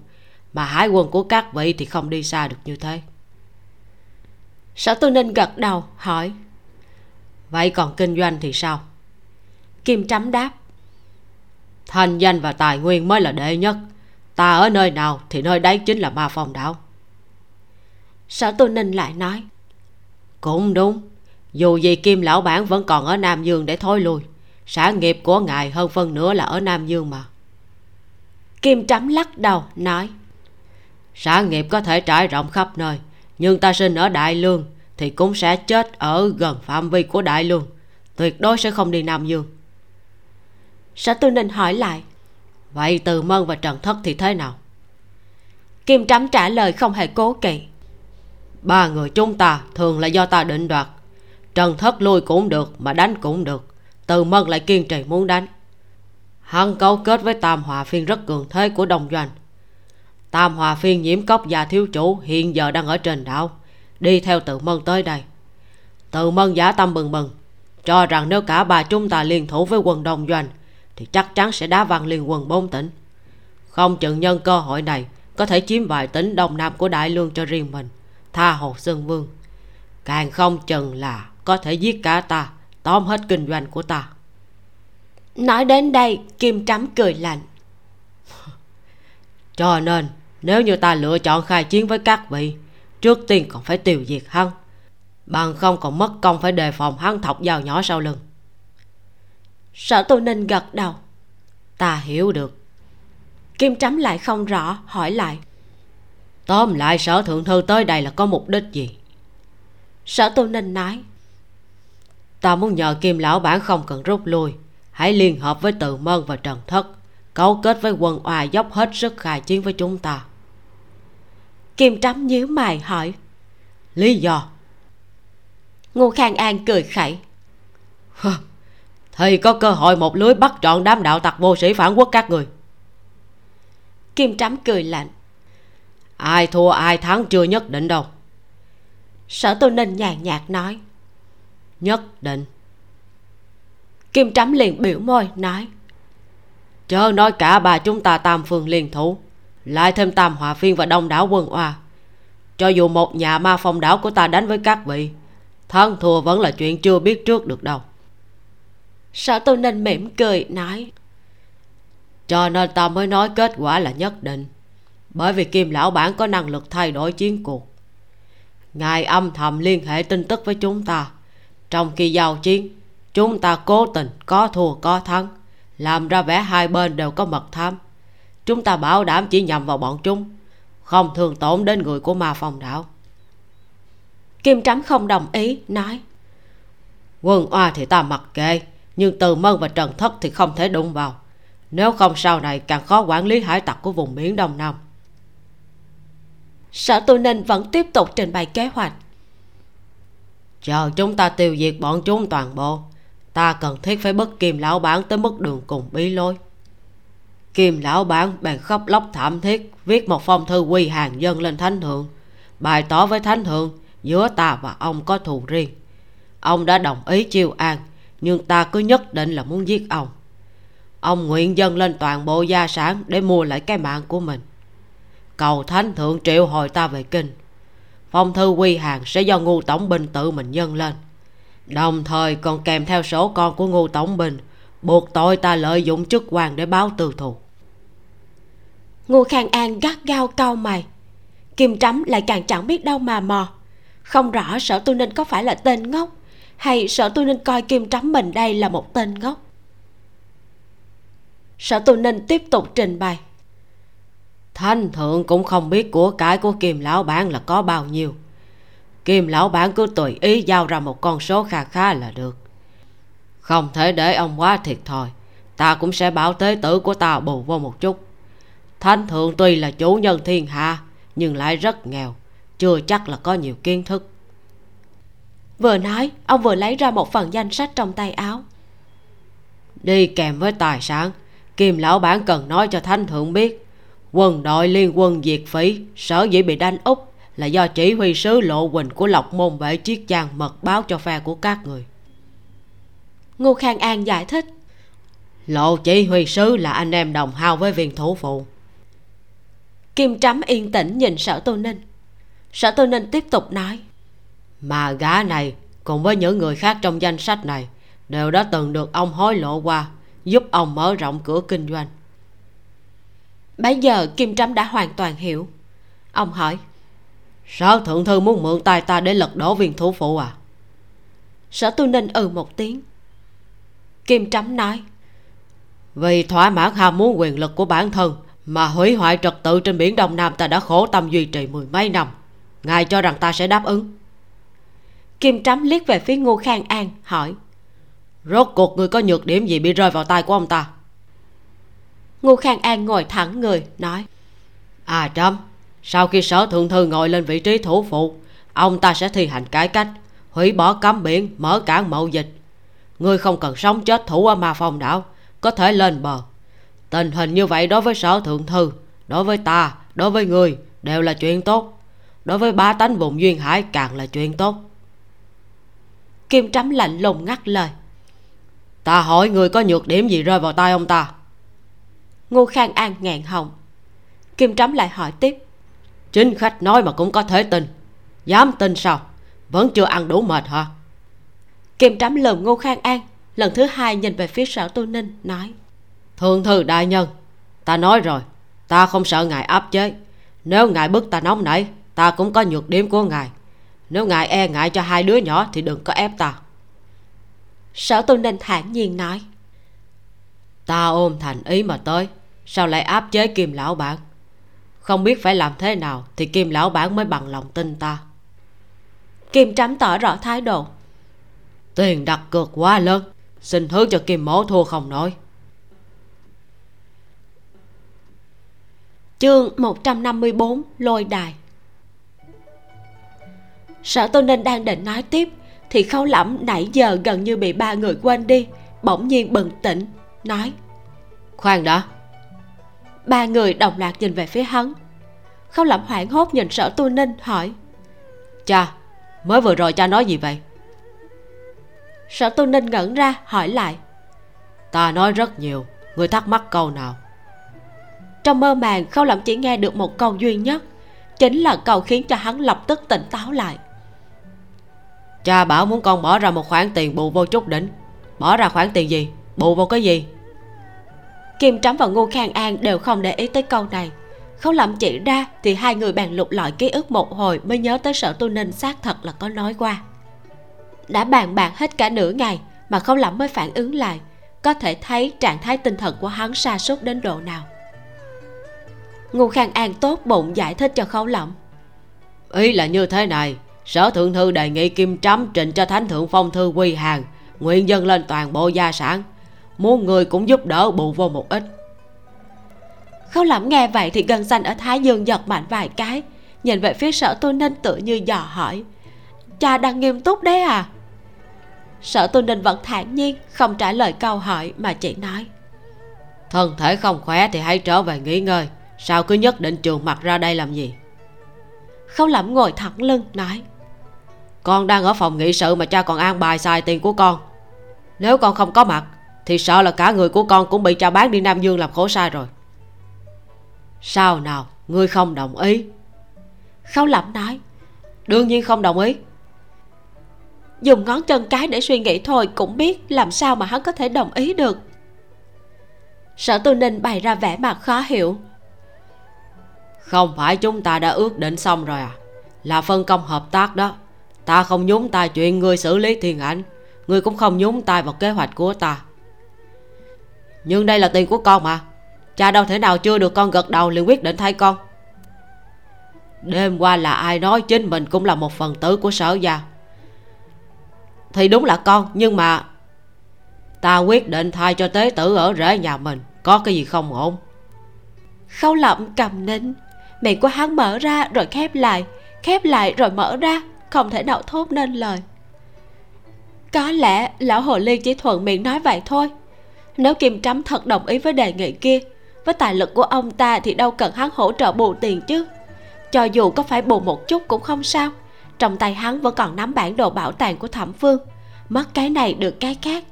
mà hải quân của các vị thì không đi xa được như thế. Sở tư ninh gật đầu, hỏi, vậy còn kinh doanh thì sao? Kim trắm đáp thành danh và tài nguyên mới là đệ nhất. Ta ở nơi nào thì nơi đấy chính là ma phong đảo. Sở tư ninh lại nói, cũng đúng, dù gì kim lão bản vẫn còn ở nam dương để thối lui sản nghiệp của ngài hơn phân nửa là ở nam dương mà. Kim trắm lắc đầu nói. Sản nghiệp có thể trải rộng khắp nơi nhưng ta sinh ở đại lương thì cũng sẽ chết ở gần phạm vi của đại lương. Tuyệt đối sẽ không đi nam dương. Sở tư ninh hỏi lại. Vậy từ mân và trần thất thì thế nào? Kim trắm trả lời không hề cố kỵ. Ba người chúng ta thường là do ta định đoạt. Trần thất lui cũng được mà đánh cũng được từ mân lại kiên trì muốn đánh. Hắn cấu kết với tam hòa phiên rất cường thế của đồng doanh. Tam hòa phiên nhiễm cốc và thiếu chủ hiện giờ đang ở trên đảo, đi theo tự mân tới đây. Tự mân giả tâm bừng bừng, cho rằng nếu cả ba chúng ta liên thủ với quân đồng doanh, thì chắc chắn sẽ đá văng liên quân bốn tỉnh. Không chừng nhân cơ hội này, có thể chiếm vài tỉnh đông nam của đại lương cho riêng mình, tha hồ sơn vương. Càng không chừng là có thể giết cả ta tóm hết kinh doanh của ta. Nói đến đây kim trắm cười lạnh. Cho nên nếu như ta lựa chọn khai chiến với các vị trước tiên còn phải tiêu diệt hắn. Bằng không còn mất công phải đề phòng hắn thọc dao nhỏ sau lưng. Sở tu ninh gật đầu. Ta hiểu được. Kim trắm lại không rõ hỏi lại. Tóm lại sở thượng thư tới đây là có mục đích gì? Sở tu ninh nói ta muốn nhờ kim lão bản không cần rút lui. Hãy liên hợp với từ mân và trần thất, cấu kết với quân oai dốc hết sức khai chiến với chúng ta. Kim trắm nhíu mày hỏi, lý do? Ngô khang an cười khẩy thì có cơ hội một lưới bắt trọn đám đạo tặc vô sĩ phản quốc các người. Kim trắm cười lạnh, ai thua ai thắng chưa nhất định đâu. Sở tô ninh nhàn nhạt nói nhất định. Kim trắm liền biểu môi, nói, chớ nói cả bà chúng ta tam phương liên thủ, lại thêm tam hòa phiên và đông đảo quân oa. Cho dù một nhà ma phong đảo của ta đánh với các vị thắng thua vẫn là chuyện chưa biết trước được đâu. Sở tu ninh mỉm cười, nói, cho nên ta mới nói kết quả là nhất định, bởi vì kim lão bản có năng lực thay đổi chiến cuộc. Ngài âm thầm liên hệ tin tức với chúng ta trong khi giao chiến, chúng ta cố tình có thua có thắng, làm ra vẻ hai bên đều có mật thám. Chúng ta bảo đảm chỉ nhầm vào bọn chúng, không thường tổn đến người của ma phong đảo kim trắm không đồng ý, nói, quân oa thì ta mặc kệ, nhưng từ mân và trần thất thì không thể đụng vào. Nếu không sau này càng khó quản lý hải tặc của vùng biển đông nam. Sở tu ninh vẫn tiếp tục trình bày kế hoạch chờ chúng ta tiêu diệt bọn chúng toàn bộ. Ta cần thiết phải bất kim lão bản tới mức đường cùng bí lối. Kim lão bản bèn khóc lóc thảm thiết, viết một phong thư quy hàng dân lên thánh thượng. Bày tỏ với thánh thượng, giữa ta và ông có thù riêng. Ông đã đồng ý chiêu an, nhưng ta cứ nhất định là muốn giết ông. Ông nguyện dâng lên toàn bộ gia sản để mua lại cái mạng của mình. Cầu thánh thượng triệu hồi ta về kinh phong thư quy hàng sẽ do ngu tổng binh tự mình dâng lên. Đồng thời còn kèm theo số con của ngu tổng binh buộc tội ta lợi dụng chức quan để báo tư thù. Ngô khang an gắt gao cau mày. Kim trắm lại càng chẳng biết đâu mà mò. Không rõ sở tu ninh có phải là tên ngốc, hay sở tu ninh coi kim trắm mình đây là một tên ngốc. Sở tu ninh tiếp tục trình bày thanh thượng cũng không biết của cái của kim lão bản là có bao nhiêu. Kim lão bản cứ tùy ý giao ra một con số kha khá là được. Không thể để ông quá thiệt thòi ta cũng sẽ bảo tế tử của ta bù vô một chút. Thánh thượng tuy là chủ nhân thiên hạ nhưng lại rất nghèo chưa chắc là có nhiều kiến thức. Vừa nói ông vừa lấy ra một phần danh sách trong tay áo. Đi kèm với tài sản kim lão bản cần nói cho thánh thượng biết quân đội liên quân diệt phỉ sở dĩ bị đánh úp là do chỉ huy sứ lộ quỳnh của lộc môn vệ chiết giang mật báo cho phe của các người. Ngô khang an giải thích. Lộ chỉ huy sứ là anh em đồng hao với viên thủ phụ. Kim trắm yên tĩnh nhìn sở tô ninh. Sở tô ninh tiếp tục nói. Mà gã này cùng với những người khác trong danh sách này đều đã từng được ông hối lộ qua giúp ông mở rộng cửa kinh doanh bấy giờ kim trắm đã hoàn toàn hiểu. Ông hỏi sở thượng thư muốn mượn tay ta để lật đổ viên thủ phụ à? Sở tu ninh ừ một tiếng. Kim trắm nói vì thỏa mãn ham muốn quyền lực của bản thân mà hủy hoại trật tự trên biển đông nam ta đã khổ tâm duy trì mười mấy năm ngài cho rằng ta sẽ đáp ứng? Kim trắm liếc về phía ngô khang an hỏi rốt cuộc người có nhược điểm gì bị rơi vào tay của ông ta ngô khang an ngồi thẳng người nói à trâm sau khi sở thượng thư ngồi lên vị trí thủ phụ ông ta sẽ thi hành cải cách hủy bỏ cấm biển mở cảng mậu dịch. Ngươi không cần sống chết thủ ở ma phong đảo có thể lên bờ. Tình hình như vậy đối với sở thượng thư đối với ta đối với người đều là chuyện tốt. Đối với ba tánh vùng duyên hải càng là chuyện tốt. Kim trắm lạnh lùng ngắt lời ta hỏi người có nhược điểm gì rơi vào tay ông ta ngô khang an ngạn họng. Kim trắm lại hỏi tiếp. Chính khách nói mà cũng có thể tin. Dám tin sao? Vẫn chưa ăn đủ mệt hả? Kim trắm lườm ngô khang an lần thứ hai nhìn về phía sở tu ninh nói. Thượng thư đại nhân ta nói rồi ta không sợ ngài áp chế. Nếu ngài bức ta nóng nảy ta cũng có nhược điểm của ngài. Nếu ngài e ngại cho hai đứa nhỏ thì đừng có ép ta. Sở tu ninh thản nhiên nói. Ta ôm thành ý mà tới sao lại áp chế kim lão bản? Không biết phải làm thế nào thì kim lão bản mới bằng lòng tin ta. Kim trắm tỏ rõ thái độ. Tiền đặt cược quá lớn, xin hứa cho kim mố thua không nổi. Chương 154 lôi đài. Sở tô ninh đang định nói tiếp, thì khâu lẩm nãy giờ gần như bị ba người quên đi, bỗng nhiên bừng tỉnh, nói, khoan đã ba người đồng loạt nhìn về phía hắn. Khâu lẩm hoảng hốt nhìn sở tu ninh hỏi, cha, mới vừa rồi cha nói gì vậy? Sở tu ninh ngẩn ra hỏi lại, ta nói rất nhiều người thắc mắc câu nào? Trong mơ màng, khâu lẩm chỉ nghe được một câu duy nhất, chính là câu khiến cho hắn lập tức tỉnh táo lại. Cha bảo muốn con bỏ ra một khoản tiền bù vô chút đỉnh. Bỏ ra khoản tiền gì? Bù vô cái gì? Kim trắm và ngô khang an đều không để ý tới câu này. Khấu lẩm chỉ ra thì hai người bàn lục lọi ký ức một hồi mới nhớ tới sở tu ninh xác thật là có nói qua. Đã bàn bạc hết cả nửa ngày mà khấu lẩm mới phản ứng lại, có thể thấy trạng thái tinh thần của hắn sa sút đến độ nào. Ngô khang an tốt bụng giải thích cho khấu lẩm ý là như thế này, sở thượng thư đề nghị kim trắm trình cho thánh thượng phong thư quy hàng nguyện dân lên toàn bộ gia sản muốn người cũng giúp đỡ bù vô một ít. Khấu lẩm nghe vậy thì gân xanh ở thái dương giật mạnh vài cái. Nhìn về phía sở tu ninh tự như dò hỏi. Cha đang nghiêm túc đấy à? Sở tu ninh vẫn thản nhiên không trả lời câu hỏi mà chỉ nói. Thân thể không khỏe thì hãy trở về nghỉ ngơi. Sao cứ nhất định trường mặt ra đây làm gì? Khấu lẩm ngồi thẳng lưng nói. Con đang ở phòng nghị sự mà cha còn an bài xài tiền của con. Nếu con không có mặt thì sợ là cả người của con cũng bị cha bán đi nam dương làm khổ sai rồi. Sao nào, ngươi không đồng ý? Khấu lẩm nói, đương nhiên không đồng ý. Dùng ngón chân cái để suy nghĩ thôi, cũng biết làm sao mà hắn có thể đồng ý được. Sở tư ninh bày ra vẻ mặt khó hiểu. Không phải chúng ta đã ước định xong rồi à? Là phân công hợp tác đó. Ta không nhúng tay chuyện ngươi xử lý thiên ảnh. Ngươi cũng không nhúng tay vào kế hoạch của ta nhưng đây là tiền của con mà. Cha đâu thể nào chưa được con gật đầu liền quyết định thay con. Đêm qua là ai nói chính mình cũng là một phần tử của sở gia. Thì đúng là con, nhưng mà ta quyết định thay cho tế tử ở rễ nhà mình. Có cái gì không ổn? Khâu lậm cầm nín. Miệng của hắn mở ra rồi khép lại khép lại rồi mở ra, không thể nào thốt nên lời. Có lẽ lão hồ ly chỉ thuận miệng nói vậy thôi nếu kim trắm thật đồng ý với đề nghị kia, với tài lực của ông ta thì đâu cần hắn hỗ trợ bù tiền chứ. Cho dù có phải bù một chút cũng không sao. Trong tay hắn vẫn còn nắm bản đồ bảo tàng của thẩm phương. Mất cái này được cái khác.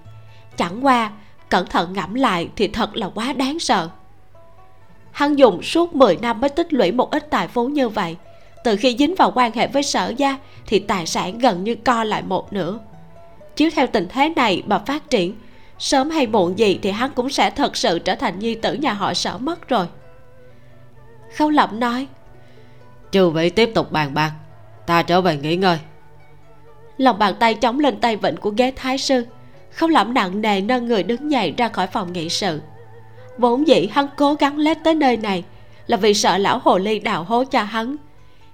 Chẳng qua, cẩn thận ngẫm lại thì thật là quá đáng sợ. Hắn dùng suốt 10 năm mới tích lũy một ít tài phú như vậy. Từ khi dính vào quan hệ với sở gia thì tài sản gần như co lại một nửa. Chiếu theo tình thế này mà phát triển sớm hay muộn gì thì hắn cũng sẽ thật sự trở thành nhi tử nhà họ sở mất rồi. Khâu lẩm nói chư vị tiếp tục bàn bạc ta trở về nghỉ ngơi. Lòng bàn tay chống lên tay vịnh của ghế thái sư không lẩm nặng nề nâng người đứng dậy ra khỏi phòng nghị sự. Vốn dĩ hắn cố gắng lết tới nơi này là vì sợ lão hồ ly đào hố cho hắn.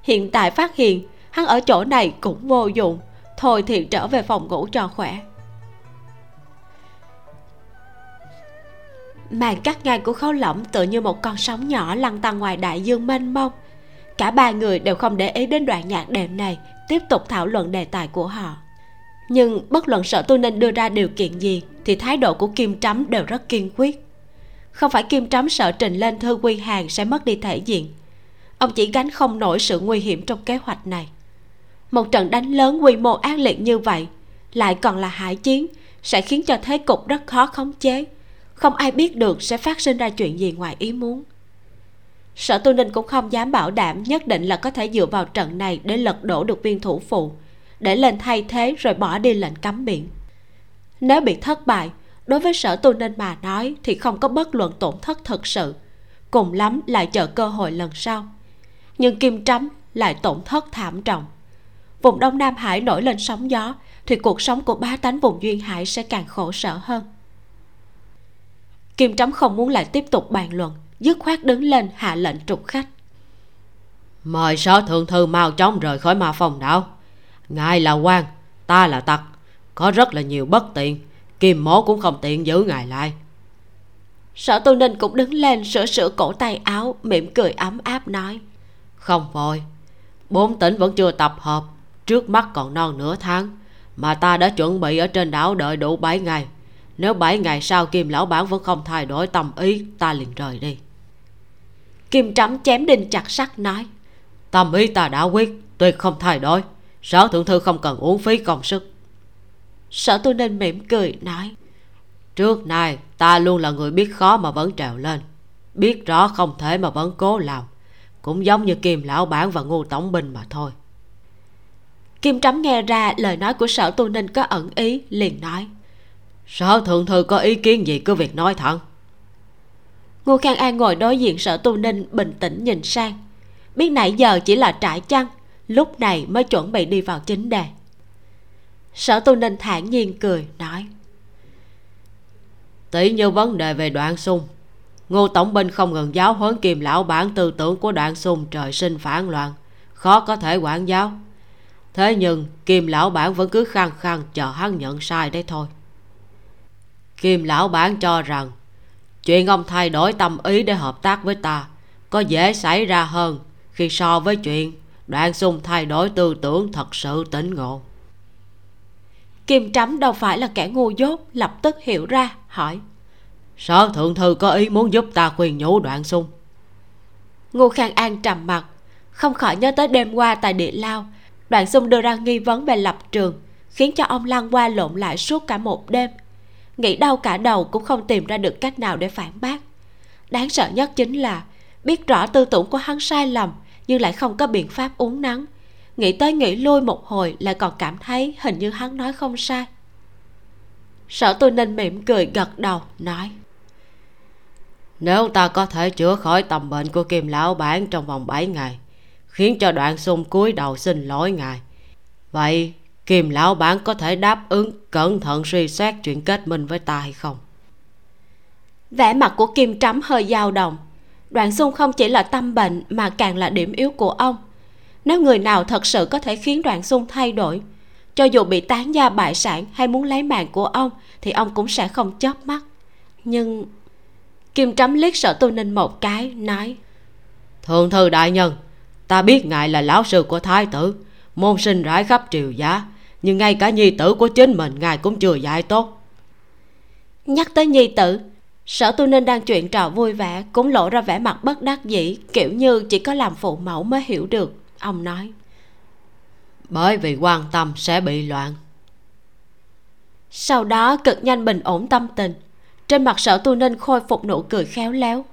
Hiện tại phát hiện hắn ở chỗ này cũng vô dụng thôi thì trở về phòng ngủ cho khỏe màn cắt ngang của khấu lỏng tựa như một con sóng nhỏ lăn tăn ngoài đại dương mênh mông. Cả ba người đều không để ý đến đoạn nhạc đệm này, tiếp tục thảo luận đề tài của họ. Nhưng bất luận sở tu ninh đưa ra điều kiện gì, thì thái độ của kim trắm đều rất kiên quyết. Không phải kim trắm sợ trình lên thư quy hàng sẽ mất đi thể diện. Ông chỉ gánh không nổi sự nguy hiểm trong kế hoạch này. Một trận đánh lớn quy mô ác liệt như vậy, lại còn là hải chiến, sẽ khiến cho thế cục rất khó khống chế không ai biết được sẽ phát sinh ra chuyện gì ngoài ý muốn. Sở tu ninh cũng không dám bảo đảm nhất định là có thể dựa vào trận này để lật đổ được viên thủ phụ, để lên thay thế rồi bỏ đi lệnh cấm biển. Nếu bị thất bại, đối với sở tu ninh mà nói thì không có bất luận tổn thất thật sự, cùng lắm lại chờ cơ hội lần sau. Nhưng kim trắm lại tổn thất thảm trọng. Vùng đông nam hải nổi lên sóng gió thì cuộc sống của bá tánh vùng duyên hải sẽ càng khổ sở hơn kim trắm không muốn lại tiếp tục bàn luận dứt khoát đứng lên hạ lệnh trục khách. Mời sở thượng thư mau chóng rời khỏi ma phòng đảo ngài là quan ta là tặc có rất là nhiều bất tiện kim mố cũng không tiện giữ ngài lại. Sở tu ninh cũng đứng lên sửa sửa cổ tay áo mỉm cười ấm áp nói. Không vội bốn tỉnh vẫn chưa tập hợp trước mắt còn non nửa tháng mà ta đã chuẩn bị ở trên đảo đợi đủ bảy ngày nếu bảy ngày sau kim lão bản vẫn không thay đổi tâm ý, ta liền rời đi. Kim trắm chém đinh chặt sắt nói, tâm ý ta đã quyết tuyệt không thay đổi, sở thượng thư không cần uống phí công sức. Sở tu ninh mỉm cười nói, trước nay, ta luôn là người biết khó mà vẫn trèo lên, biết rõ không thể mà vẫn cố làm, cũng giống như kim lão bản và ngô tổng binh mà thôi. Kim trắm nghe ra lời nói của sở tu ninh có ẩn ý, liền nói sở thượng thư có ý kiến gì cứ việc nói thẳng. Ngô khang an ngồi đối diện sở tu ninh bình tĩnh nhìn sang. Biết nãy giờ chỉ là trải chăn lúc này mới chuẩn bị đi vào chính đề. Sở tu ninh thản nhiên cười nói. Tỷ như vấn đề về đoạn xung ngô tổng binh không ngừng giáo huấn kiềm lão bản tư tưởng của đoạn xung trời sinh phản loạn khó có thể quản giáo. Thế nhưng kim lão bản vẫn cứ khăng khăng chờ hắn nhận sai đấy thôi kim lão bản cho rằng chuyện ông thay đổi tâm ý để hợp tác với ta có dễ xảy ra hơn khi so với chuyện đoạn xung thay đổi tư tưởng thật sự tỉnh ngộ. Kim trắm đâu phải là kẻ ngu dốt lập tức hiểu ra hỏi. Sở thượng thư có ý muốn giúp ta khuyên nhủ đoạn xung. Ngô khang an trầm mặt không khỏi nhớ tới đêm qua tại địa lao đoạn xung đưa ra nghi vấn về lập trường khiến cho ông lăn qua lộn lại suốt cả một đêm nghĩ đau cả đầu cũng không tìm ra được cách nào để phản bác. Đáng sợ nhất chính là biết rõ tư tưởng của hắn sai lầm, nhưng lại không có biện pháp uống nắng nghĩ tới nghĩ lui một hồi lại còn cảm thấy hình như hắn nói không sai. Sở tôi nên mỉm cười gật đầu, nói, nếu ta có thể chữa khỏi tầm bệnh của kim lão bản trong vòng 7 ngày, khiến cho đoạn xung cúi đầu xin lỗi ngài. Vậy kim lão bản có thể đáp ứng cẩn thận suy xét chuyện kết minh với ta hay không? Vẻ mặt của kim trắm hơi dao động. Đoạn xung không chỉ là tâm bệnh mà càng là điểm yếu của ông. Nếu người nào thật sự có thể khiến đoạn xung thay đổi cho dù bị tán gia bại sản hay muốn lấy mạng của ông thì ông cũng sẽ không chớp mắt. Nhưng kim trắm liếc sợ tu ninh một cái nói thượng thư đại nhân ta biết ngài là lão sư của thái tử môn sinh rải khắp triều giá nhưng ngay cả nhi tử của chính mình ngài cũng chưa dạy tốt. Nhắc tới nhi tử sở tu ninh đang chuyện trò vui vẻ cũng lộ ra vẻ mặt bất đắc dĩ kiểu như chỉ có làm phụ mẫu mới hiểu được ông nói. Bởi vì quan tâm sẽ bị loạn. Sau đó cực nhanh bình ổn tâm tình trên mặt sở tu ninh khôi phục nụ cười khéo léo.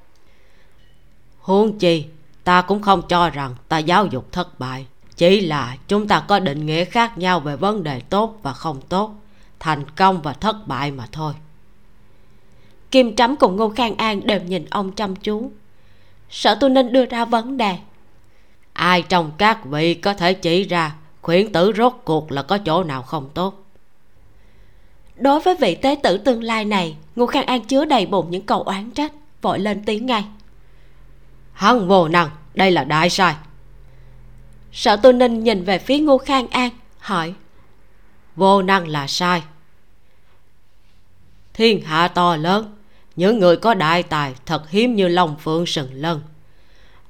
Huống chi ta cũng không cho rằng ta giáo dục thất bại chỉ là chúng ta có định nghĩa khác nhau về vấn đề tốt và không tốt, thành công và thất bại mà thôi. Kim trắm cùng ngô khang an đều nhìn ông chăm chú. Sợ tôi nên đưa ra vấn đề. Ai trong các vị có thể chỉ ra khuyển tử rốt cuộc là có chỗ nào không tốt? Đối với vị tế tử tương lai này, ngô khang an chứa đầy bụng những câu oán trách, vội lên tiếng ngay. Hắn vô năng, đây là đại sai sở Tô ninh nhìn về phía ngô khang an, hỏi. Vô năng là sai. Thiên hạ to lớn, những người có đại tài thật hiếm như long phượng sừng lân.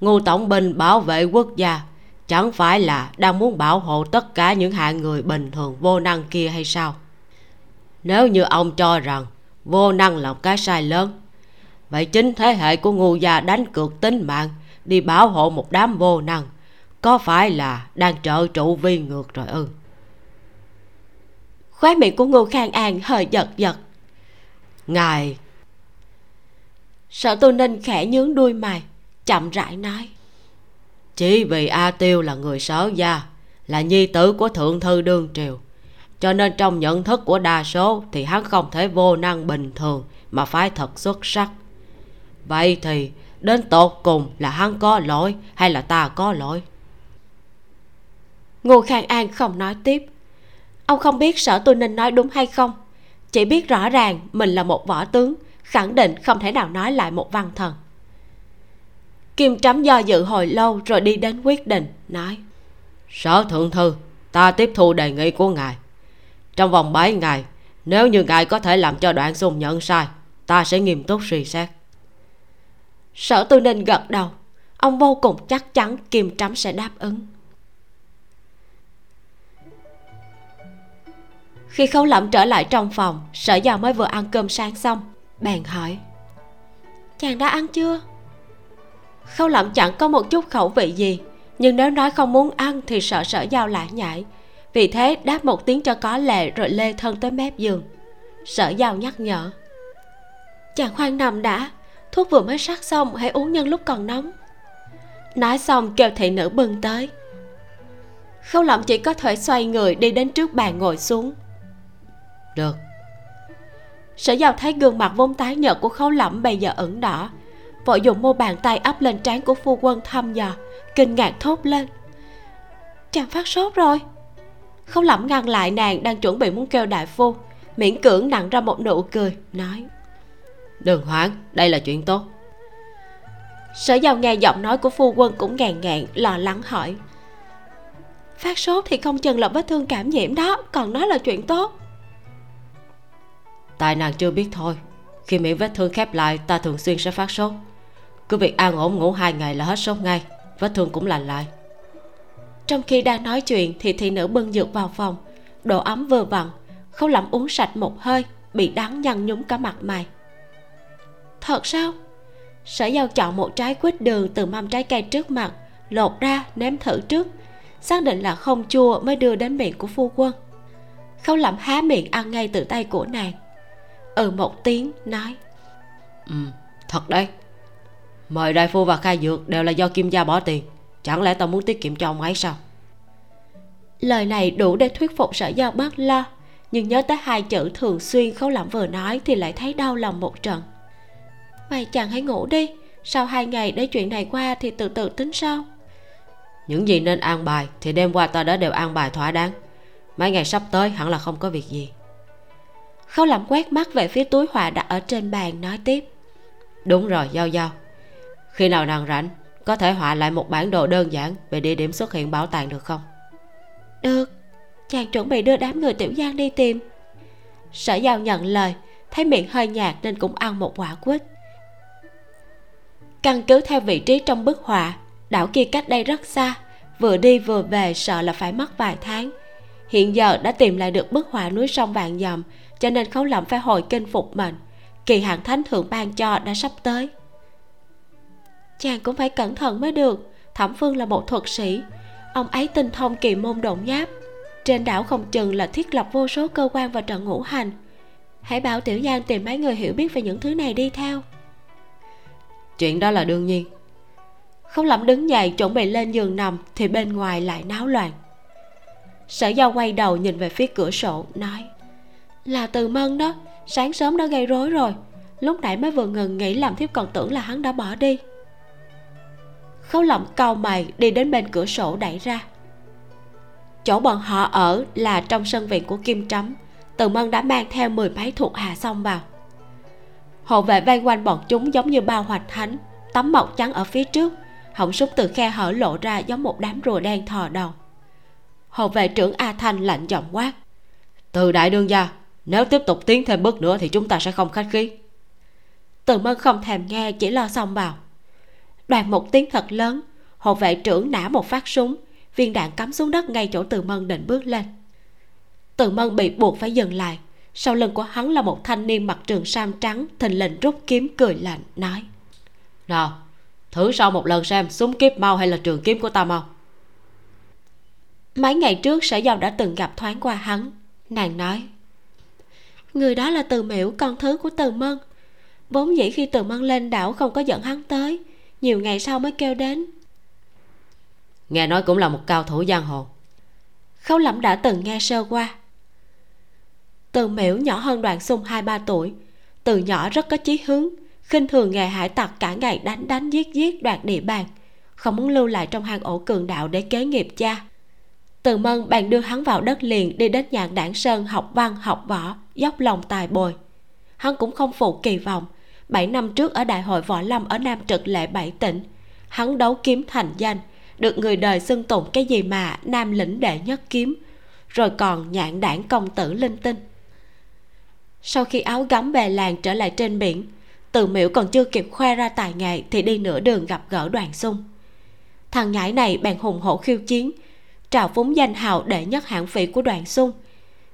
Ngô tổng binh bảo vệ quốc gia, chẳng phải là đang muốn bảo hộ tất cả những hạng người bình thường vô năng kia hay sao? Nếu như ông cho rằng vô năng là một cái sai lớn, vậy chính thế hệ của ngu gia đánh cược tính mạng, đi bảo hộ một đám vô năng có phải là đang trợ trụ vi ngược rồi ư? Khóe miệng của ngô khang an hơi giật giật. Ngài sở tu ninh khẽ nhướng đuôi mày, chậm rãi nói. Chỉ vì a tiêu là người sở gia, là nhi tử của thượng thư đương triều. Cho nên trong nhận thức của đa số thì hắn không thể vô năng bình thường mà phải thật xuất sắc. Vậy thì đến tột cùng là hắn có lỗi hay là ta có lỗi? Ngô khang an không nói tiếp. Ông không biết sở tu ninh nói đúng hay không. Chỉ biết rõ ràng mình là một võ tướng khẳng định không thể nào nói lại một văn thần. Kim trắm do dự hồi lâu rồi đi đến quyết định nói sở thượng thư ta tiếp thu đề nghị của ngài. Trong vòng 7 ngày nếu như ngài có thể làm cho đoạn xung nhận sai ta sẽ nghiêm túc suy xét. Sở tư ninh gật đầu. Ông vô cùng chắc chắn kim trắm sẽ đáp ứng khi khấu lẩm trở lại trong phòng, sở giàu mới vừa ăn cơm sáng xong. Bèn hỏi, chàng đã ăn chưa? Khâu lẩm chẳng có một chút khẩu vị gì, nhưng nếu nói không muốn ăn thì sợ sở giao lại nhảy vì thế đáp một tiếng cho có lệ rồi lê thân tới mép giường. Sở giao nhắc nhở, chàng khoan nằm đã, thuốc vừa mới sắc xong hãy uống nhân lúc còn nóng. Nói xong kêu thị nữ bưng tới. Khâu lẩm chỉ có thể xoay người đi đến trước bàn ngồi xuống được. Sở giao thấy gương mặt vốn tái nhợt của khâu lẩm bây giờ ửng đỏ. Vội dùng mô bàn tay ấp lên trán của phu quân thăm dò kinh ngạc thốt lên. Chàng phát sốt rồi. Không lẩm ngăn lại nàng đang chuẩn bị muốn kêu đại phu miễn cưỡng nặng ra một nụ cười nói. Đừng hoảng đây là chuyện tốt. Sở giàu nghe giọng nói của phu quân cũng ngàn ngạn lo lắng hỏi. Phát sốt thì không chừng là vết thương cảm nhiễm đó còn nói là chuyện tốt tại nàng chưa biết thôi. Khi miệng vết thương khép lại, ta thường xuyên sẽ phát sốt. Cứ việc an ổn ngủ hai ngày là hết sốt ngay, vết thương cũng lành lại. Trong khi đang nói chuyện thì thị nữ bưng dược vào phòng. Độ ấm vừa vặn, không lẩm uống sạch một hơi, bị đắng nhăn nhúm cả mặt mày. Thật sao? Sở giao chọn một trái quýt đường từ mâm trái cây trước mặt, lột ra, nếm thử trước. Xác định là không chua mới đưa đến miệng của phu quân. Khâu lẩm há miệng ăn ngay từ tay của nàng ừ một tiếng nói. Ừ thật đấy. Mời đại phu và khai dược đều là do kim gia bỏ tiền. Chẳng lẽ tao muốn tiết kiệm cho ông ấy sao? Lời này đủ để thuyết phục sở giao bớt lo. Nhưng nhớ tới hai chữ thường xuyên khấu lẩm vừa nói thì lại thấy đau lòng một trận. Vậy chàng hãy ngủ đi. Sau hai ngày để chuyện này qua thì từ từ tính sau. Những gì nên an bài thì đêm qua ta đã đều an bài thỏa đáng. Mấy ngày sắp tới hẳn là không có việc gì khâu lẩm quét mắt về phía túi họa đặt ở trên bàn nói tiếp. Đúng rồi giao giao. Khi nào nàng rảnh có thể họa lại một bản đồ đơn giản về địa điểm xuất hiện bảo tàng được không? Được. Chàng chuẩn bị đưa đám người tiểu giang đi tìm. Sở giao nhận lời thấy miệng hơi nhạt nên cũng ăn một quả quýt. Căn cứ theo vị trí trong bức họa đảo kia cách đây rất xa vừa đi vừa về sợ là phải mất vài tháng. Hiện giờ đã tìm lại được bức họa núi sông vạn dặm cho nên khấu lẩm phải hồi kinh phục mệnh. Kỳ hạn thánh thượng ban cho đã sắp tới. Chàng cũng phải cẩn thận mới được. Thẩm phương là một thuật sĩ. Ông ấy tinh thông kỳ môn độn giáp. Trên đảo không chừng là thiết lập vô số cơ quan và trận ngũ hành. Hãy bảo tiểu giang tìm mấy người hiểu biết về những thứ này đi theo. Chuyện đó là đương nhiên. Không lẩm đứng dậy chuẩn bị lên giường nằm thì bên ngoài lại náo loạn. Sở giao quay đầu nhìn về phía cửa sổ nói là từ mân đó. Sáng sớm đã gây rối rồi. Lúc nãy mới vừa ngừng nghĩ làm thiếp còn tưởng là hắn đã bỏ đi. Khấu lỏng cau mày đi đến bên cửa sổ đẩy ra. Chỗ bọn họ ở là trong sân viện của kim trắm từ mân đã mang theo mười mấy thuộc hạ xong vào. Hộ vệ vây quanh bọn chúng giống như bao hoạch thánh, tấm mọc trắng ở phía trước, họng súng từ khe hở lộ ra giống một đám rùa đen thò đầu. Hộ vệ trưởng a thanh lạnh giọng quát, từ đại đương gia nếu tiếp tục tiến thêm bước nữa thì chúng ta sẽ không khách khí. Từ mân không thèm nghe, chỉ lo xong vào đoàn một tiếng thật lớn, hộ vệ trưởng nã một phát súng, viên đạn cắm xuống đất ngay chỗ từ mân định bước lên. Từ mân bị buộc phải dừng lại, sau lưng của hắn là một thanh niên mặc trường sam trắng, thình lình rút kiếm cười lạnh, nói. Nào, thử sau một lần xem súng kiếp mau hay là trường kiếm của ta mau. Mấy ngày trước, sở dầu đã từng gặp thoáng qua hắn, nàng nói người đó là từ miễu con thứ của từ mân. Vốn dĩ khi từ mân lên đảo không có dẫn hắn tới nhiều ngày sau mới kêu đến. Nghe nói cũng là một cao thủ giang hồ. Khấu lẩm đã từng nghe sơ qua. Từ miễu nhỏ hơn đoàn sung hai ba tuổi từ nhỏ rất có chí hướng khinh thường nghề hải tặc cả ngày đánh đánh giết giết đoạt địa bàn không muốn lưu lại trong hang ổ cường đạo để kế nghiệp cha. Từ mân bèn đưa hắn vào đất liền đi đến nhạn đảng sơn học văn học võ dốc lòng tài bồi. Hắn cũng không phụ kỳ vọng. Bảy năm trước ở đại hội võ lâm ở nam trực lệ bảy tỉnh, hắn đấu kiếm thành danh, được người đời xưng tụng cái gì mà nam lĩnh đệ nhất kiếm, rồi còn nhạn đảng công tử linh tinh. Sau khi áo gấm bè làng trở lại trên biển, từ miễu còn chưa kịp khoe ra tài nghệ thì đi nửa đường gặp gỡ đoàn xung. Thằng nhãi này bèn hùng hổ khiêu chiến, trào phúng danh hào đệ nhất hạng vị của đoàn xung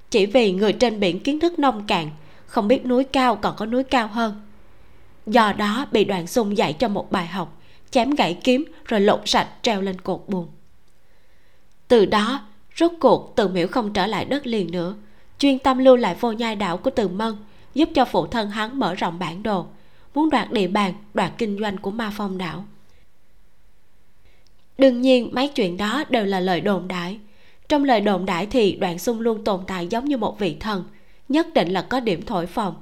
chỉ vì người trên biển kiến thức nông cạn, không biết núi cao còn có núi cao hơn. Do đó bị đoàn xung dạy cho một bài học, chém gãy kiếm rồi lột sạch treo lên cột buồn từ đó, rốt cuộc từ miễu không trở lại đất liền nữa, chuyên tâm lưu lại vô nhai đảo của từ mân, giúp cho phụ thân hắn mở rộng bản đồ, muốn đoạt địa bàn, đoạt kinh doanh của ma phong đảo. Đương nhiên, mấy chuyện đó đều là lời đồn đại trong lời đồn đại thì đoạn xung luôn tồn tại giống như một vị thần nhất định là có điểm thổi phồng.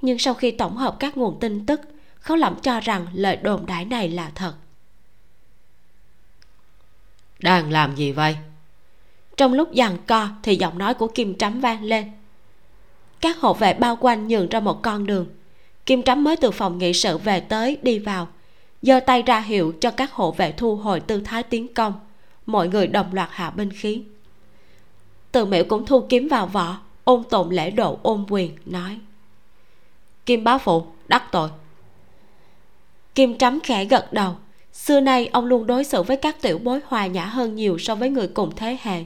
Nhưng sau khi tổng hợp các nguồn tin tức khấu lẩm cho rằng lời đồn đãi này là thật. Đang làm gì vậy? Trong lúc giằng co thì giọng nói của kim trắm vang lên. Các hộ vệ bao quanh nhường ra một con đường. Kim trắm mới từ phòng nghị sự về tới đi vào. Giơ tay ra hiệu cho các hộ vệ thu hồi tư thái tiến công. Mọi người đồng loạt hạ binh khí từ miệu cũng thu kiếm vào vỏ ôn tồn lễ độ ôn quyền nói. Kim bá phụ đắc tội. Kim trắm khẽ gật đầu. Xưa nay ông luôn đối xử với các tiểu bối hòa nhã hơn nhiều so với người cùng thế hệ.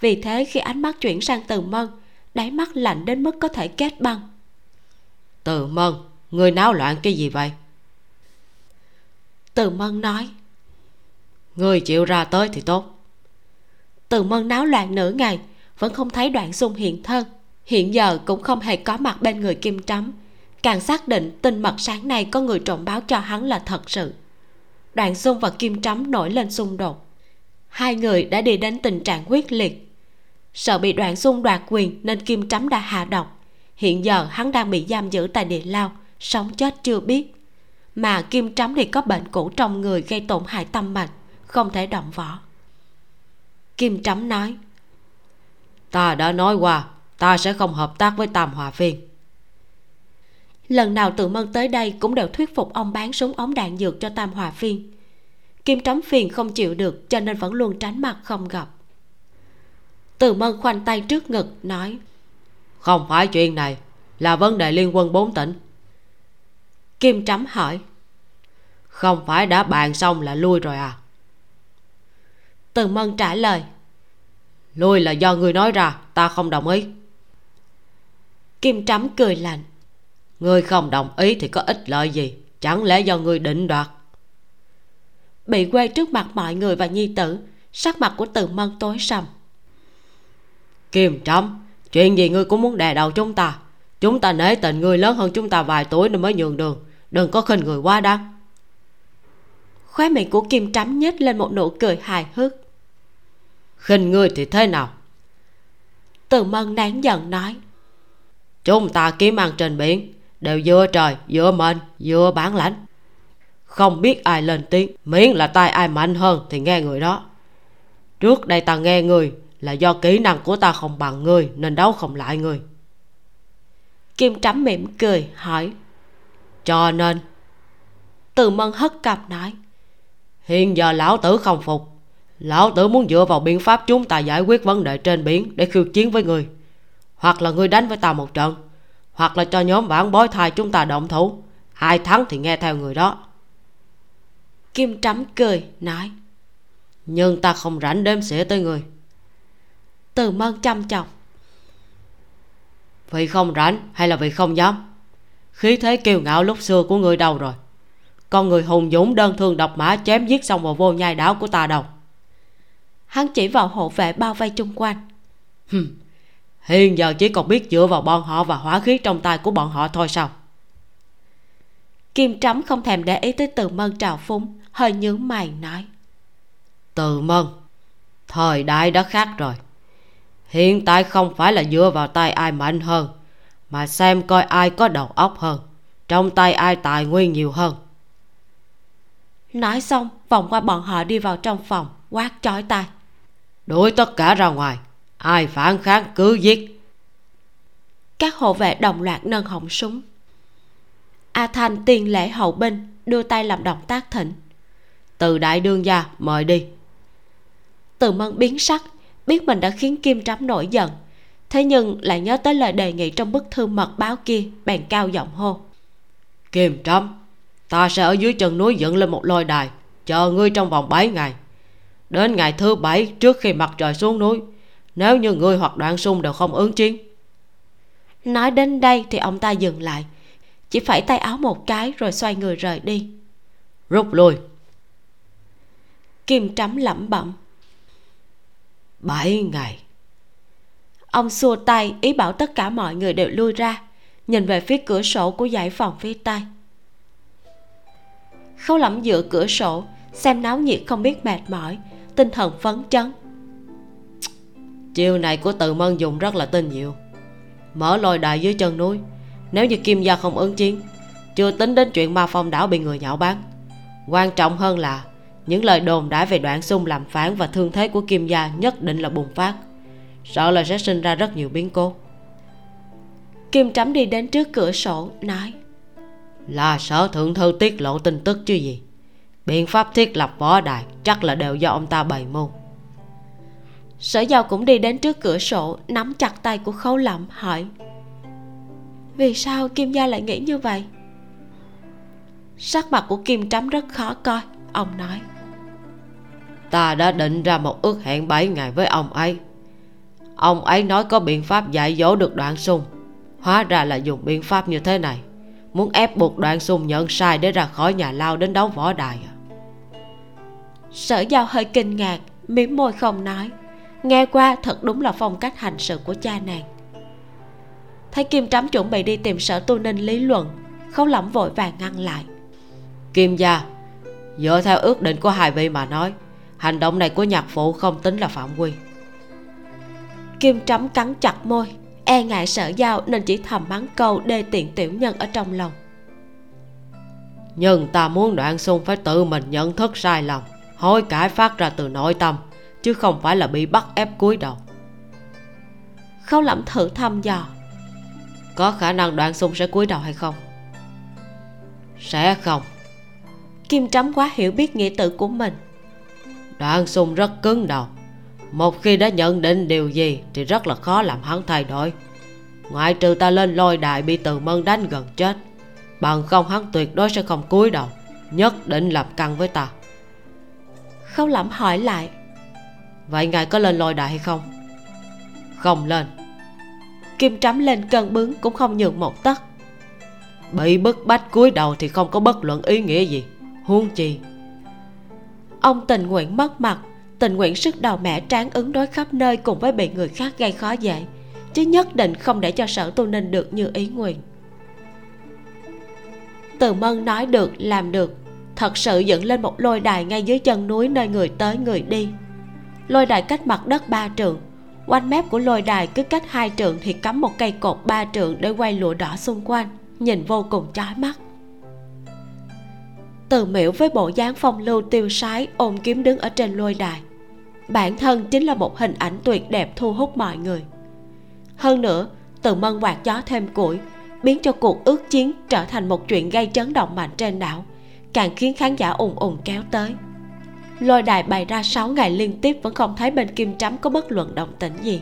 Vì thế khi ánh mắt chuyển sang từ mân đáy mắt lạnh đến mức có thể kết băng. Từ mân người náo loạn cái gì vậy? Từ mân nói. Người chịu ra tới thì tốt. Từ mân náo loạn nửa ngày vẫn không thấy đoạn xung hiện thân. Hiện giờ cũng không hề có mặt bên người kim trắm càng xác định tin mật sáng nay có người trộm báo cho hắn là thật sự. Đoạn xung và kim trắm nổi lên xung đột. Hai người đã đi đến tình trạng quyết liệt. Sợ bị đoạn xung đoạt quyền nên kim trắm đã hạ độc. Hiện giờ hắn đang bị giam giữ tại địa lao, sống chết chưa biết. Mà kim trắm thì có bệnh cũ trong người gây tổn hại tâm mạch, không thể động võ. Kim trắm nói ta đã nói qua ta sẽ không hợp tác với tam hòa phiên. Lần nào tự mân tới đây cũng đều thuyết phục ông bán súng ống đạn dược cho tam hòa phiên. Kim trắm phiền không chịu được cho nên vẫn luôn tránh mặt không gặp. Từ mân khoanh tay trước ngực nói không phải chuyện này là vấn đề liên quân bốn tỉnh. Kim trắm hỏi không phải đã bàn xong là lui rồi à? Từ mân trả lời lui là do người nói ra ta không đồng ý. Kim trắm cười lạnh. Ngươi không đồng ý thì có ích lợi gì? Chẳng lẽ do ngươi định đoạt? Bị quê trước mặt mọi người và nhi tử sắc mặt của từ mân tối sầm. Kim trắm chuyện gì ngươi cũng muốn đè đầu chúng ta? Chúng ta nể tình ngươi lớn hơn chúng ta vài tuổi nên mới nhường đường. Đừng có khinh người quá đáng. Khóe miệng của kim trắm nhếch lên một nụ cười hài hước khinh ngươi thì thế nào? Từ mân nén giận nói. Chúng ta kiếm ăn trên biển đều vừa trời vừa mệnh vừa bản lãnh. Không biết ai lên tiếng miễn là tay ai mạnh hơn thì nghe người đó. Trước đây ta nghe người là do kỹ năng của ta không bằng người nên đấu không lại người. Kim trắm mỉm cười hỏi. Cho nên? Từ mân hất cặp nói. Hiện giờ lão tử không phục lão tử muốn dựa vào biện pháp chúng ta giải quyết vấn đề trên biển để khiêu chiến với người. Hoặc là ngươi đánh với ta một trận. Hoặc là cho nhóm vãn bói thai chúng ta động thủ. Ai thắng thì nghe theo người đó. Kim trắm cười nói. Nhưng ta không rảnh đếm xỉa tới người. Từ mân chăm chọc vì không rảnh hay là vì không dám? Khí thế kiêu ngạo lúc xưa của người đâu rồi? Con người hùng dũng đơn thương độc mã chém giết xong vào vô nhai đảo của ta đâu hắn chỉ vào hộ vệ bao vây chung quanh. Hừm, hiện giờ chỉ còn biết dựa vào bọn họ và hỏa khí trong tay của bọn họ thôi sao? Kim trắm không thèm để ý tới từ mân trào phúng hơi nhướng mày nói. Từ mân thời đại đã khác rồi. Hiện tại không phải là dựa vào tay ai mạnh hơn mà xem coi ai có đầu óc hơn trong tay ai tài nguyên nhiều hơn. Nói xong vòng qua bọn họ đi vào trong phòng quát chói tai đuổi tất cả ra ngoài. Ai phản kháng cứ giết. Các hộ vệ đồng loạt nâng họng súng. A thanh tiền lễ hậu binh đưa tay làm động tác thịnh. Từ đại đương gia mời đi. Từ mân biến sắc biết mình đã khiến kim trắm nổi giận. Thế nhưng lại nhớ tới lời đề nghị trong bức thư mật báo kia bèn cao giọng hô. Kim trắm ta sẽ ở dưới chân núi dựng lên một lôi đài chờ ngươi trong vòng 7 ngày đến ngày thứ bảy trước khi mặt trời xuống núi nếu như ngươi hoặc đoạn sung đều không ứng chiến. Nói đến đây thì ông ta dừng lại chỉ phải tay áo một cái rồi xoay người rời đi. Rút lui. Kim trắm lẩm bẩm. Bảy ngày. Ông xua tay ý bảo tất cả mọi người đều lui ra nhìn về phía cửa sổ của dãy phòng phía tây. Khâu lẩm dựa cửa sổ xem náo nhiệt không biết mệt mỏi tinh thần phấn chấn. Chiêu này của từ mân dùng rất là tinh diệu. Mở lôi đài dưới chân núi nếu như kim gia không ứng chiến chưa tính đến chuyện ma phong đảo bị người nhạo báng. Quan trọng hơn là những lời đồn đãi về đoạn xung làm phản và thương thế của kim gia nhất định là bùng phát. Sợ là sẽ sinh ra rất nhiều biến cố. Kim trắm đi đến trước cửa sổ nói là sở thượng thư tiết lộ tin tức chứ gì biện pháp thiết lập võ đài chắc là đều do ông ta bày mưu. Sở giao cũng đi đến trước cửa sổ, nắm chặt tay của khấu lẩm hỏi, vì sao kim gia lại nghĩ như vậy? Sắc mặt của kim trắm rất khó coi, ông nói, ta đã định ra một ước hẹn 7 ngày với ông ấy. Ông ấy nói có biện pháp dạy dỗ được đoạn sung hóa ra là dùng biện pháp như thế này, muốn ép buộc đoạn sung nhận sai để ra khỏi nhà lao đến đấu võ đài à? Sở giao hơi kinh ngạc mím môi không nói. Nghe qua thật đúng là phong cách hành sự của cha nàng. Thấy kim trắm chuẩn bị đi tìm sở tu ninh lý luận khấu lẩm vội vàng ngăn lại. Kim gia dựa theo ước định của hai vị mà nói hành động này của nhạc phụ không tính là phạm quy. Kim trắm cắn chặt môi e ngại sở giao nên chỉ thầm mắng câu đê tiện tiểu nhân ở trong lòng. Nhưng ta muốn đoạn xung phải tự mình nhận thức sai lầm hối cải phát ra từ nội tâm chứ không phải là bị bắt ép cúi đầu. Khâu lẩm thử thăm dò. Có khả năng đoạn xung sẽ cúi đầu hay không? Sẽ không. Kim trắm quá hiểu biết nghĩa tự của mình. Đoạn xung rất cứng đầu. Một khi đã nhận định điều gì thì rất là khó làm hắn thay đổi. Ngoại trừ ta lên lôi đài bị từ mân đánh gần chết bằng không hắn tuyệt đối sẽ không cúi đầu nhất định làm căng với ta khâu lẩm hỏi lại. Vậy ngài có lên lôi đài hay không? Không lên. Kim trắm lên cơn bướng cũng không nhường một tấc. Bị bức bách cúi đầu thì không có bất luận ý nghĩa gì. Huống chi. Ông tình nguyện mất mặt. Tình nguyện sức đầu mẻ tráng ứng đối khắp nơi cùng với bị người khác gây khó dễ. Chứ nhất định không để cho sở tu ninh được như ý nguyện. Từ mân nói được làm được thật sự dựng lên một lôi đài ngay dưới chân núi nơi người tới người đi. Lôi đài cách mặt đất ba trượng. Quanh mép của lôi đài cứ cách hai trượng thì cắm một cây cột ba trượng để quay lụa đỏ xung quanh, nhìn vô cùng chói mắt. Từ miễu với bộ dáng phong lưu tiêu sái ôm kiếm đứng ở trên lôi đài. Bản thân chính là một hình ảnh tuyệt đẹp thu hút mọi người. Hơn nữa, từ mân quạt gió thêm củi, biến cho cuộc ước chiến trở thành một chuyện gây chấn động mạnh trên đảo càng khiến khán giả ùn ùn kéo tới. Lôi đài bày ra 6 ngày liên tiếp vẫn không thấy bên kim trắm có bất luận động tĩnh gì.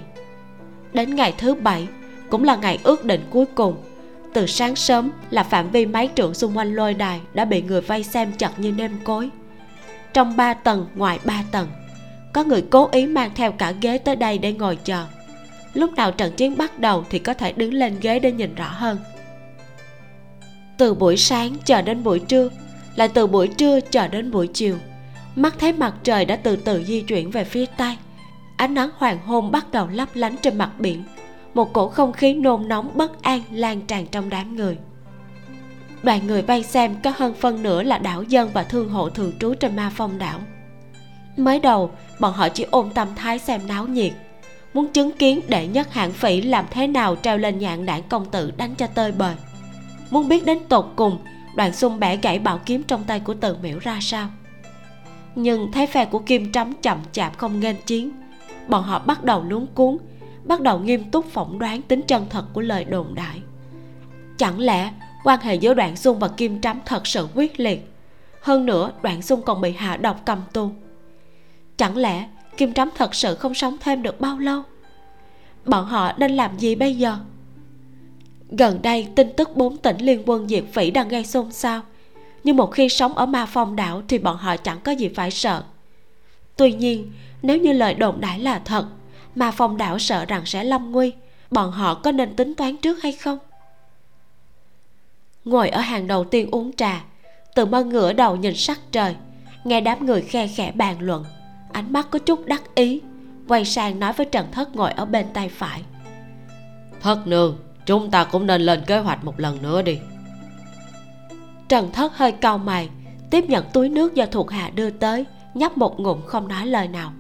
Đến ngày thứ bảy, cũng là ngày ước định cuối cùng, từ sáng sớm là phạm vi máy trượng xung quanh lôi đài đã bị người vây xem chặt như nêm cối. Trong ba tầng, ngoài ba tầng, có người cố ý mang theo cả ghế tới đây để ngồi chờ. Lúc nào trận chiến bắt đầu thì có thể đứng lên ghế để nhìn rõ hơn. Từ buổi sáng chờ đến buổi trưa là từ buổi trưa chờ đến buổi chiều. Mắt thấy mặt trời đã từ từ di chuyển về phía tây, ánh nắng hoàng hôn bắt đầu lấp lánh trên mặt biển, một cổ không khí nôn nóng bất an lan tràn trong đám người. Đoàn người vây xem có hơn phân nửa là đảo dân và thương hộ thường trú trên ma phong đảo. Mới đầu, bọn họ chỉ ôm tâm thái xem náo nhiệt, muốn chứng kiến đệ nhất hạng phỉ làm thế nào treo lên nhạn đảng công tử đánh cho tơi bời. Muốn biết đến tột cùng Đoạn xung bẻ gãy bảo kiếm trong tay của từ miễu ra sao? Nhưng thấy phe của kim trắm chậm chạp không nghênh chiến, bọn họ bắt đầu luống cuốn, bắt đầu nghiêm túc phỏng đoán tính chân thật của lời đồn đại. Chẳng lẽ quan hệ giữa đoạn xung và kim trắm thật sự quyết liệt? Hơn nữa đoạn xung còn bị hạ độc cầm tù. Chẳng lẽ kim trắm thật sự không sống thêm được bao lâu? Bọn họ nên làm gì bây giờ? Gần đây tin tức bốn tỉnh liên quân diệt vĩ đang gây xôn xao. Nhưng một khi sống ở ma phong đảo thì bọn họ chẳng có gì phải sợ. Tuy nhiên, nếu như lời đồn đại là thật mà phong đảo sợ rằng sẽ lâm nguy, bọn họ có nên tính toán trước hay không? Ngồi ở hàng đầu tiên uống trà, từ mơ ngửa đầu nhìn sắc trời, nghe đám người khe khẽ bàn luận. Ánh mắt có chút đắc ý, quay sang nói với trần thất ngồi ở bên tay phải. Thất nương chúng ta cũng nên lên kế hoạch một lần nữa đi. Trần thất hơi cau mày, tiếp nhận túi nước do thuộc hạ đưa tới, nhấp một ngụm không nói lời nào.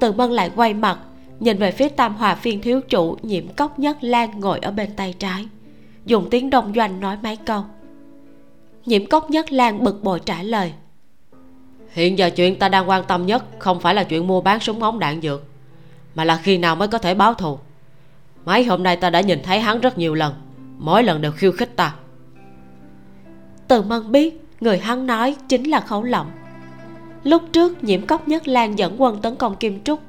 Từ mân lại quay mặt, nhìn về phía tam hòa phiên thiếu chủ nhiễm cốc nhất lan ngồi ở bên tay trái, dùng tiếng đông doanh nói mấy câu. Nhiễm cốc nhất lan bực bội trả lời. Hiện giờ chuyện ta đang quan tâm nhất không phải là chuyện mua bán súng ống đạn dược, mà là khi nào mới có thể báo thù mấy hôm nay ta đã nhìn thấy hắn rất nhiều lần. Mỗi lần đều khiêu khích ta. Từ mân biết, người hắn nói chính là khấu lộng lúc trước, nhiễm cốc nhất lan dẫn quân tấn công kim trúc,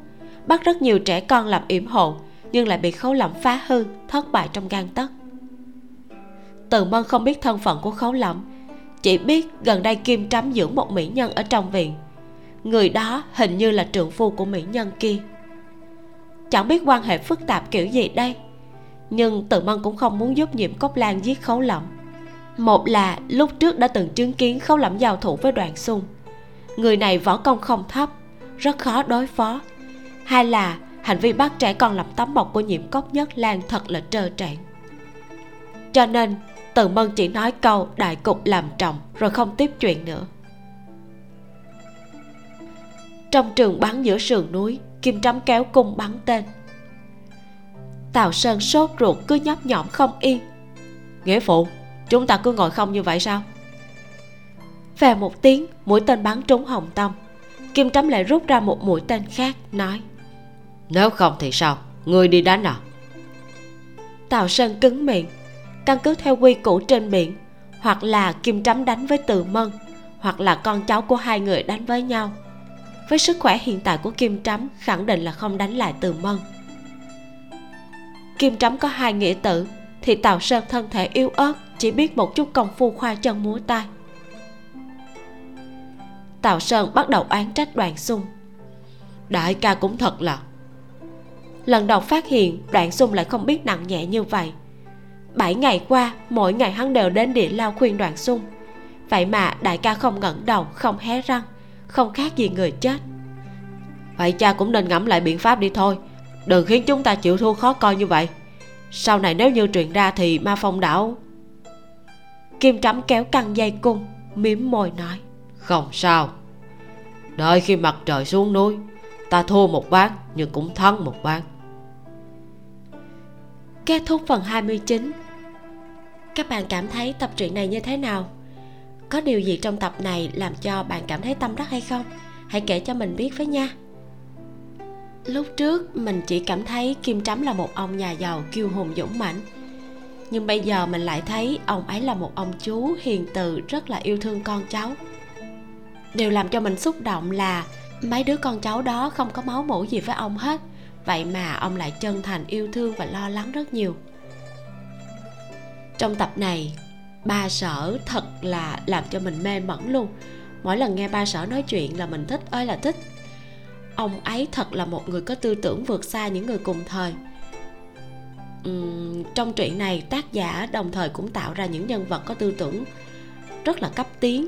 bắt rất nhiều trẻ con làm yểm hộ, nhưng lại bị khấu lộng phá hư, thất bại trong gan tấc. Từ mân không biết thân phận của khấu lộng chỉ biết gần đây kim trắm dưỡng một mỹ nhân ở trong viện. Người đó hình như là trượng phu của mỹ nhân kia chẳng biết quan hệ phức tạp kiểu gì đây. Nhưng tự mân cũng không muốn giúp nhiệm cốc lan giết khấu lẩm một là lúc trước đã từng chứng kiến khấu lẩm giao thủ với đoàn xung. Người này võ công không thấp, rất khó đối phó. Hai là hành vi bắt trẻ con làm tấm mộc của nhiệm cốc nhất lan thật là trơ trẽn. Cho nên từ mân chỉ nói câu đại cục làm trọng rồi không tiếp chuyện nữa. Trong trường bắn giữa sườn núi kim trắm kéo cung bắn tên. Tào sơn sốt ruột cứ nhấp nhõm không yên. Nghĩa phụ chúng ta cứ ngồi không như vậy sao? Về một tiếng mũi tên bắn trúng hồng tâm. Kim trắm lại rút ra một mũi tên khác nói nếu không thì sao? Người đi đánh à? Tào sơn cứng miệng căn cứ theo quy củ trên biển hoặc là kim trắm đánh với từ mân hoặc là con cháu của hai người đánh với nhau với sức khỏe hiện tại của kim trắm khẳng định là không đánh lại từ mân. Kim trắm có hai nghĩa tử, thì tào sơn thân thể yếu ớt, chỉ biết một chút công phu khoa chân múa tay. Tào sơn bắt đầu oán trách đoàn xung. Đại ca cũng thật là. Lần đầu phát hiện đoạn xung lại không biết nặng nhẹ như vậy. Bảy ngày qua, mỗi ngày hắn đều đến địa lao khuyên đoạn xung. Vậy mà đại ca không ngẩng đầu, không hé răng không khác gì người chết. Vậy cha cũng nên ngẫm lại biện pháp đi thôi. Đừng khiến chúng ta chịu thua khó coi như vậy. Sau này nếu như truyền ra thì ma phong đảo kim trắm kéo căng dây cung miếm môi nói. Không sao. Đợi khi mặt trời xuống núi ta thua một ván nhưng cũng thắng một ván kết thúc phần 29 các bạn cảm thấy tập truyện này như thế nào có điều gì trong tập này làm cho bạn cảm thấy tâm đắc hay không? Hãy kể cho mình biết với nha. Lúc trước, mình chỉ cảm thấy kim trắm là một ông nhà giàu, kiêu hùng, dũng mãnh. Nhưng bây giờ mình lại thấy ông ấy là một ông chú hiền từ, rất là yêu thương con cháu. Điều làm cho mình xúc động là mấy đứa con cháu đó không có máu mủ gì với ông hết. Vậy mà ông lại chân thành, yêu thương và lo lắng rất nhiều. Trong tập này ba sở thật là làm cho mình mê mẩn luôn. Mỗi lần nghe ba sở nói chuyện là mình thích ơi là thích. Ông ấy thật là một người có tư tưởng vượt xa những người cùng thời. Uhm, trong truyện này tác giả đồng thời cũng tạo ra những nhân vật có tư tưởng rất là cấp tiến.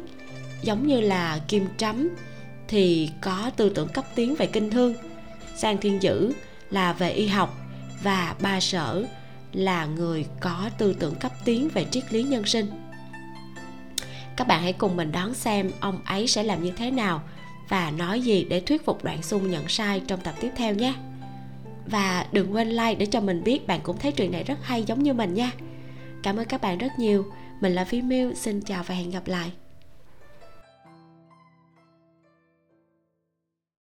Giống như là kim trắm thì có tư tưởng cấp tiến về kinh thương sang thiên dữ là về y học và ba sở là người có tư tưởng cấp tiến về triết lý nhân sinh. Các bạn hãy cùng mình đón xem ông ấy sẽ làm như thế nào và nói gì để thuyết phục đoạn xung nhận sai trong tập tiếp theo nhé. Và đừng quên like để cho mình biết bạn cũng thấy truyện này rất hay giống như mình nha. Cảm ơn các bạn rất nhiều. Mình là phi miu, xin chào và hẹn gặp lại.